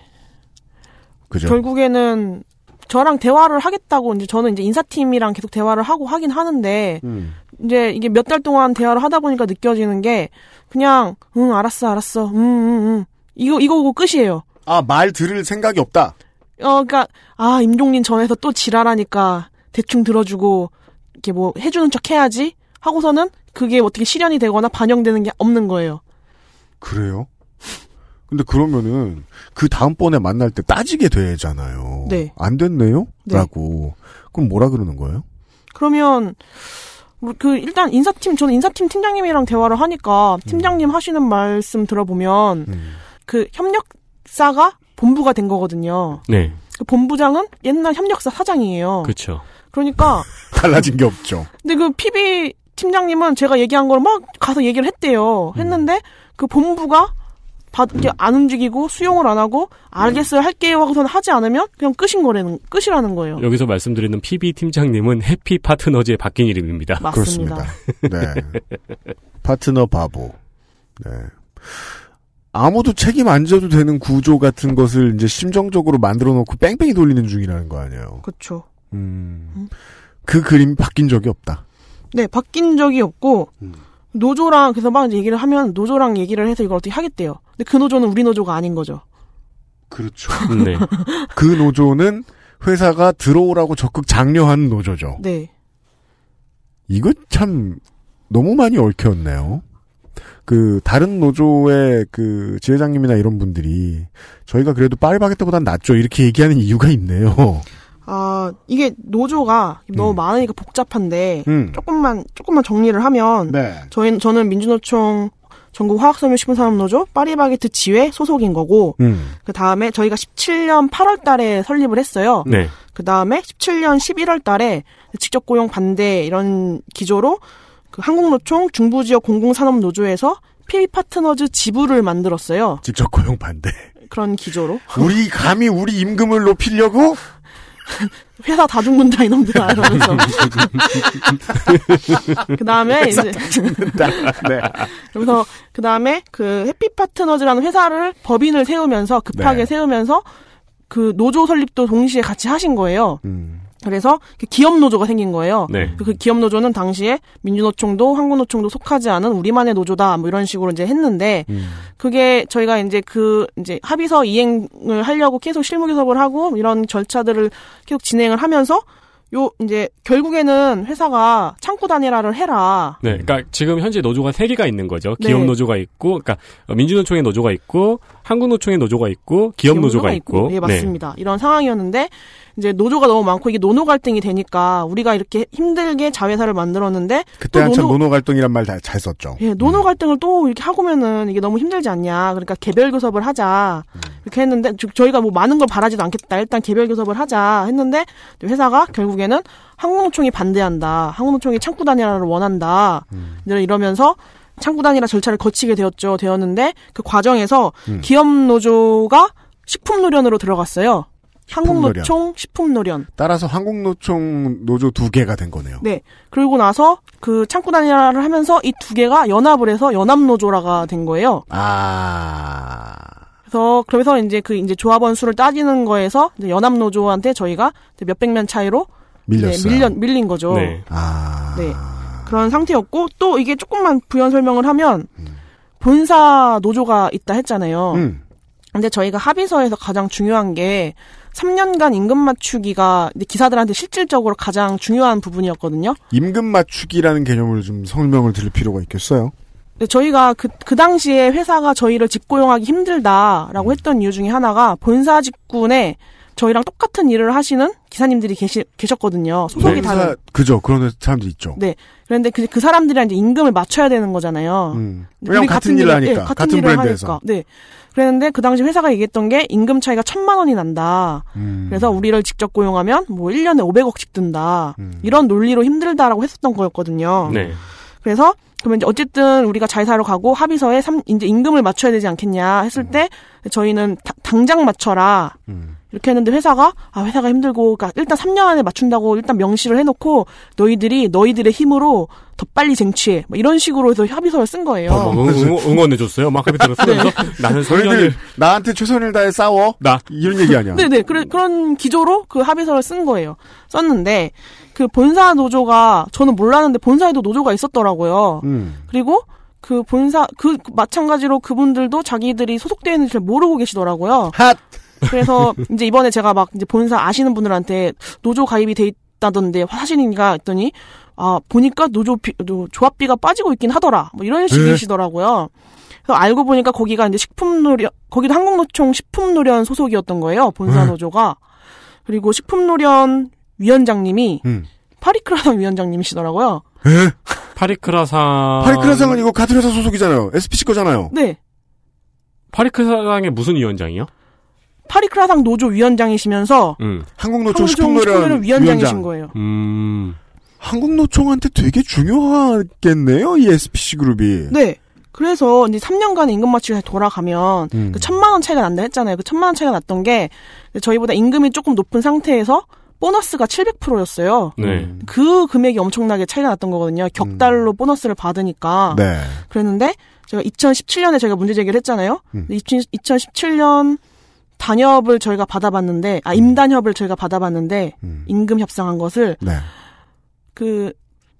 그죠? 결국에는 저랑 대화를 하겠다고 이제 저는 이제 인사팀이랑 계속 대화를 하고 하긴 하는데 음. 이제 이게 몇 달 동안 대화를 하다 보니까 느껴지는 게 그냥 응 알았어 알았어 음음음 이거 이거고 끝이에요. 아, 말 들을 생각이 없다. 어 그러니까 아 임종린 전에서 또 지랄하니까 대충 들어주고 이렇게 뭐 해주는 척 해야지 하고서는 그게 어떻게 실현이 되거나 반영되는 게 없는 거예요. 그래요? 근데 그러면은 그 다음번에 만날 때 따지게 되잖아요. 네. 안 됐네요? 네. 라고. 그럼 뭐라 그러는 거예요? 그러면 뭐그 일단 인사팀 저는 인사팀 팀장님이랑 대화를 하니까 팀장님 하시는 말씀 들어보면 음. 그 협력사가 본부가 된 거거든요. 네, 그 본부장은 옛날 협력사 사장이에요. 그렇죠. 그러니까 달라진 게 없죠. 근데 그 PB 팀장님은 제가 얘기한 걸 막 가서 얘기를 했대요. 했는데 그 본부가 안 움직이고 수용을 안 하고 알겠어요 할게요 하고서는 하지 않으면 그냥 끝인 거라는 끝이라는 거예요. 여기서 말씀드리는 PB 팀장님은 해피 파트너즈에 바뀐 이름입니다. 맞습니다. 그렇습니다. 네. 파트너 바보. 네. 아무도 책임 안 져도 되는 구조 같은 것을 이제 심정적으로 만들어 놓고 뺑뺑이 돌리는 중이라는 거 아니에요. 그렇죠. 음. 그 그림이 바뀐 적이 없다. 네, 바뀐 적이 없고 음. 노조랑 그래서 막 얘기를 하면 노조랑 얘기를 해서 이걸 어떻게 하겠대요. 근데 그 노조는 우리 노조가 아닌 거죠. 그렇죠. 네, 그 노조는 회사가 들어오라고 적극 장려하는 노조죠. 네. 이거 참 너무 많이 얽혔네요. 그 다른 노조의 그 지회장님이나 이런 분들이 저희가 그래도 파리바게뜨보단 낫죠 이렇게 얘기하는 이유가 있네요. 아 이게 노조가 너무 음. 많으니까 복잡한데 음. 조금만 조금만 정리를 하면 네. 저희 저는 민주노총 전국 화학섬유 식품산업노조 파리바게트 지회 소속인 거고 음. 그 다음에 저희가 17년 8월달에 설립을 했어요. 네, 그 다음에 17년 11월달에 직접 고용 반대 이런 기조로 그 한국노총 중부지역 공공산업노조에서 PB 파트너즈 지부를 만들었어요. 직접 고용 반대. 그런 기조로 우리 감히 우리 임금을 높이려고 회사 다 죽는다 이놈들 이러면서 그 다음에 이제 네. 그래서 그 다음에 그 해피 파트너즈라는 회사를 법인을 세우면서 급하게 네. 세우면서 그 노조 설립도 동시에 같이 하신 거예요. 음. 그래서 그 기업 노조가 생긴 거예요. 네. 그 기업 노조는 당시에 민주노총도 한국노총도 속하지 않은 우리만의 노조다 뭐 이런 식으로 이제 했는데 음. 그게 저희가 이제 그 이제 합의서 이행을 하려고 계속 실무 교섭을 하고 이런 절차들을 계속 진행을 하면서 요 이제 결국에는 회사가 창구 단일화를 해라. 네, 그러니까 지금 현재 노조가 세 개가 있는 거죠. 네. 기업 노조가 있고, 그러니까 민주노총의 노조가 있고, 한국노총의 노조가 있고, 기업 노조가 있고. 예, 맞습니다. 이런 상황이었는데 이제 노조가 너무 많고 이게 노노 갈등이 되니까 우리가 이렇게 힘들게 자회사를 만들었는데 그때 또 한참 노노- 노노 갈등이란 말 잘 썼죠. 예, 노노 갈등을 또 이렇게 하고면은 이게 너무 힘들지 않냐. 그러니까 개별 교섭을 하자. 이렇게 했는데 저- 저희가 뭐 많은 걸 바라지도 않겠다. 일단 개별 교섭을 하자 했는데 회사가 결국에는 한국노총이 반대한다. 한국노총이 창구 단일화를 원한다. 이제 이러면서 창구 단일화 절차를 거치게 되었죠. 되었는데 그 과정에서 음. 기업 노조가 식품 노련으로 들어갔어요. 한국노총 식품 노련. 따라서 한국노총 노조 두 개가 된 거네요. 네. 그러고 나서 그 창구 단일화를 하면서 이 두 개가 연합을 해서 연합노조라가 된 거예요. 아. 그래서 그래서 이제 그 이제 조합원 수를 따지는 거에서 이제 연합노조한테 저희가 이제 몇백 명 차이로 밀렸어요. 네, 밀려 밀린 거죠. 네. 아. 네. 그런 상태였고 또 이게 조금만 부연 설명을 하면 본사 노조가 있다 했잖아요. 음. 근데 저희가 합의서에서 가장 중요한 게 3년간 임금 맞추기가 기사들한테 실질적으로 가장 중요한 부분이었거든요. 임금 맞추기라는 개념을 좀 설명을 드릴 필요가 있겠어요. 저희가 그, 그 당시에 회사가 저희를 직고용하기 힘들다라고 했던 이유 중에 하나가 본사 직군에 저희랑 똑같은 일을 하시는 기사님들이 계시, 계셨거든요. 소속이 본사- 다른. 그죠. 그런 사람들 있죠. 네. 그런데 그, 그 사람들이랑 이제 임금을 맞춰야 되는 거잖아요. 음. 왜냐면 우리 같은 일을 하니까. 예, 같은, 같은 일을 브랜드에서. 하니까. 네. 그랬는데 그 당시 회사가 얘기했던 게 임금 차이가 천만 원이 난다. 음. 그래서 우리를 직접 고용하면 뭐 1년에 500억씩 든다. 음. 이런 논리로 힘들다라고 했었던 거였거든요. 네. 그래서 그러면 이제 어쨌든 우리가 잘 사러 가고 합의서에 삼, 이제 임금을 맞춰야 되지 않겠냐 했을 때 저희는 다- 당장 맞춰라. 음. 이렇게 했는데 회사가 아 회사가 힘들고 그러니까 일단 3년 안에 맞춘다고 일단 명시를 해놓고 너희들이 너희들의 힘으로 더 빨리 쟁취해 뭐 이런 식으로 해서 합의서를 쓴 거예요. 뭐 응, 원해 줬어요막 합의서를 쓰면서 나는 저희들 3년을 나한테 최선을 다해 싸워. 나 이런 얘기 아니야. 네네 그래, 그런 기조로 그 합의서를 쓴 거예요. 썼는데 그 본사 노조가 저는 몰랐는데 본사에도 노조가 있었더라고요. 음. 그리고 그 본사 그 마찬가지로 그분들도 자기들이 소속되어 있는지 잘 모르고 계시더라고요. 핫. 그래서 이제 이번에 제가 막 이제 본사 아시는 분들한테 노조 가입이 돼 있다던데 사실인가 했더니 아 보니까 노조 비, 노- 조합비가 빠지고 있긴 하더라. 뭐 이런 식이시더라고요. 그래서 알고 보니까 거기가 이제 식품노련 거기도 한국노총 식품노련 소속이었던 거예요. 본사 네. 노조가 그리고 식품노련 위원장님이 음. 파리크라상 위원장님이시더라고요. 파리크라상 파리크라상은 이거 같은 회사 소속이잖아요. SPC 거잖아요. 네. 파리크라상의 무슨 위원장이요? 파리크라상 노조 위원장이시면서 음. 한국노총 식품노련 위원장이신 위원장. 거예요. 음. 한국노총한테 되게 중요하겠네요. 이 SPC 그룹이. 네. 그래서 이제 3년간 임금 맞추기 돌아가면 음. 그 천만 원 차이가 난다 했잖아요. 그 천만 원 차이가 났던 게 저희보다 임금이 조금 높은 상태에서 보너스가 700%였어요. 네. 음. 그 금액이 엄청나게 차이가 났던 거거든요. 격달로 보너스를 받으니까. 네. 그랬는데 제가 2017년에 저희가 문제 제기를 했잖아요. 음. 2017년 단협을 저희가 받아봤는데 아 임단협을 저희가 받아봤는데 음. 임금 협상한 것을 네. 그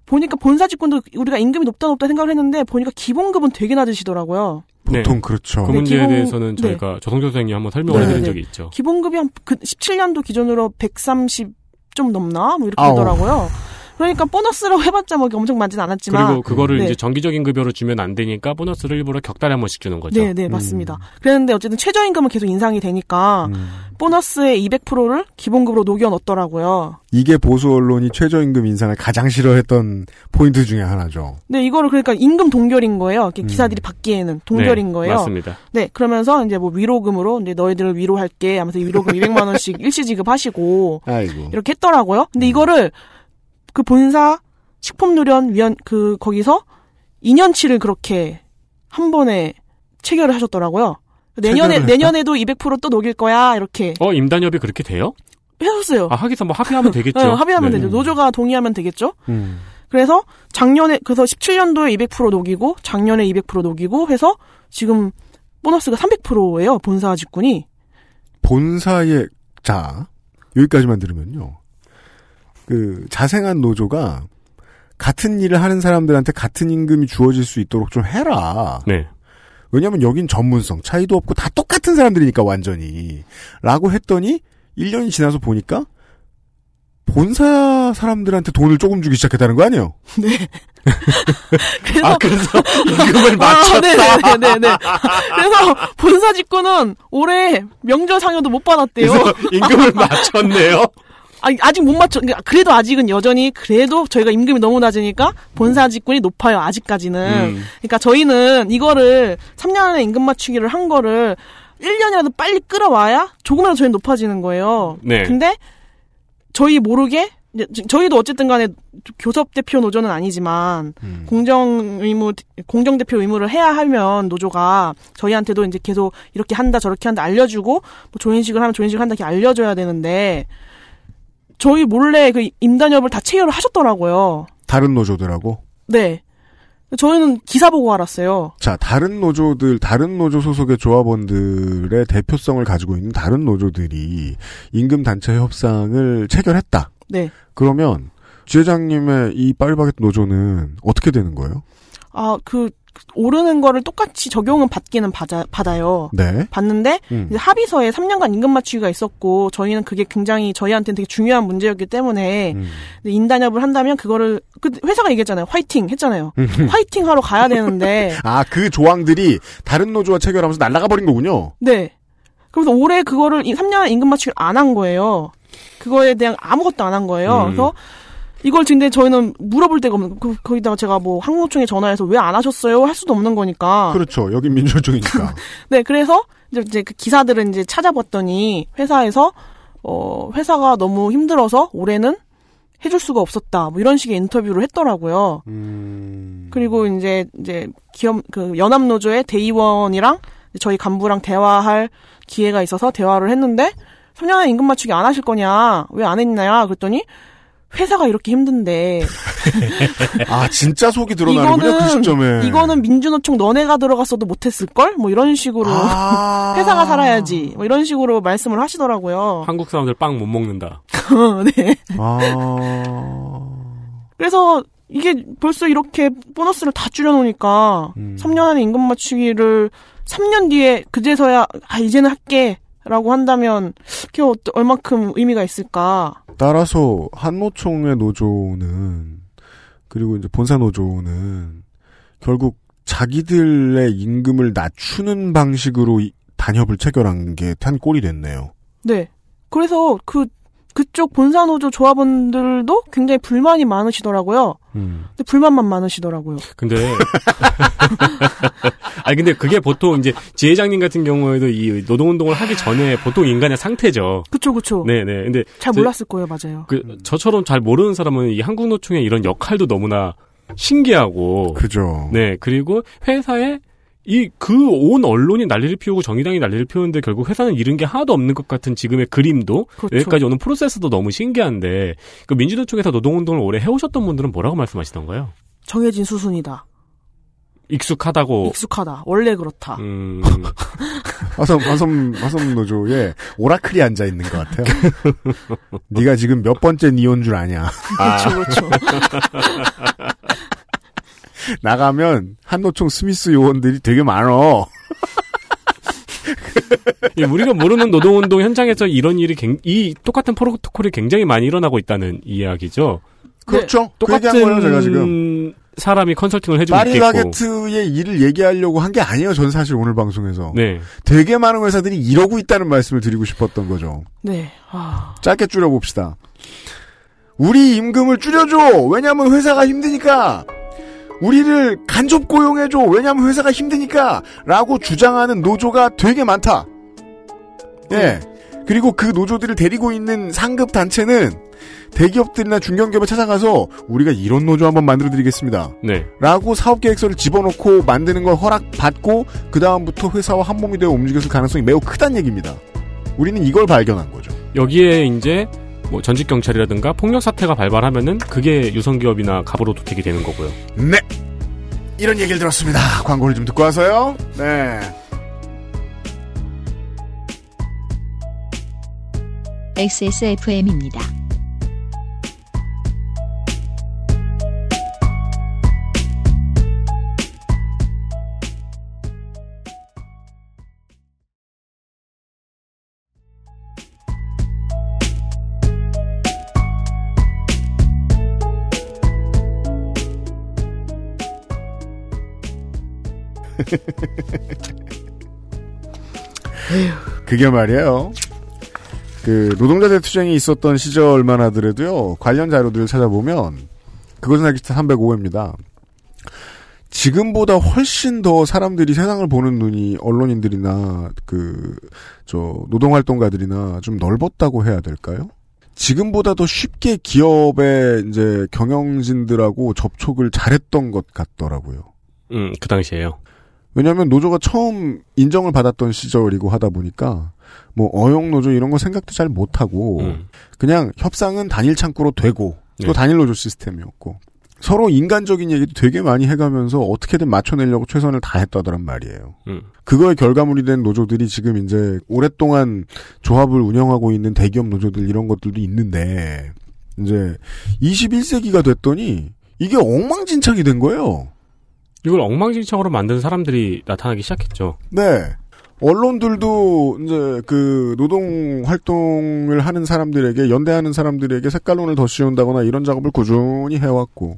보니까 본사 직군도 우리가 임금이 높다 높다 생각을 했는데 보니까 기본급은 되게 낮으시더라고요. 보통 네. 그렇죠. 그 네, 문제에 기본- 대해서는 네. 저희가 조성조 선생님 한번 설명을 네. 해드린 네. 적이 있죠. 기본급이 한 그 17년도 기준으로 130 좀 넘나 뭐 이렇게. 되더라고요. 그러니까 보너스라고 해봤자 뭐 엄청 많진 않았지만 그리고 그거를 네. 이제 정기적인 급여로 주면 안 되니까 보너스를 일부러 격달에 한 번씩 주는 거죠. 네, 네, 맞습니다. 그랬는데 어쨌든 최저임금은 계속 인상이 되니까 음. 보너스의 200%를 기본급으로 녹여 넣었더라고요. 이게 보수 언론이 최저임금 인상을 가장 싫어했던 포인트 중에 하나죠. 네, 이거를 그러니까 임금 동결인 거예요. 이렇게 음. 기사들이 받기에는 동결인 네, 거예요. 맞습니다. 네, 그러면서 이제 뭐 위로금으로 이제 너희들을 위로할게 하면서 위로금 200만 원씩 일시 지급하시고 아이고. 이렇게 했더라고요. 음. 근데 이거를 그 본사 식품노련 위원 그 거기서 2년치를 그렇게 한 번에 체결을 하셨더라고요. 내년에 했다? 내년에도 200%또 녹일 거야 이렇게 어, 임단협이 그렇게 돼요? 하셨어요. 아, 하기서 뭐 합의하면 되겠죠. 네, 합의하면 네. 되죠. 노조가 동의하면 되겠죠. 음. 그래서 작년에 그래서 17년도에 200% 녹이고 작년에 200% 녹이고 해서 지금 보너스가 300%예요. 본사 직군이. 본사의 자 여기까지만 들으면요. 그 자생한 노조가 같은 일을 하는 사람들한테 같은 임금이 주어질 수 있도록 좀 해라. 네. 왜냐하면 여긴 전문성 차이도 없고 다 똑같은 사람들이니까 완전히 라고 했더니 1년이 지나서 보니까 본사 사람들한테 돈을 조금 주기 시작했다는 거 아니에요? 그래서 아, 그래서 임금을 맞췄다. 아, 네네네네. 그래서 본사 직군은 올해 명절 상여도 못 받았대요. 그래서 임금을 맞췄네요. 아직 못 맞춰. 그러니까 그래도 아직은 여전히 그래도 저희가 임금이 너무 낮으니까 본사 직군이 높아요. 아직까지는. 음. 그러니까 저희는 이거를 3년 안에 임금 맞추기를 한 거를 1년이라도 빨리 끌어와야 조금이라도 저희는 높아지는 거예요. 네. 근데 저희 모르게 저희도 어쨌든 간에 교섭 대표 노조는 아니지만 음. 공정 의무 공정 대표 의무를 해야 하면 노조가 저희한테도 이제 계속 이렇게 한다 저렇게 한다 알려주고 뭐 조인식을 하면 조인식을 한다 이렇게 알려줘야 되는데 저희 몰래 그 임단협을 다 체결을 하셨더라고요. 다른 노조들하고 네. 저희는 기사 보고 알았어요. 자 다른 노조들 다른 노조 소속의 조합원들의 대표성을 가지고 있는 다른 노조들이 임금 단체 협상을 체결했다. 네. 그러면 지회장님의 이 파리바게트 노조는 어떻게 되는 거예요? 아, 그, 오르는 거를 똑같이 적용은 받기는 받아, 받아요. 네. 받는데, 음. 합의서에 3년간 임금 맞추기가 있었고, 저희는 그게 굉장히 저희한테는 되게 중요한 문제였기 때문에, 음. 인단협을 한다면 그거를, 그 회사가 얘기했잖아요. 화이팅! 했잖아요. 음. 화이팅 하러 가야 되는데, 아, 그 조항들이 다른 노조와 체결하면서 날아가 버린 거군요. 네. 그래서 올해 그거를 3년 임금 맞추기를 안 한 거예요. 그거에 대한 아무것도 안 한 거예요. 음. 그래서 이걸 근데 저희는 물어볼 데가 없는 그 거기다가 제가 뭐 항공청에 전화해서 왜 안 하셨어요 할 수도 없는 거니까. 그렇죠. 여긴 민주노총이니까. 네, 그래서 이제, 그 기사들은 이제 찾아봤더니 회사에서 어 회사가 너무 힘들어서 올해는 해줄 수가 없었다. 뭐 이런 식의 인터뷰를 했더라고요. 음. 그리고 이제 이제 기업 그 연합 노조의 대의원이랑 저희 간부랑 대화할 기회가 있어서 대화를 했는데 3년에 임금 맞추기 안 하실 거냐? 왜 안 했냐? 그랬더니 회사가 이렇게 힘든데 아, 진짜 속이 드러나는군요, 그 시점에. 이거는 민주노총 너네가 들어갔어도 못했을 걸? 뭐 이런 식으로 아. 회사가 살아야지. 뭐 이런 식으로 말씀을 하시더라고요. 한국 사람들 빵 못 먹는다. 네. 아. 그래서 이게 벌써 이렇게 보너스를 다 줄여놓으니까 음. 3년 안에 임금 맞추기를 3년 뒤에 그제서야 아 이제는 할게 라고 한다면 그게 어- 얼만큼 의미가 있을까? 따라서 한노총의 노조는 그리고 이제 본사 노조는 결국 자기들의 임금을 낮추는 방식으로 이- 단협을 체결한 게 탄 꼴이 됐네요. 네. 그래서 그 그쪽 본사 노조 조합원들도 굉장히 불만이 많으시더라고요. 음. 근데 불만만 많으시더라고요. 근데 아니 근데 그게 보통 이제 지회장님 같은 경우에도 이 노동 운동을 하기 전에 보통 인간의 상태죠. 그쵸 그쵸. 네네. 근데 잘 저- 몰랐을 거예요, 맞아요. 그 저처럼 잘 모르는 사람은 이 한국노총의 이런 역할도 너무나 신기하고 그죠. 네 그리고 회사에 이 그 온 언론이 난리를 피우고 정의당이 난리를 피우는데 결국 회사는 잃은 게 하나도 없는 것 같은 지금의 그림도 그렇죠. 여기까지 오는 프로세스도 너무 신기한데 그 민주노총에서 노동운동을 오래 해오셨던 분들은 뭐라고 말씀하시던가요? 정해진 수순이다. 익숙하다고 익숙하다. 원래 그렇다. 음, 화섬 화섬 화섬 노조에 오라클이 앉아 있는 것 같아요. 네가 지금 몇 번째 니온 줄 아냐? 그렇죠, 그렇죠. 나가면 한노총 스미스 요원들이 되게 많어. 예, 우리가 모르는 노동운동 현장에서 이런 일이 굉- 이 똑같은 프로토콜이 굉장히 많이 일어나고 있다는 이야기죠. 그렇죠. 그 똑같은 얘기한 거예요, 제가 지금. 사람이 컨설팅을 해주고 파리 있겠고. 바게트의 일을 얘기하려고 한 게 아니에요. 전 사실 오늘 방송에서. 네. 되게 많은 회사들이 이러고 있다는 말씀을 드리고 싶었던 거죠. 네. 아, 짧게 줄여봅시다. 우리 임금을 줄여줘! 왜냐면 회사가 힘드니까! 우리를 간접 고용해줘! 왜냐면 회사가 힘드니까! 라고 주장하는 노조가 되게 많다. 예. 그리고 그 노조들을 데리고 있는 상급 단체는 대기업들이나 중견기업에 찾아가서 우리가 이런 노조 한번 만들어드리겠습니다. 네. 라고 사업계획서를 집어넣고 만드는 걸 허락받고 그 다음부터 회사와 한 몸이 되어 움직였을 가능성이 매우 크다는 얘기입니다. 우리는 이걸 발견한 거죠. 여기에 이제 뭐 전직 경찰이라든가 폭력 사태가 발발하면은 그게 유성기업이나 갑으로 도택이 되는 거고요. 네. 이런 얘기를 들었습니다. 광고를 좀 듣고 와서요. 네. XSFM입니다. 그게 말이에요. 그 노동자 대투쟁이 있었던 시절만 하더라도요. 관련 자료들을 찾아보면 그것은 알기 싫다 305회입니다. 지금보다 훨씬 더 사람들이 세상을 보는 눈이 언론인들이나 그 저 노동활동가들이나 좀 넓었다고 해야 될까요? 지금보다 더 쉽게 기업의 이제 경영진들하고 접촉을 잘했던 것 같더라고요. 음, 그 당시에요. 왜냐하면 노조가 처음 인정을 받았던 시절이고 하다 보니까 뭐 어용 노조 이런 거 생각도 잘 못하고 음. 그냥 협상은 단일 창구로 되고 또 네. 단일 노조 시스템이었고 서로 인간적인 얘기도 되게 많이 해가면서 어떻게든 맞춰내려고 최선을 다했다더란 말이에요. 음. 그거의 결과물이 된 노조들이 지금 이제 오랫동안 조합을 운영하고 있는 대기업 노조들 이런 것들도 있는데 이제 21세기가 됐더니 이게 엉망진창이 된 거예요. 이걸 엉망진창으로 만든 사람들이 나타나기 시작했죠. 네. 언론들도 이제 그 노동 활동을 하는 사람들에게 연대하는 사람들에게 색깔론을 더 씌운다거나 이런 작업을 꾸준히 해왔고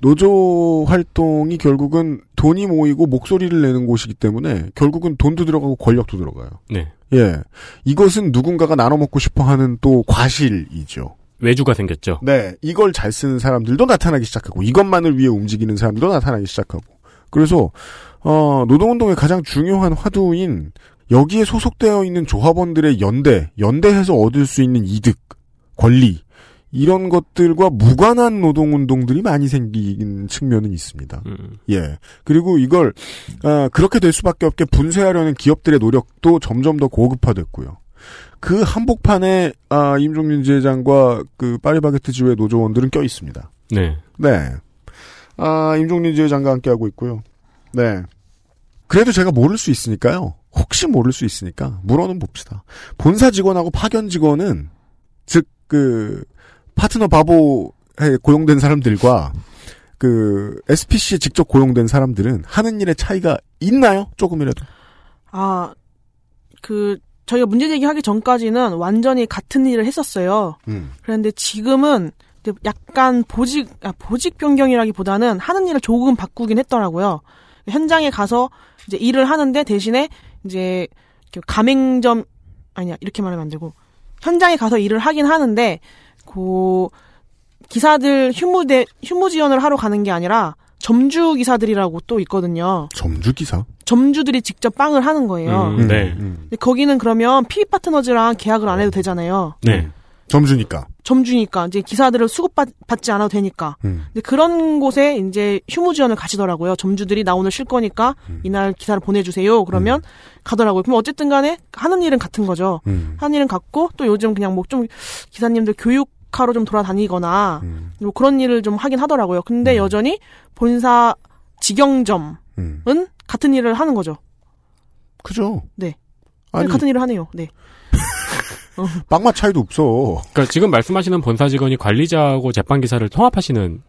노조 활동이 결국은 돈이 모이고 목소리를 내는 곳이기 때문에 결국은 돈도 들어가고 권력도 들어가요. 네. 예. 이것은 누군가가 나눠 먹고 싶어 하는 또 과실이죠. 외주가 생겼죠. 네. 이걸 잘 쓰는 사람들도 나타나기 시작하고 이것만을 위해 움직이는 사람들도 나타나기 시작하고. 그래서 어, 노동운동의 가장 중요한 화두인 여기에 소속되어 있는 조합원들의 연대, 연대해서 얻을 수 있는 이득, 권리 이런 것들과 무관한 노동운동들이 많이 생긴 측면은 있습니다. 음. 예. 그리고 이걸 아, 그렇게 될 수밖에 없게 분쇄하려는 기업들의 노력도 점점 더 고급화됐고요. 그 한복판에 아, 임종민 지회장과 그 파리바게트 지회 노조원들은 껴 있습니다. 네. 네. 아, 임종민 지회장과 함께하고 있고요. 네. 그래도 제가 모를 수 있으니까요. 혹시 모를 수 있으니까 물어는 봅시다. 본사 직원하고 파견 직원은 즉 그 파트너 바보에 고용된 사람들과 그 SPC에 직접 고용된 사람들은 하는 일의 차이가 있나요? 조금이라도. 아, 그, 저희가 문제 제기하기 전까지는 완전히 같은 일을 했었어요. 음. 그런데 지금은 약간 보직, 아, 보직 변경이라기보다는 하는 일을 조금 바꾸긴 했더라고요. 현장에 가서 이제 일을 하는데 대신에 이제 가맹점, 아니야, 이렇게 말하면 안 되고, 현장에 가서 일을 하긴 하는데, 그, 기사들 휴무대, 휴무 지원을 하러 가는 게 아니라, 점주 기사들이라고 또 있거든요. 점주 기사. 점주들이 직접 빵을 하는 거예요. 음, 네. 거기는 그러면 PB 파트너즈랑 계약을 안 해도 되잖아요. 네. 점주니까. 점주니까 이제 기사들을 수급받지 않아도 되니까. 음. 근데 그런 곳에 이제 휴무 지원을 가시더라고요. 점주들이 나 오늘 쉴 거니까 이날 기사를 보내주세요. 그러면 가더라고요. 그럼 어쨌든 간에 하는 일은 같은 거죠. 음. 하는 일은 같고 또 요즘 그냥 뭐 좀 기사님들 교육 하러 좀 돌아다니거나 음. 뭐 그런 일을 좀 하긴 하더라고요. 근데 여전히 본사 직영점은 음. 같은 일을 하는 거죠. 그죠? 네. 아니, 같은 일을 하네요. 네. 빵맛 차이도 없어. 그러니까 지금 말씀하시는 본사 직원이 관리자하고 제빵 기사를 통합하시는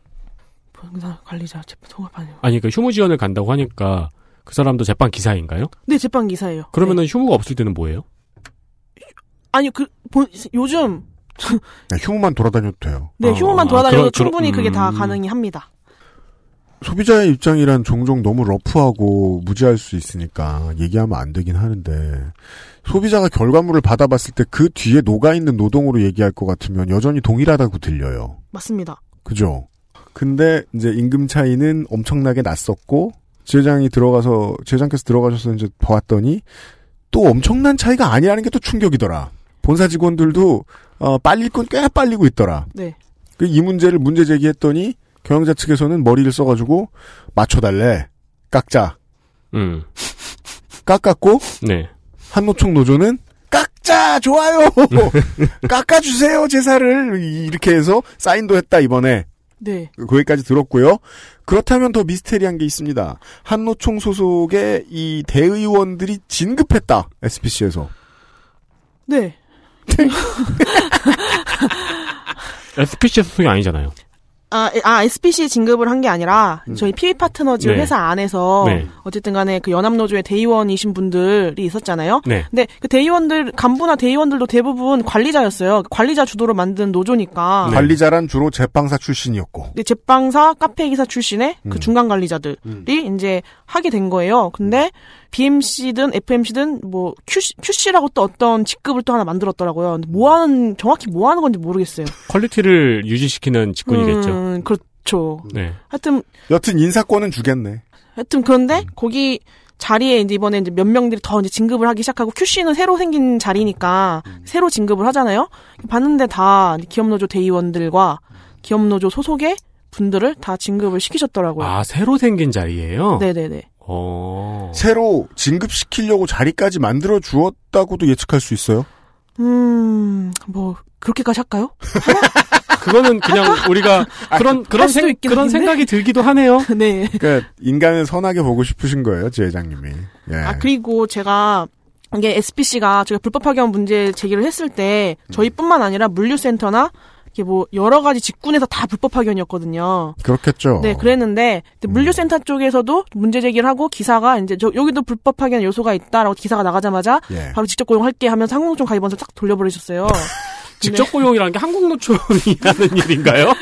본사 관리자 제품 통합하네요. 아니 그 휴무 지원을 간다고 하니까 그 사람도 제빵 기사인가요? 네, 제빵 기사예요. 그러면은 휴무가 없을 때는 뭐예요? 아니 그 본, 요즘 네, 휴무만 돌아다녀도 돼요. 네 어, 휴무만 아, 돌아다녀도 그러- 그러- 충분히 그게 다 음. 가능히 합니다. 소비자의 입장이란 종종 너무 러프하고 무지할 수 있으니까 얘기하면 안 되긴 하는데 소비자가 결과물을 받아봤을 때 그 뒤에 녹아있는 노동으로 얘기할 것 같으면 여전히 동일하다고 들려요. 맞습니다. 그죠? 근데 이제 임금 차이는 엄청나게 났었고 지회장이 들어가서 지회장께서 들어가셔서 이제 보았더니 또 엄청난 차이가 아니라는 게 또 충격이더라. 본사 직원들도 어, 빨릴 건 꽤 빨리고 있더라. 네. 그 이 문제를 문제 제기했더니 경영자 측에서는 머리를 써가지고 맞춰달래 깎자 음. 깎았고 네. 한노총 노조는 깎자 좋아요 깎아주세요 제사를 이렇게 해서 사인도 했다 이번에 네. 거기까지 들었고요. 그렇다면 더 미스테리한 게 있습니다. 한노총 소속의 이 대의원들이 진급했다. SPC에서. 네. SPC 소속이 아니잖아요. 아, 에- 아 SPC에 진급을 한 게 아니라 저희 PB 파트너즈 네. 회사 안에서 네. 어쨌든 간에 그 연합노조의 대의원이신 분들이 있었잖아요. 네. 근데 그 대의원들 간부나 대의원들도 대부분 관리자였어요. 관리자 주도로 만든 노조니까. 네. 관리자란 주로 제빵사 출신이었고. 근데 제빵사 카페 기사 출신의 음. 그 중간 관리자들이 이제 하게 된 거예요. 근데 BMC든 FMC든 뭐 QC, QC라고 또 어떤 직급을 또 하나 만들었더라고요. 근데 뭐 하는 정확히 뭐 하는 건지 모르겠어요. quality를 유지시키는 직군이겠죠. 음, 그렇죠. 네. 하여튼 여튼 인사권은 주겠네. 하여튼 그런데 거기 자리에 이제 이번에 이제 몇 명들이 더 이제 진급을 하기 시작하고 QC는 새로 생긴 자리니까 새로 진급을 하잖아요. 봤는데 다 기업노조 대의원들과 기업노조 소속의 분들을 다 진급을 시키셨더라고요. 아, 새로 생긴 자리예요? 네네네. 어. 새로 진급시키려고 자리까지 만들어 주었다고도 예측할 수 있어요. 음, 뭐 그렇게까지 할까요? 그거는 그냥 우리가 그런 그런 할 수도 생 그런. 생각이 들기도 하네요. 네. 그러니까 인간을 선하게 보고 싶으신 거예요, 지회장님이. 예. 아 그리고 제가 이게 SPC가 제가 불법 파견 문제 제기를 했을 때 저희뿐만 아니라 물류센터나 이게 뭐 여러 가지 직군에서 다 불법 파견이었거든요. 그렇겠죠. 네, 그랬는데 음. 물류센터 쪽에서도 문제 제기를 하고 기사가 이제 저 여기도 불법 파견 요소가 있다라고 기사가 나가자마자 예. 바로 직접 고용할게 하면서 항공노총 가입원서 딱 돌려버리셨어요. 직접 고용이라는 게 한국노총이 하는 일인가요?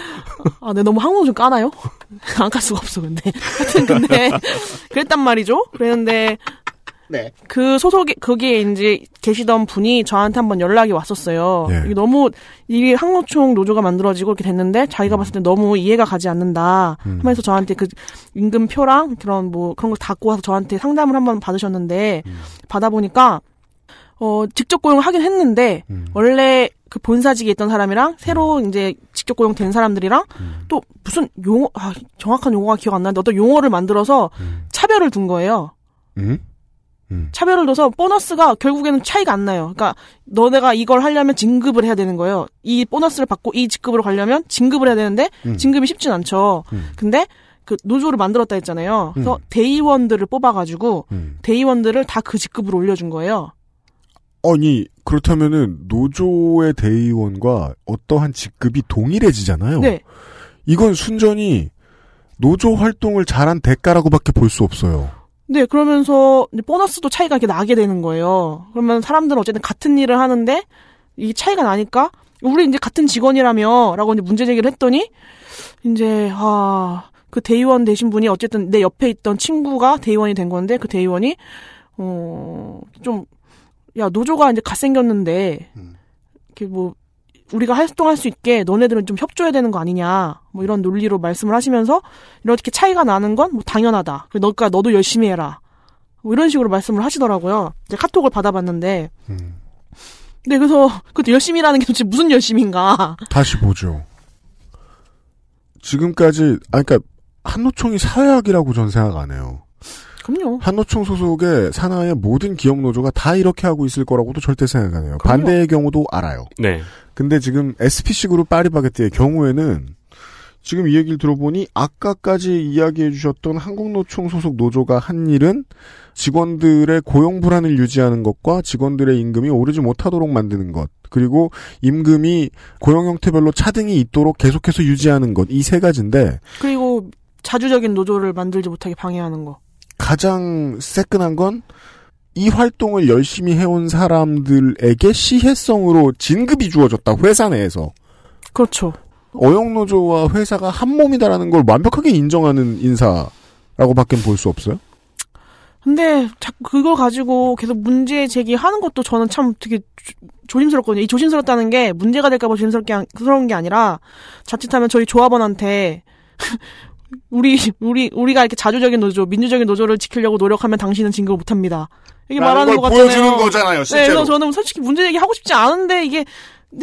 아, 네, 너무 항공노총 까나요? 안 깔 수가 없어, 근데. 하여튼, 근데, 그랬단 말이죠? 그랬는데, 네. 그 소속에, 거기에 이제 계시던 분이 저한테 한번 연락이 왔었어요. 예. 이게 너무, 이게 항공노총 노조가 만들어지고 이렇게 됐는데, 자기가 봤을 때 너무 이해가 가지 않는다. 음. 하면서 저한테 그 임금표랑 그런 뭐, 그런 걸 갖고 와서 저한테 상담을 한번 받으셨는데, 음. 받아보니까, 어, 직접 고용을 하긴 했는데, 음. 원래 그 본사직에 있던 사람이랑 새로 이제 직접 고용된 사람들이랑 음. 또 무슨 용어 아 정확한 용어가 기억 안 나는데 어떤 용어를 만들어서 음. 차별을 둔 거예요. 음? 음. 차별을 둬서 보너스가 결국에는 차이가 안 나요. 그러니까 너네가 이걸 하려면 진급을 해야 되는 거예요. 이 보너스를 받고 이 직급으로 가려면 진급을 해야 되는데 음. 진급이 쉽진 않죠. 음. 근데 그 노조를 만들었다 했잖아요. 그래서 음. 대의원들을 뽑아가지고 음. 대의원들을 다 그 직급으로 올려준 거예요. 아니 그렇다면은 노조의 대의원과 어떠한 직급이 동일해지잖아요. 네. 이건 순전히 노조 활동을 잘한 대가라고밖에 볼 수 없어요. 네, 그러면서 이제 보너스도 차이가 이렇게 나게 되는 거예요. 그러면 사람들은 어쨌든 같은 일을 하는데 이 차이가 나니까 우리 이제 같은 직원이라며라고 이제 문제 제기를 했더니 이제 아, 그 대의원 되신 분이 어쨌든 내 옆에 있던 친구가 대의원이 된 건데 그 대의원이 어좀 야 노조가 이제 갓생겼는데 음. 이렇게 뭐 우리가 활동할 수 있게 너네들은 좀 협조해야 되는 거 아니냐 뭐 이런 논리로 말씀을 하시면서 이렇게 차이가 나는 건 뭐 당연하다. 그래, 너가 너도 열심히 해라. 뭐 이런 식으로 말씀을 하시더라고요. 이제 카톡을 받아봤는데, 음. 네 그래서 그 열심히라는 게 도대체 무슨 열심인가? 다시 보죠. 지금까지 아 그러니까 한노총이 사회학이라고 전 생각 안 해요. 그럼요. 한노총 소속의 산하의 모든 기업 노조가 다 이렇게 하고 있을 거라고도 절대 생각 안 해요. 그럼요. 반대의 경우도 알아요. 네. 근데 지금 SPC 그룹 파리바게뜨의 경우에는 지금 이 얘기를 들어보니 아까까지 이야기해 주셨던 한국노총 소속 노조가 한 일은 직원들의 고용 불안을 유지하는 것과 직원들의 임금이 오르지 못하도록 만드는 것 그리고 임금이 고용 형태별로 차등이 있도록 계속해서 유지하는 것 이 세 가지인데 그리고 자주적인 노조를 만들지 못하게 방해하는 거. 가장 새끈한 건 이 활동을 열심히 해온 사람들에게 시혜성으로 진급이 주어졌다 회사 내에서 그렇죠. 어용노조와 회사가 한 몸이다라는 걸 완벽하게 인정하는 인사라고밖에 볼 수 없어요. 근데 자꾸 그걸 가지고 계속 문제 제기하는 것도 저는 참 되게 조- 조심스럽거든요. 이 조심스럽다는 게 문제가 될까봐 조심스럽게 한- 그런 게 아니라 자칫하면 저희 조합원한테 우리 우리 우리가 이렇게 자주적인 노조, 민주적인 노조를 지키려고 노력하면 당신은 진급을 못합니다. 이게 말하는 것 같잖아요. 거잖아요, 네, 그래서 저는 솔직히 문제 제기 하고 싶지 않은데 이게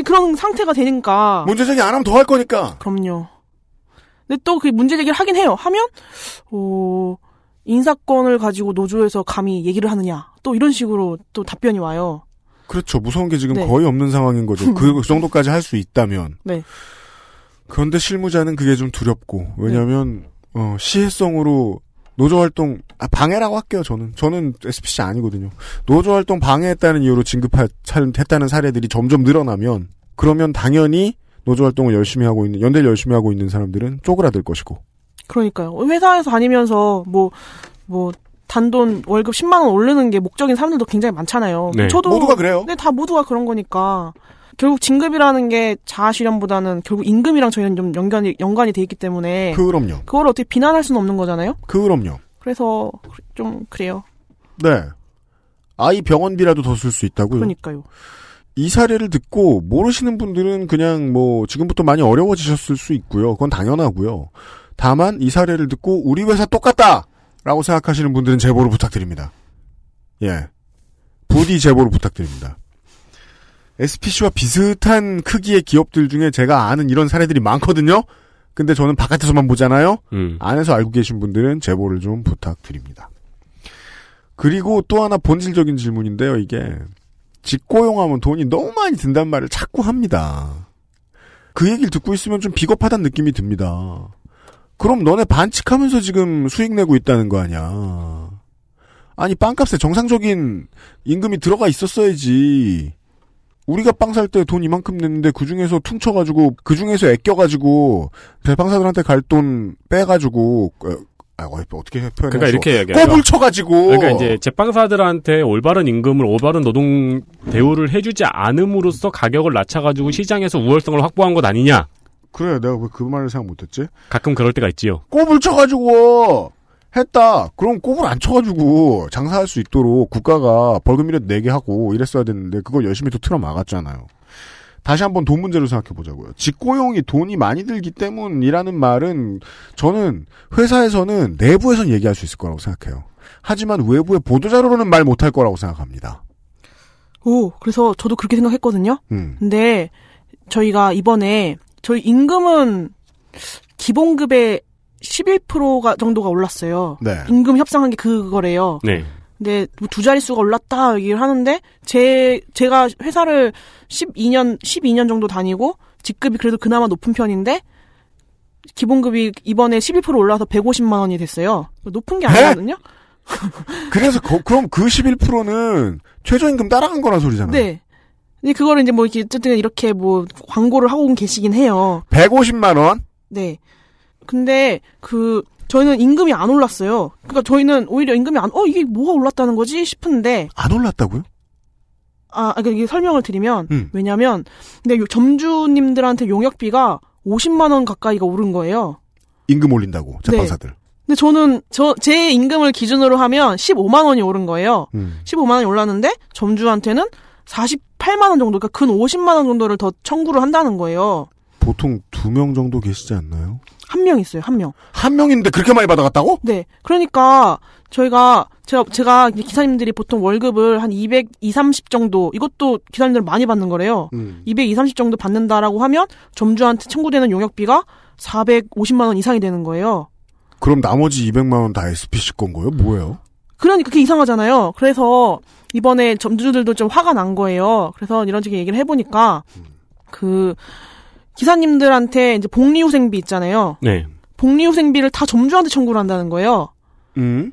그런 상태가 되니까 문제 제기 안 하면 더 할 거니까. 그럼요. 근데 또 그 문제 제기를 하긴 해요. 하면 어 인사권을 가지고 노조에서 감히 얘기를 하느냐 또 이런 식으로 또 답변이 와요. 그렇죠. 무서운 게 지금 네. 거의 없는 상황인 거죠. 그 정도까지 할 수 있다면. 네. 그런데 실무자는 그게 좀 두렵고 왜냐하면 어, 시혜성으로 노조 활동 아, 방해라고 할게요. 저는 저는 SPC 아니거든요. 노조 활동 방해했다는 이유로 진급했다는 사례들이 점점 늘어나면 그러면 당연히 노조 활동을 열심히 하고 있는 연대를 열심히 하고 있는 사람들은 쪼그라들 것이고 그러니까요. 회사에서 다니면서 뭐뭐 단돈 월급 10만 원 오르는 게 목적인 사람들도 굉장히 많잖아요. 네. 저도 모두가 그래요. 네, 다 모두가 그런 거니까. 결국 진급이라는 게 자아 실현보다는 결국 임금이랑 저희는 좀 연관이 연관이 돼 있기 때문에 그럼요. 그걸 어떻게 비난할 수는 없는 거잖아요. 그럼요. 그래서 좀 그래요. 네. 아이 병원비라도 더 쓸 수 있다고요. 그러니까요. 이 사례를 듣고 모르시는 분들은 그냥 뭐 지금부터 많이 어려워지셨을 수 있고요. 그건 당연하고요. 다만 이 사례를 듣고 우리 회사 똑같다! 라고 생각하시는 분들은 제보를 부탁드립니다. 예. 부디 제보를 부탁드립니다. SPC와 비슷한 크기의 기업들 중에 제가 아는 이런 사례들이 많거든요? 근데 저는 바깥에서만 보잖아요? 음. 안에서 알고 계신 분들은 제보를 좀 부탁드립니다. 그리고 또 하나 본질적인 질문인데요, 이게. 직고용하면 돈이 너무 많이 든단 말을 자꾸 합니다. 그 얘기를 듣고 있으면 좀 비겁하다는 느낌이 듭니다. 그럼 너네 반칙하면서 지금 수익 내고 있다는 거 아니야. 아니, 빵값에 정상적인 임금이 들어가 있었어야지. 우리가 빵 살 때 돈 이만큼 냈는데 그 중에서 퉁쳐가지고 그 중에서 아껴가지고 제빵사들한테 갈 돈 빼가지고 어, 아, 어, 어떻게 표현해? 그러니까 이렇게 얘기해요. 꼽을 쳐가지고. 그러니까 이제 제빵사들한테 올바른 임금을 올바른 노동 대우를 해주지 않음으로써 가격을 낮춰가지고 시장에서 우월성을 확보한 것 아니냐? 그래, 내가 왜 그 말을 생각 못했지? 가끔 그럴 때가 있지요. 꼽을 쳐가지고 했다. 그럼 꼽을 안 쳐가지고 장사할 수 있도록 국가가 벌금이라도 내게 하고 이랬어야 됐는데 그걸 열심히 또 틀어 막았잖아요. 다시 한번 돈 문제로 생각해 보자고요. 직고용이 돈이 많이 들기 때문이라는 말은 저는 회사에서는 내부에선 얘기할 수 있을 거라고 생각해요. 하지만 외부의 보도자료로는 말 못할 거라고 생각합니다. 오, 그래서 저도 그렇게 생각했거든요. 음. 근데 저희가 이번에 저희 임금은 기본급의 11%가 정도가 올랐어요. 네. 임금 협상한 게 그거래요. 네. 근데 뭐 두 자릿수가 올랐다 얘기를 하는데 제 제가 회사를 12년 12년 정도 다니고 직급이 그래도 그나마 높은 편인데 기본급이 이번에 11% 올라서 150만 원이 됐어요. 높은 게 네? 아니거든요. 그래서 거- 그럼 그 11%는 최저임금 따라간 거란 소리잖아요. 네. 근데 그거를 이제 뭐 이렇게 어쨌든 이렇게 뭐 광고를 하고 계시긴 해요. 150만 원? 네. 근데 그 저희는 임금이 안 올랐어요. 그러니까 저희는 오히려 임금이 안 어 이게 뭐가 올랐다는 거지 싶은데 안 올랐다고요? 아, 그러니까 이게 설명을 드리면 음. 왜냐면 근데 요 점주님들한테 용역비가 50만 원 가까이가 오른 거예요. 임금 올린다고 제빵사들. 근데 저는 저 제 임금을 기준으로 하면 15만 원이 오른 거예요. 음. 15만 원이 올랐는데 점주한테는 48만 원 정도, 그러니까 근 50만 원 정도를 더 청구를 한다는 거예요. 보통 두 명 정도 계시지 않나요? 한 명 있어요, 한 명. 한 명인데 그렇게 많이 받아갔다고? 네. 그러니까 저희가 제가 제가 기사님들이 보통 월급을 한 200, 2, 30 정도 이것도 기사님들 많이 받는 거래요. 음. 200, 2, 30 정도 받는다라고 하면 점주한테 청구되는 용역비가 450만 원 이상이 되는 거예요. 그럼 나머지 200만 원 다 SPC 건 거예요? 뭐예요? 그러니까 그게 이상하잖아요. 그래서 이번에 점주들도 좀 화가 난 거예요. 그래서 이런 식의 얘기를 해보니까 그 기사님들한테 이제 복리후생비 있잖아요. 네. 복리후생비를 다 점주한테 청구를 한다는 거예요. 음?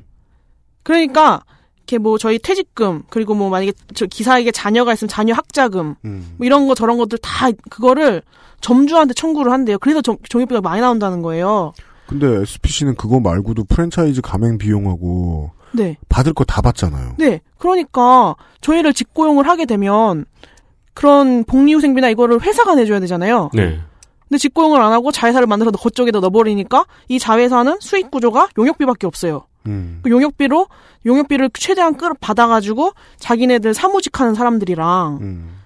그러니까 이렇게 뭐 저희 퇴직금 그리고 뭐 만약에 저 기사에게 자녀가 있으면 자녀 학자금 음. 뭐 이런 거 저런 것들 다 그거를 점주한테 청구를 한대요. 그래서 점- 종업비가 많이 나온다는 거예요. 근데 SPC는 그거 말고도 프랜차이즈 가맹 비용하고 네. 받을 거 다 받잖아요. 네. 그러니까 저희를 직고용을 하게 되면 그런 복리후생비나 이거를 회사가 내줘야 되잖아요. 네. 근데 직고용을 안 하고 자회사를 만들어서 그쪽에다 넣어버리니까 이 자회사는 수익 구조가 용역비밖에 없어요. 음. 그 용역비로 용역비를 최대한 끌 받아가지고 자기네들 사무직하는 사람들이랑 음.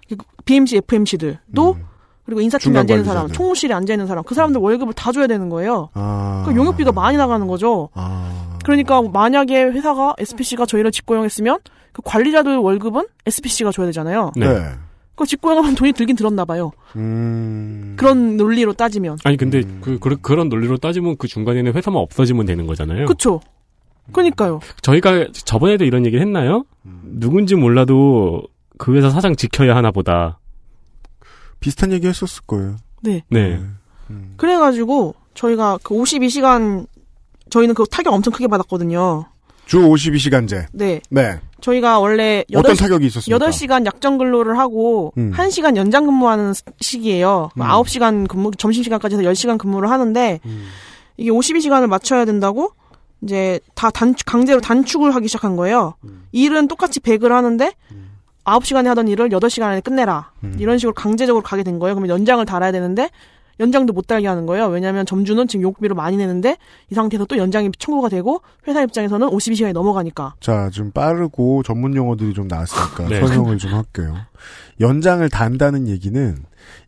BMC, FMC들도 음. 그리고 인사팀에 앉아 있는 사람. 총무실에 앉아 있는 사람, 그 사람들 월급을 다 줘야 되는 거예요. 아. 그 용역비가 많이 나가는 거죠. 아. 그러니까 만약에 회사가 SPC가 저희를 직고용했으면 그 관리자들 월급은 SPC가 줘야 되잖아요. 네. 네. 그 직고용하면 돈이 들긴 들었나 봐요. 음. 그런 논리로 따지면. 아니 근데 그, 그 그 런 논리로 따지면 그 중간에는 회사만 없어지면 되는 거잖아요. 그쵸? 그니까요. 저희가 저번에도 이런 얘기를 했나요? 누군지 몰라도 그 회사 사장 지켜야 하나 보다. 비슷한 얘기 했었을 거예요. 네. 네. 음. 그래가지고 저희가 그 52시간 저희는 그 타격 엄청 크게 받았거든요. 주 52시간제. 네. 네. 저희가 원래 어떤 8시, 타격이 있었습니까? 8시간 약정 근로를 하고 음. 1시간 연장 근무하는 스- 시기예요. 음. 9시간 근무, 점심 시간까지 해서 10시간 근무를 하는데 음. 이게 52시간을 맞춰야 된다고 이제 다 단축, 강제로 단축을 하기 시작한 거예요. 음. 일은 똑같이 100을 하는데 9시간에 하던 일을 8시간 안에 끝내라. 음. 이런 식으로 강제적으로 가게 된 거예요. 그러면 연장을 달아야 되는데 연장도 못 달게 하는 거예요. 왜냐하면 점주는 지금 욕비를 많이 내는데 이 상태에서 또 연장이 청구가 되고 회사 입장에서는 52시간이 넘어가니까. 자, 좀 빠르고 전문 용어들이 좀 나왔으니까 네. 설명을 좀 할게요. 연장을 단다는 얘기는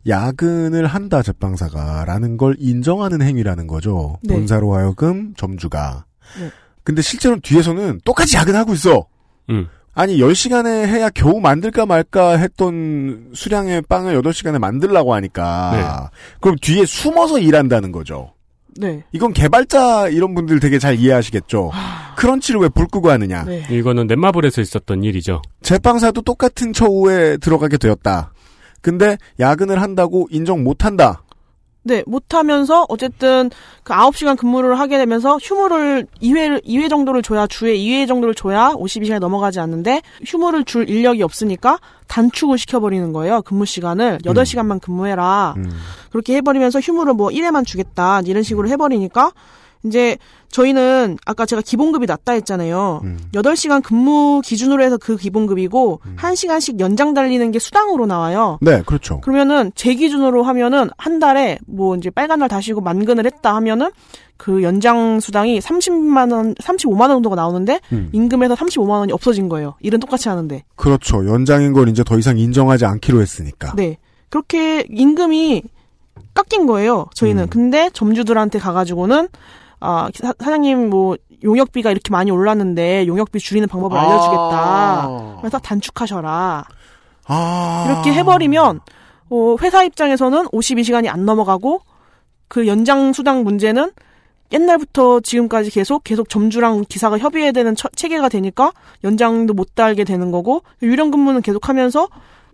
야근을 한다 제빵사가라는 걸 인정하는 행위라는 거죠. 네. 본사로 하여금 점주가. 네. 근데 실제로는 뒤에서는 똑같이 야근하고 있어. 음. 아니 10시간에 해야 겨우 만들까 말까 했던 수량의 빵을 8시간에 만들라고 하니까 그럼 뒤에 숨어서 일한다는 거죠. 네. 이건 개발자 이런 분들 되게 잘 이해하시겠죠. 크런치를 왜 불 끄고 하느냐. 네. 이거는 넷마블에서 있었던 일이죠. 제빵사도 똑같은 처우에 들어가게 되었다. 근데 야근을 한다고 인정 못한다. 네, 못하면서 어쨌든 그 9시간 근무를 하게 되면서 휴무를 2회, 2회 정도를 줘야 주에 2회 정도를 줘야 52시간이 넘어가지 않는데 휴무를 줄 인력이 없으니까 단축을 시켜버리는 거예요. 근무 시간을 8시간만 근무해라. 음. 그렇게 해버리면서 휴무를 뭐 1회만 주겠다. 이런 식으로 해버리니까 이제 저희는 아까 제가 기본급이 낮다 했잖아요. 음. 8시간 근무 기준으로 해서 그 기본급이고 1시간씩 연장 달리는 게 수당으로 나와요. 네, 그렇죠. 그러면은 제 기준으로 하면은 한 달에 뭐 이제 빨간 날 다시고 만근을 했다 하면은 그 연장 수당이 30만 원, 35만 원 정도가 나오는데 음. 임금에서 35만 원이 없어진 거예요. 일은 똑같이 하는데. 그렇죠. 연장인 걸 이제 더 이상 인정하지 않기로 했으니까. 네. 그렇게 임금이 깎인 거예요. 저희는. 음. 근데 점주들한테 가가지고는 아 사, 사장님 뭐 용역비가 이렇게 많이 올랐는데 용역비 줄이는 방법을 알려주겠다. 아. 그래서 단축하셔라. 아. 이렇게 해버리면 어, 회사 입장에서는 52시간이 안 넘어가고 그 연장 수당 문제는 옛날부터 지금까지 계속 계속 점주랑 기사가 협의해야 되는 처- 체계가 되니까 연장도 못 달게 되는 거고 유령 근무는 계속 하면서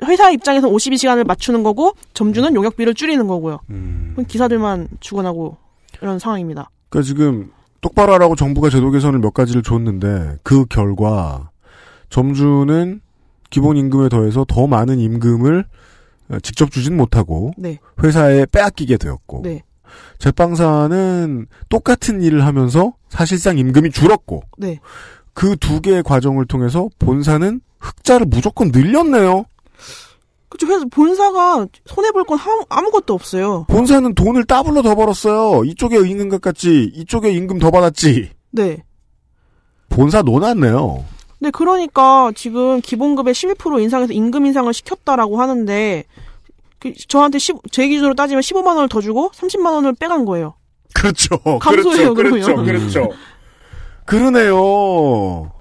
회사 입장에서 52시간을 맞추는 거고 점주는 용역비를 줄이는 거고요. 음. 기사들만 죽어나고 이런 상황입니다. 그러니까 지금 똑바로 하라고 정부가 제도 개선을 몇 가지를 줬는데 그 결과 점주는 기본 임금에 더해서 더 많은 임금을 어, 직접 주진 못하고 네, 회사에 빼앗기게 되었고 네, 제빵사는 똑같은 일을 하면서 사실상 임금이 줄었고 네. 그두 개의 과정을 통해서 본사는 흑자를 무조건 늘렸네요. 그쵸. 회사 본사가 손해 볼 건 아무것도 없어요. 본사는 돈을 더블로 더 벌었어요. 이쪽에 임금값 같지, 이쪽에 임금 더 받았지. 네. 본사 논았네요. 네, 그러니까 지금 기본급의 12% 인상해서 임금 인상을 시켰다라고 하는데 그 저한테 10, 제 기준으로 따지면 15만 원을 더 주고 30만 원을 빼간 거예요. 그렇죠. 감소해요, 그렇죠. 그러면. 그렇죠. 그러네요.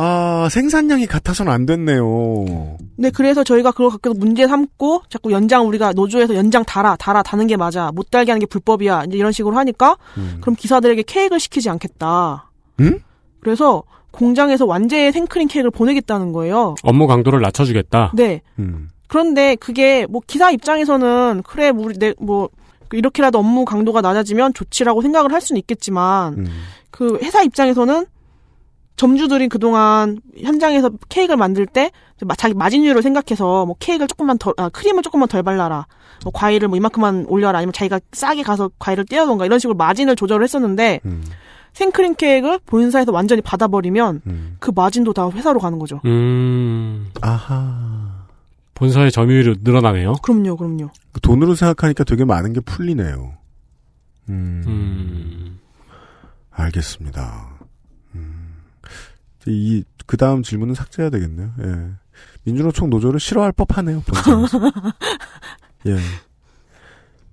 아, 생산량이 같아서는 안 됐네요. 네, 그래서 저희가 그걸 갖고 문제 삼고 자꾸 연장 우리가 노조에서 연장 달아, 달아, 다는 게 맞아. 못 달게 하는 게 불법이야. 이제 이런 식으로 하니까 음. 그럼 기사들에게 케이크를 시키지 않겠다. 음? 그래서 공장에서 완제의 생크림 케이크를 보내겠다는 거예요. 업무 강도를 낮춰주겠다. 네. 음. 그런데 그게 뭐 기사 입장에서는 그래 우리 내 뭐 이렇게라도 업무 강도가 낮아지면 좋지라고 생각을 할 수는 있겠지만 음. 그 회사 입장에서는 점주들이 그동안 현장에서 케이크를 만들 때 마- 자기 마진율을 생각해서 뭐 케이크를 조금만 덜, 아, 크림을 조금만 덜 발라라. 뭐 과일을 뭐 이만큼만 올려라. 아니면 자기가 싸게 가서 과일을 떼어던가 이런 식으로 마진을 조절을 했었는데 음. 생크림 케이크를 본사에서 완전히 받아버리면 음. 그 마진도 다 회사로 가는 거죠. 음, 아하. 본사의 점유율이 늘어나네요. 그럼요, 그럼요. 그 돈으로 생각하니까 되게 많은 게 풀리네요. 음. 음, 알겠습니다. 음. 이, 그 다음 질문은 삭제해야 되겠네요. 예. 민주노총 노조를 싫어할 법하네요. 예.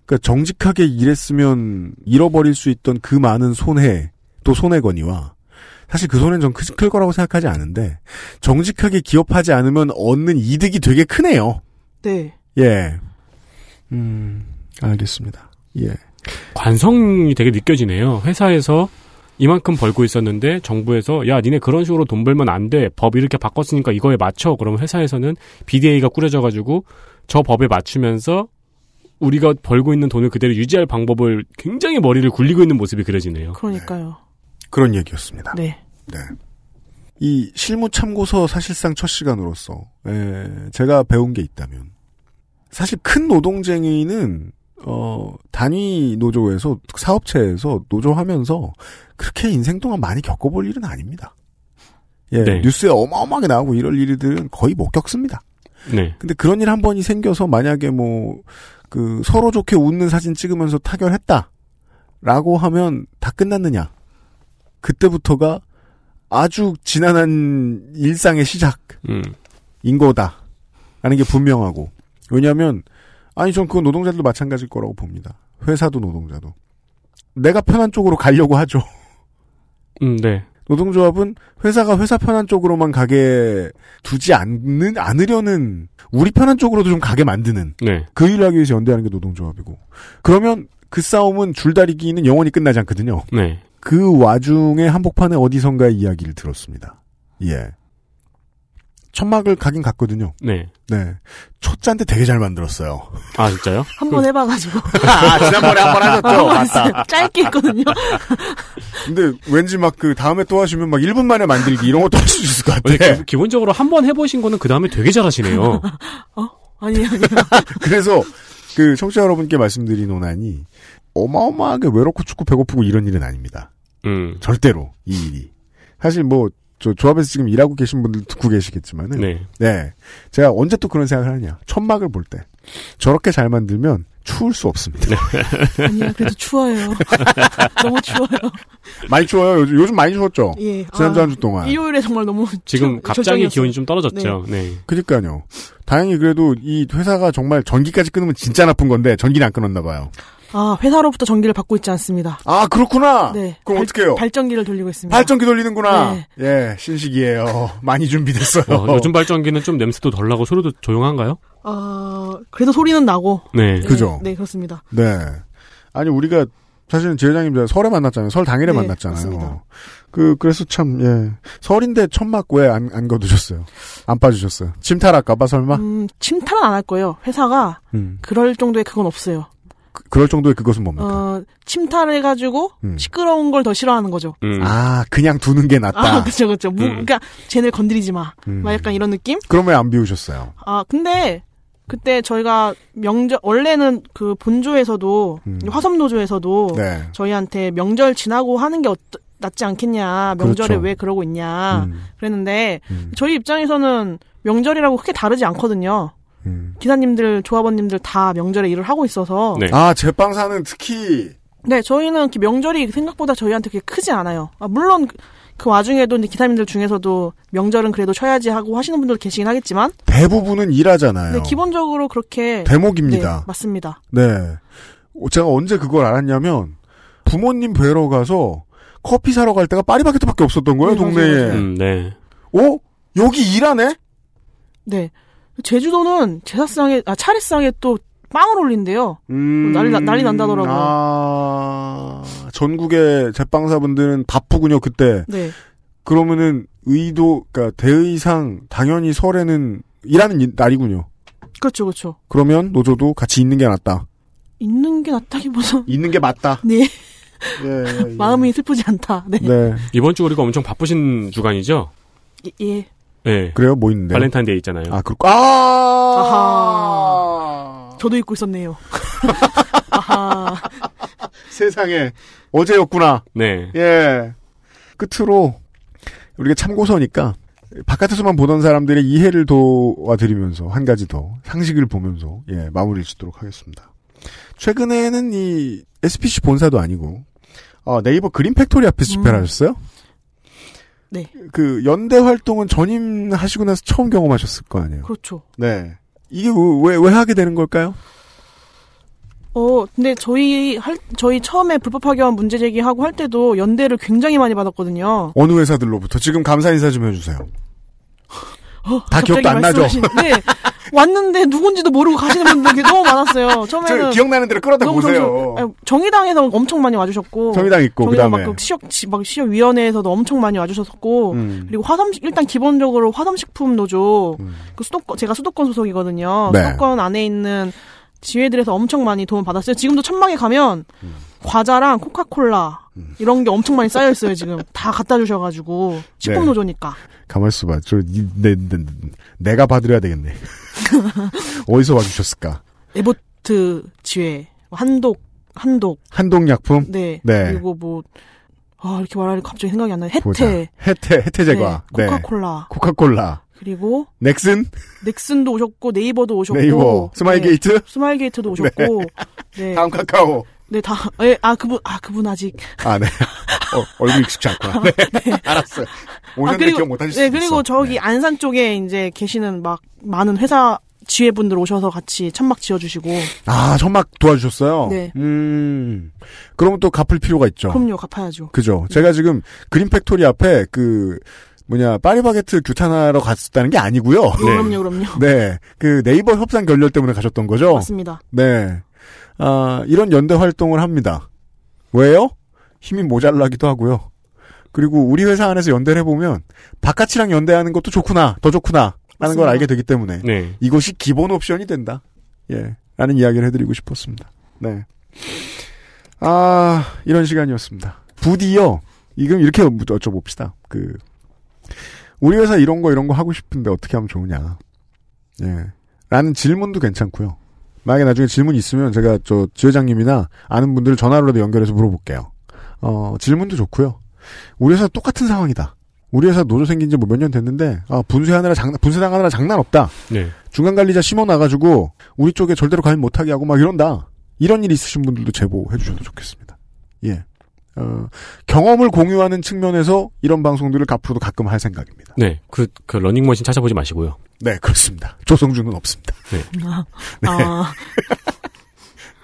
그니까 정직하게 일했으면 잃어버릴 수 있던 그 많은 손해, 또 손해거니와, 사실 그 손해는 전 클, 클 거라고 생각하지 않은데, 정직하게 기업하지 않으면 얻는 이득이 되게 크네요. 네. 예. 음, 알겠습니다. 예. 관성이 되게 느껴지네요. 회사에서 이만큼 벌고 있었는데 정부에서 야 니네 그런 식으로 돈 벌면 안 돼. 법 이렇게 바꿨으니까 이거에 맞춰. 그러면 회사에서는 BDA가 꾸려져가지고 저 법에 맞추면서 우리가 벌고 있는 돈을 그대로 유지할 방법을 굉장히 머리를 굴리고 있는 모습이 그려지네요. 그러니까요. 그런 얘기였습니다. 네. 네. 이 실무 참고서 사실상 첫 시간으로서 에, 제가 배운 게 있다면 사실 큰 노동쟁이는 어, 단위 노조에서 사업체에서 노조하면서 그렇게 인생 동안 많이 겪어볼 일은 아닙니다. 예, 네. 뉴스에 어마어마하게 나오고 이럴 일들은 거의 못 겪습니다. 네. 근데 그런 일 한 번이 생겨서 만약에 뭐, 그, 서로 좋게 웃는 사진 찍으면서 타결했다. 라고 하면 다 끝났느냐. 그때부터가 아주 지난한 일상의 시작인 음. 거다. 라는 게 분명하고. 왜냐하면, 아니, 전 그건 노동자들도 마찬가지일 거라고 봅니다. 회사도 노동자도. 내가 편한 쪽으로 가려고 하죠. 음, 네. 노동조합은 회사가 회사 편한 쪽으로만 가게 두지 않는, 않으려는, 우리 편한 쪽으로도 좀 가게 만드는, 네. 그 일을 하기 위해서 연대하는 게 노동조합이고. 그러면 그 싸움은 줄다리기는 영원히 끝나지 않거든요. 네. 그 와중에 한복판에 어디선가의 이야기를 들었습니다. 예. 천막을 가긴 갔거든요. 네. 네. 첫 잔데 되게 잘 만들었어요. 아, 진짜요? 한 번 해봐가지고. 아, 지난번에 한 번 하셨죠? 맞다. 짧게 했거든요. 근데 왠지 막 그 다음에 또 하시면 막 1분 만에 만들기 이런 것도 할 수 있을 것 근데 같아. 기, 본적으로 한 번 해보신 거는 그 다음에 되게 잘 하시네요. 아니, 아니. 그래서 그 청취자 여러분께 말씀드린 오난이 어마어마하게 외롭고 춥고 배고프고 이런 일은 아닙니다. 음. 절대로 이 일이. 사실 뭐 저 조합에서 지금 일하고 계신 분들 듣고 계시겠지만은 네. 네. 제가 언제 또 그런 생각을 하냐. 천막을 볼 때. 저렇게 잘 만들면 추울 수 없습니다. 아니야, 그래도 추워요. 너무 추워요. 많이 추워요. 요즘, 요즘 많이 추웠죠? 예. 지난주 아, 한주 동안. 일요일에 정말 너무 지금 추- 갑자기 절정이었어요. 기온이 좀 떨어졌죠. 네. 그니까요. 다행히 그래도 이 회사가 정말 전기까지 끊으면 진짜 나쁜 건데 전기는 안 끊었나 봐요. 아, 회사로부터 전기를 받고 있지 않습니다. 아, 그렇구나. 네. 그럼 발- 어떡해요? 발전기를 돌리고 있습니다. 발전기 돌리는구나. 네. 예, 신식이에요. 많이 준비됐어요. 어, 요즘 발전기는 좀 냄새도 덜 나고 소리도 조용한가요? 어, 그래도 소리는 나고. 네. 네, 그죠? 네, 그렇습니다. 네. 아니 우리가 사실은 지회장님 설에 만났잖아요. 설 당일에 네, 만났잖아요. 맞습니다. 그 그래서 참 예. 설인데 천막 왜안안 거두셨어요? 안 빠주셨어요? 침탈할까봐 설마? 음, 침탈은 안 할 거예요. 회사가 음. 그럴 정도의 그건 없어요. 그, 럴 정도의 그것은 뭡니까? 어, 침탈을 해가지고 음. 시끄러운 걸 더 싫어하는 거죠. 음. 아 그냥 두는 게 낫다. 아, 그쵸, 그쵸. 무, 음. 그러니까 쟤네 건드리지 마. 음. 막 약간 이런 느낌? 그럼 왜 안 비우셨어요? 아, 근데 그때 저희가 명절 원래는 그 본조에서도 음. 화섬 노조에서도 네. 저희한테 명절 지나고 하는 게 어떠, 낫지 않겠냐. 명절에 그렇죠. 왜 그러고 있냐. 음. 그랬는데 음. 저희 입장에서는 명절이라고 크게 다르지 않거든요. 음. 기사님들, 조합원님들 다 명절에 일을 하고 있어서 네. 아 제빵사는 특히 네, 저희는 명절이 생각보다 저희한테 그렇게 크지 않아요. 아, 물론 그- 그 와중에도 이제 기사님들 중에서도 명절은 그래도 쉬어야지 하고 하시는 분들 계시긴 하겠지만, 대부분은 일하잖아요. 네, 기본적으로 그렇게 대목입니다. 네, 맞습니다. 네. 어, 제가 언제 그걸 알았냐면 부모님 뵈러 가서 커피 사러 갈 때가 파리바게트밖에 없었던 거예요 네, 동네에. 음, 네. 어? 여기 일하네? 네, 제주도는 제사상에 아 차례상에 또 빵을 올린대요. 음... 난리 나- 난리 난다더라고요. 아, 전국의 제빵사분들은 바쁘군요 그때. 네, 그러면은 의도, 그러니까 대의상 당연히 설에는 일하는 이- 날이군요. 그렇죠, 그렇죠. 그러면 노조도 같이 있는 게 낫다. 있는 게 낫다기보다 있는 게 맞다. 네 예, 예, 예. 마음이 슬프지 않다. 네, 네. 이번 주 우리가 엄청 바쁘신 주간이죠? 예, 예. 네. 그래요? 뭐 있는데? 발렌타인데이 있잖아요. 아, 그렇고 아! 저도 잊고 있었네요. 아하, 세상에 어제였구나. 네. 예. 끝으로 우리가 참고서니까 바깥에서만 보던 사람들의 이해를 도와드리면서 한 가지 더 상식을 보면서 예 마무리를 짓도록 하겠습니다. 최근에는 이 SPC 본사도 아니고 어, 네이버 그린 팩토리 앞에서 집회를 음. 하셨어요? 네, 그 연대 활동은 전임하시고 나서 처음 경험하셨을 거 아니에요? 그렇죠. 네. 이게 왜 왜 하게 되는 걸까요? 어, 근데 저희 할 저희 처음에 불법 파견 문제 제기하고 할 때도 연대를 굉장히 많이 받았거든요. 어느 회사들로부터 지금 감사 인사 좀 해주세요. 다 갑자기 기억도 안 나죠? 네. 왔는데 누군지도 모르고 가시는 분들이 너무 많았어요. 저 처음에는 기억나는 대로 끌어다 보세요. 아니, 정의당에서 엄청 많이 와주셨고 정의당 있고 정의당 그다음에 막 지역 지- 막 지역 위원회에서도 엄청 많이 와주셨었고 음. 그리고 화섬 일단 기본적으로 화섬식품 노조 음. 그 수도권 제가 수도권 소속이거든요. 네. 수도권 안에 있는 지회들에서 엄청 많이 도움 받았어요. 지금도 천막에 가면 음. 과자랑 코카콜라 이런 게 엄청 많이 쌓여 있어요. 지금 다 갖다 주셔가지고 식품 네. 노조니까. 가만 있어봐. 저, 이, 내, 내, 내가 봐드려야 되겠네. 어디서 와주셨을까? 에보트 지회 한독 한독 한동약품? 네, 네. 그리고 뭐 아, 이렇게 말하니까 갑자기 생각이 안 나요. 보자. 혜태, 혜태, 혜태 제과. 네, 네. 코카콜라, 코카콜라. 그리고 넥슨? 넥슨도 오셨고 네이버도 오셨고 네이버. 스마일 네, 게이트? 스마일게이트도 오셨고 네, 다음 카카오. 네, 다, 예, 아, 그분, 아, 그분 아직. 아, 네. 어, 얼굴 익숙치 않구나. 네. 알았어요. 오셨는데 기억 못하실 수도 네, 그리고 있어. 저기 네. 안산 쪽에 이제 계시는 막 많은 회사 지회분들 오셔서 같이 천막 지어주시고. 아, 천막 도와주셨어요? 네. 음. 그러면 또 갚을 필요가 있죠. 그럼요, 갚아야죠. 그죠. 제가 지금 그린 팩토리 앞에 그, 뭐냐, 파리바게트 규탄하러 갔었다는 게 아니고요. 네. 그럼요, 그럼요. 네. 그 네이버 협상 결렬 때문에 가셨던 거죠? 맞습니다. 네. 아, 이런 연대 활동을 합니다. 왜요? 힘이 모자라기도 하고요. 그리고 우리 회사 안에서 연대를 해보면 바깥이랑 연대하는 것도 좋구나, 더 좋구나. 라는 걸 알게 되기 때문에 네. 이것이 기본 옵션이 된다. 예. 라는 이야기를 해드리고 싶었습니다. 네. 아, 이런 시간이었습니다. 부디요. 이금 이렇게 여쭤봅시다. 그, 우리 회사 이런 거 이런 거 하고 싶은데 어떻게 하면 좋으냐. 예. 라는 질문도 괜찮고요. 만약에 나중에 질문 있으면 제가 저 지회장님이나 아는 분들을 전화로라도 연결해서 물어볼게요. 어, 질문도 좋고요. 우리 회사 똑같은 상황이다. 우리 회사 노조 생긴 지뭐몇년 됐는데, 아, 분쇄하느라 장난, 분쇄당하느라 장난 없다. 네. 중간 관리자 심어 놔가지고 우리 쪽에 절대로 가입 못하게 하고 막 이런다. 이런 일이 있으신 분들도 제보해 주셔도 좋겠습니다. 예. 어, 경험을 공유하는 측면에서 이런 방송들을 앞으로도 가끔 할 생각입니다. 네. 그, 그 러닝머신 찾아보지 마시고요. 네, 그렇습니다. 조성주는 없습니다. 아,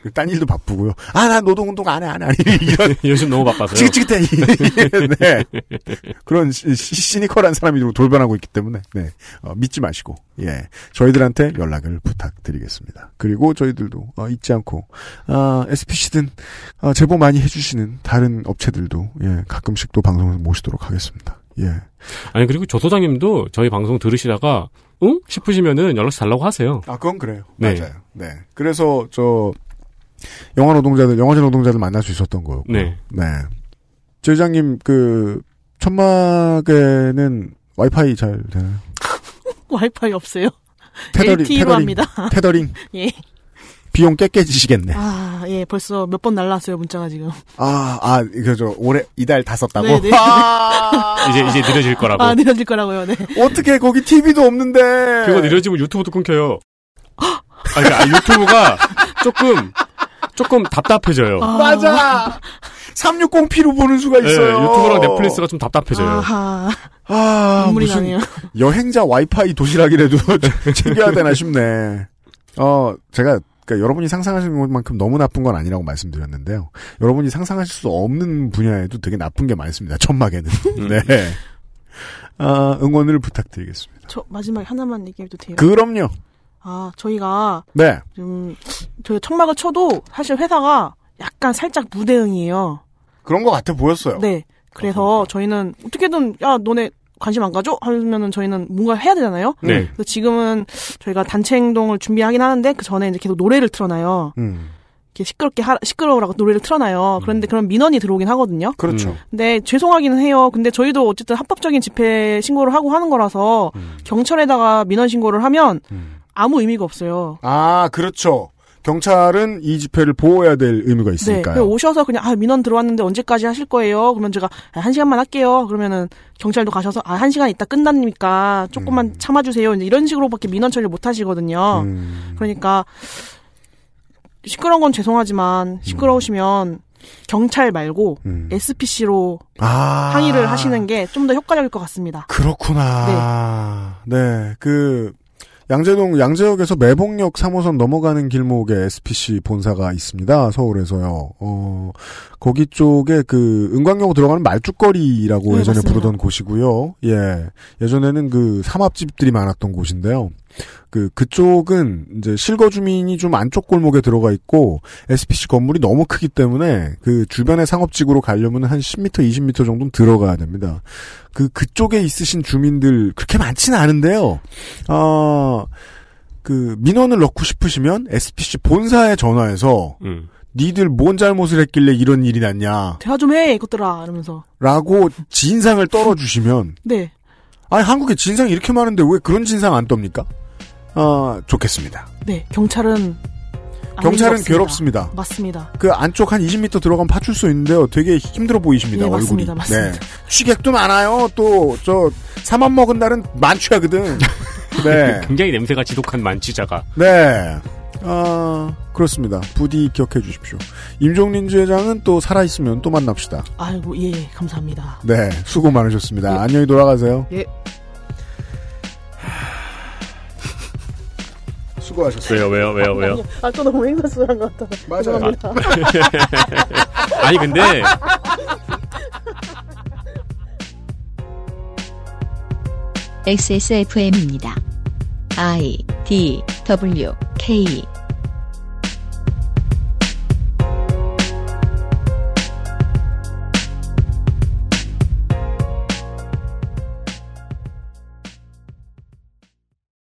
딴 일도 바쁘고요. 아, 난 노동운동 안 해, 안 해. 이런 요즘 너무 바빠서요. 지긋지긋해. 네. 그런 시, 시- 시니컬한 사람이 좀 돌변하고 있기 때문에, 네. 어, 믿지 마시고, 예. 저희들한테 연락을 부탁드리겠습니다. 그리고 저희들도, 어, 잊지 않고, 아, SPC든, 아, 제보 많이 해주시는 다른 업체들도, 예, 가끔씩 또 방송을 모시도록 하겠습니다. 예. 아니 그리고 조 소장님도 저희 방송 들으시다가 응 싶으시면은 연락처 달라고 하세요. 아, 그건 그래요. 네. 맞아요. 네. 그래서, 저, 영화 노동자들, 영화제 노동자들 만날 수 있었던 거였고. 네. 네. 조 회장님, 그, 천막에는 와이파이 잘 되나요? 와이파이 없어요. 테더링, LTE로 테더링, 합니다. 테더링. 예. 비용 꽤 깨지시겠네. 아, 예, 벌써 몇 번 날라왔어요, 문자가 지금. 아, 아, 이거 저, 올해, 이달 다 썼다고? 네, 네. 아, 이제 이제 느려질 거라고. 아, 느려질 거라고요, 네. 어떻게 거기 TV도 없는데. 그거 느려지면 유튜브도 끊겨요. 아, 그러니까 아, 유튜브가 조금 조금 답답해져요. 아, 맞아! 360p로 보는 수가 네, 있어요. 유튜브랑 넷플릭스가 좀 답답해져요. 아하, 아, 무슨 나네요. 여행자 와이파이 도시락이라도 챙겨야 되나 싶네. 어, 제가, 그러니까 여러분이 상상하시는 것만큼 너무 나쁜 건 아니라고 말씀드렸는데요. 여러분이 상상하실 수 없는 분야에도 되게 나쁜 게 많습니다. 천막에는. 네. 아, 응원을 부탁드리겠습니다. 저 마지막에 하나만 얘기해도 돼요? 그럼요. 아, 저희가 네. 좀, 저희가 청막을 쳐도 사실 회사가 약간 살짝 무대응이에요. 그런 것 같아 보였어요. 네. 그래서 저희는 어떻게든, 야, 너네 관심 안 가져? 하면은 저희는 뭔가 해야 되잖아요? 네. 그래서 지금은 저희가 단체 행동을 준비하긴 하는데 그 전에 이제 계속 노래를 틀어놔요. 음, 이렇게 시끄럽게 하, 시끄러우라고 노래를 틀어놔요. 그런데 그런 민원이 들어오긴 하거든요. 그렇죠. 음. 근데 죄송하기는 해요. 근데 저희도 어쨌든 합법적인 집회 신고를 하고 하는 거라서 음. 경찰에다가 민원 신고를 하면 음. 아무 의미가 없어요. 아, 그렇죠. 경찰은 이 집회를 보호해야 될 의무가 네. 있으니까요. 그냥 오셔서 그냥 아 민원 들어왔는데 언제까지 하실 거예요? 그러면 제가 아, 한 시간만 할게요. 그러면은 경찰도 가셔서 아 한 시간 있다 끝나니까 조금만 음. 참아주세요. 이런 식으로밖에 민원 처리를 못 하시거든요. 음. 그러니까 시끄러운 건 죄송하지만 시끄러우시면 경찰 말고 음. SPC로 아. 항의를 하시는 게 좀 더 효과적일 것 같습니다. 그렇구나. 네. 그, 양재동, 양재역에서 매봉역 3호선 넘어가는 길목에 SPC 본사가 있습니다. 서울에서요. 어, 거기 쪽에 그, 은광역으로 들어가는 말죽거리라고 네, 예전에 맞습니다. 부르던 곳이고요. 예. 예전에는 그 삼합집들이 많았던 곳인데요. 그, 그쪽은 이제 실거 주민이 좀 안쪽 골목에 들어가 있고, SPC 건물이 너무 크기 때문에 그 주변의 상업지구로 가려면 한 10m, 20m 정도는 들어가야 됩니다. 그, 그쪽에 있으신 주민들 그렇게 많지는 않은데요. 어, 그, 민원을 넣고 싶으시면 SPC 본사에 전화해서 음. 니들 뭔 잘못을 했길래 이런 일이 났냐. 대화 좀 해, 이것들아. 이러면서. 라고 진상을 떨어주시면, 네. 아니, 한국에 진상이 이렇게 많은데 왜 그런 진상 안 떱니까? 아, 좋겠습니다. 네. 경찰은. 경찰은. 괴롭습니다. 맞습니다. 그 안쪽 한 20m 들어가면 파출소 있는데요. 되게 힘들어 보이십니다. 예, 얼굴이. 맞습니다. 맞습니다. 네. 취객도 많아요. 또 저 사만 먹은 날은 만취하거든. 네. 굉장히 냄새가 지독한 만취자가. 네. 아, 그렇습니다. 부디 기억해 주십시오. 임종린 주회장은 또 살아 있으면 또 만납시다. 아이고, 예, 예, 감사합니다. 네. 수고 많으셨습니다. 예. 안녕히 돌아가세요. 예. 수고하셨어요. 왜요, 왜요, 왜요, 왜요? 아, 또 너무 행사스러운 것 같아서. 맞아요. 죄송합니다. 아니 근데 XSFM입니다. I D W K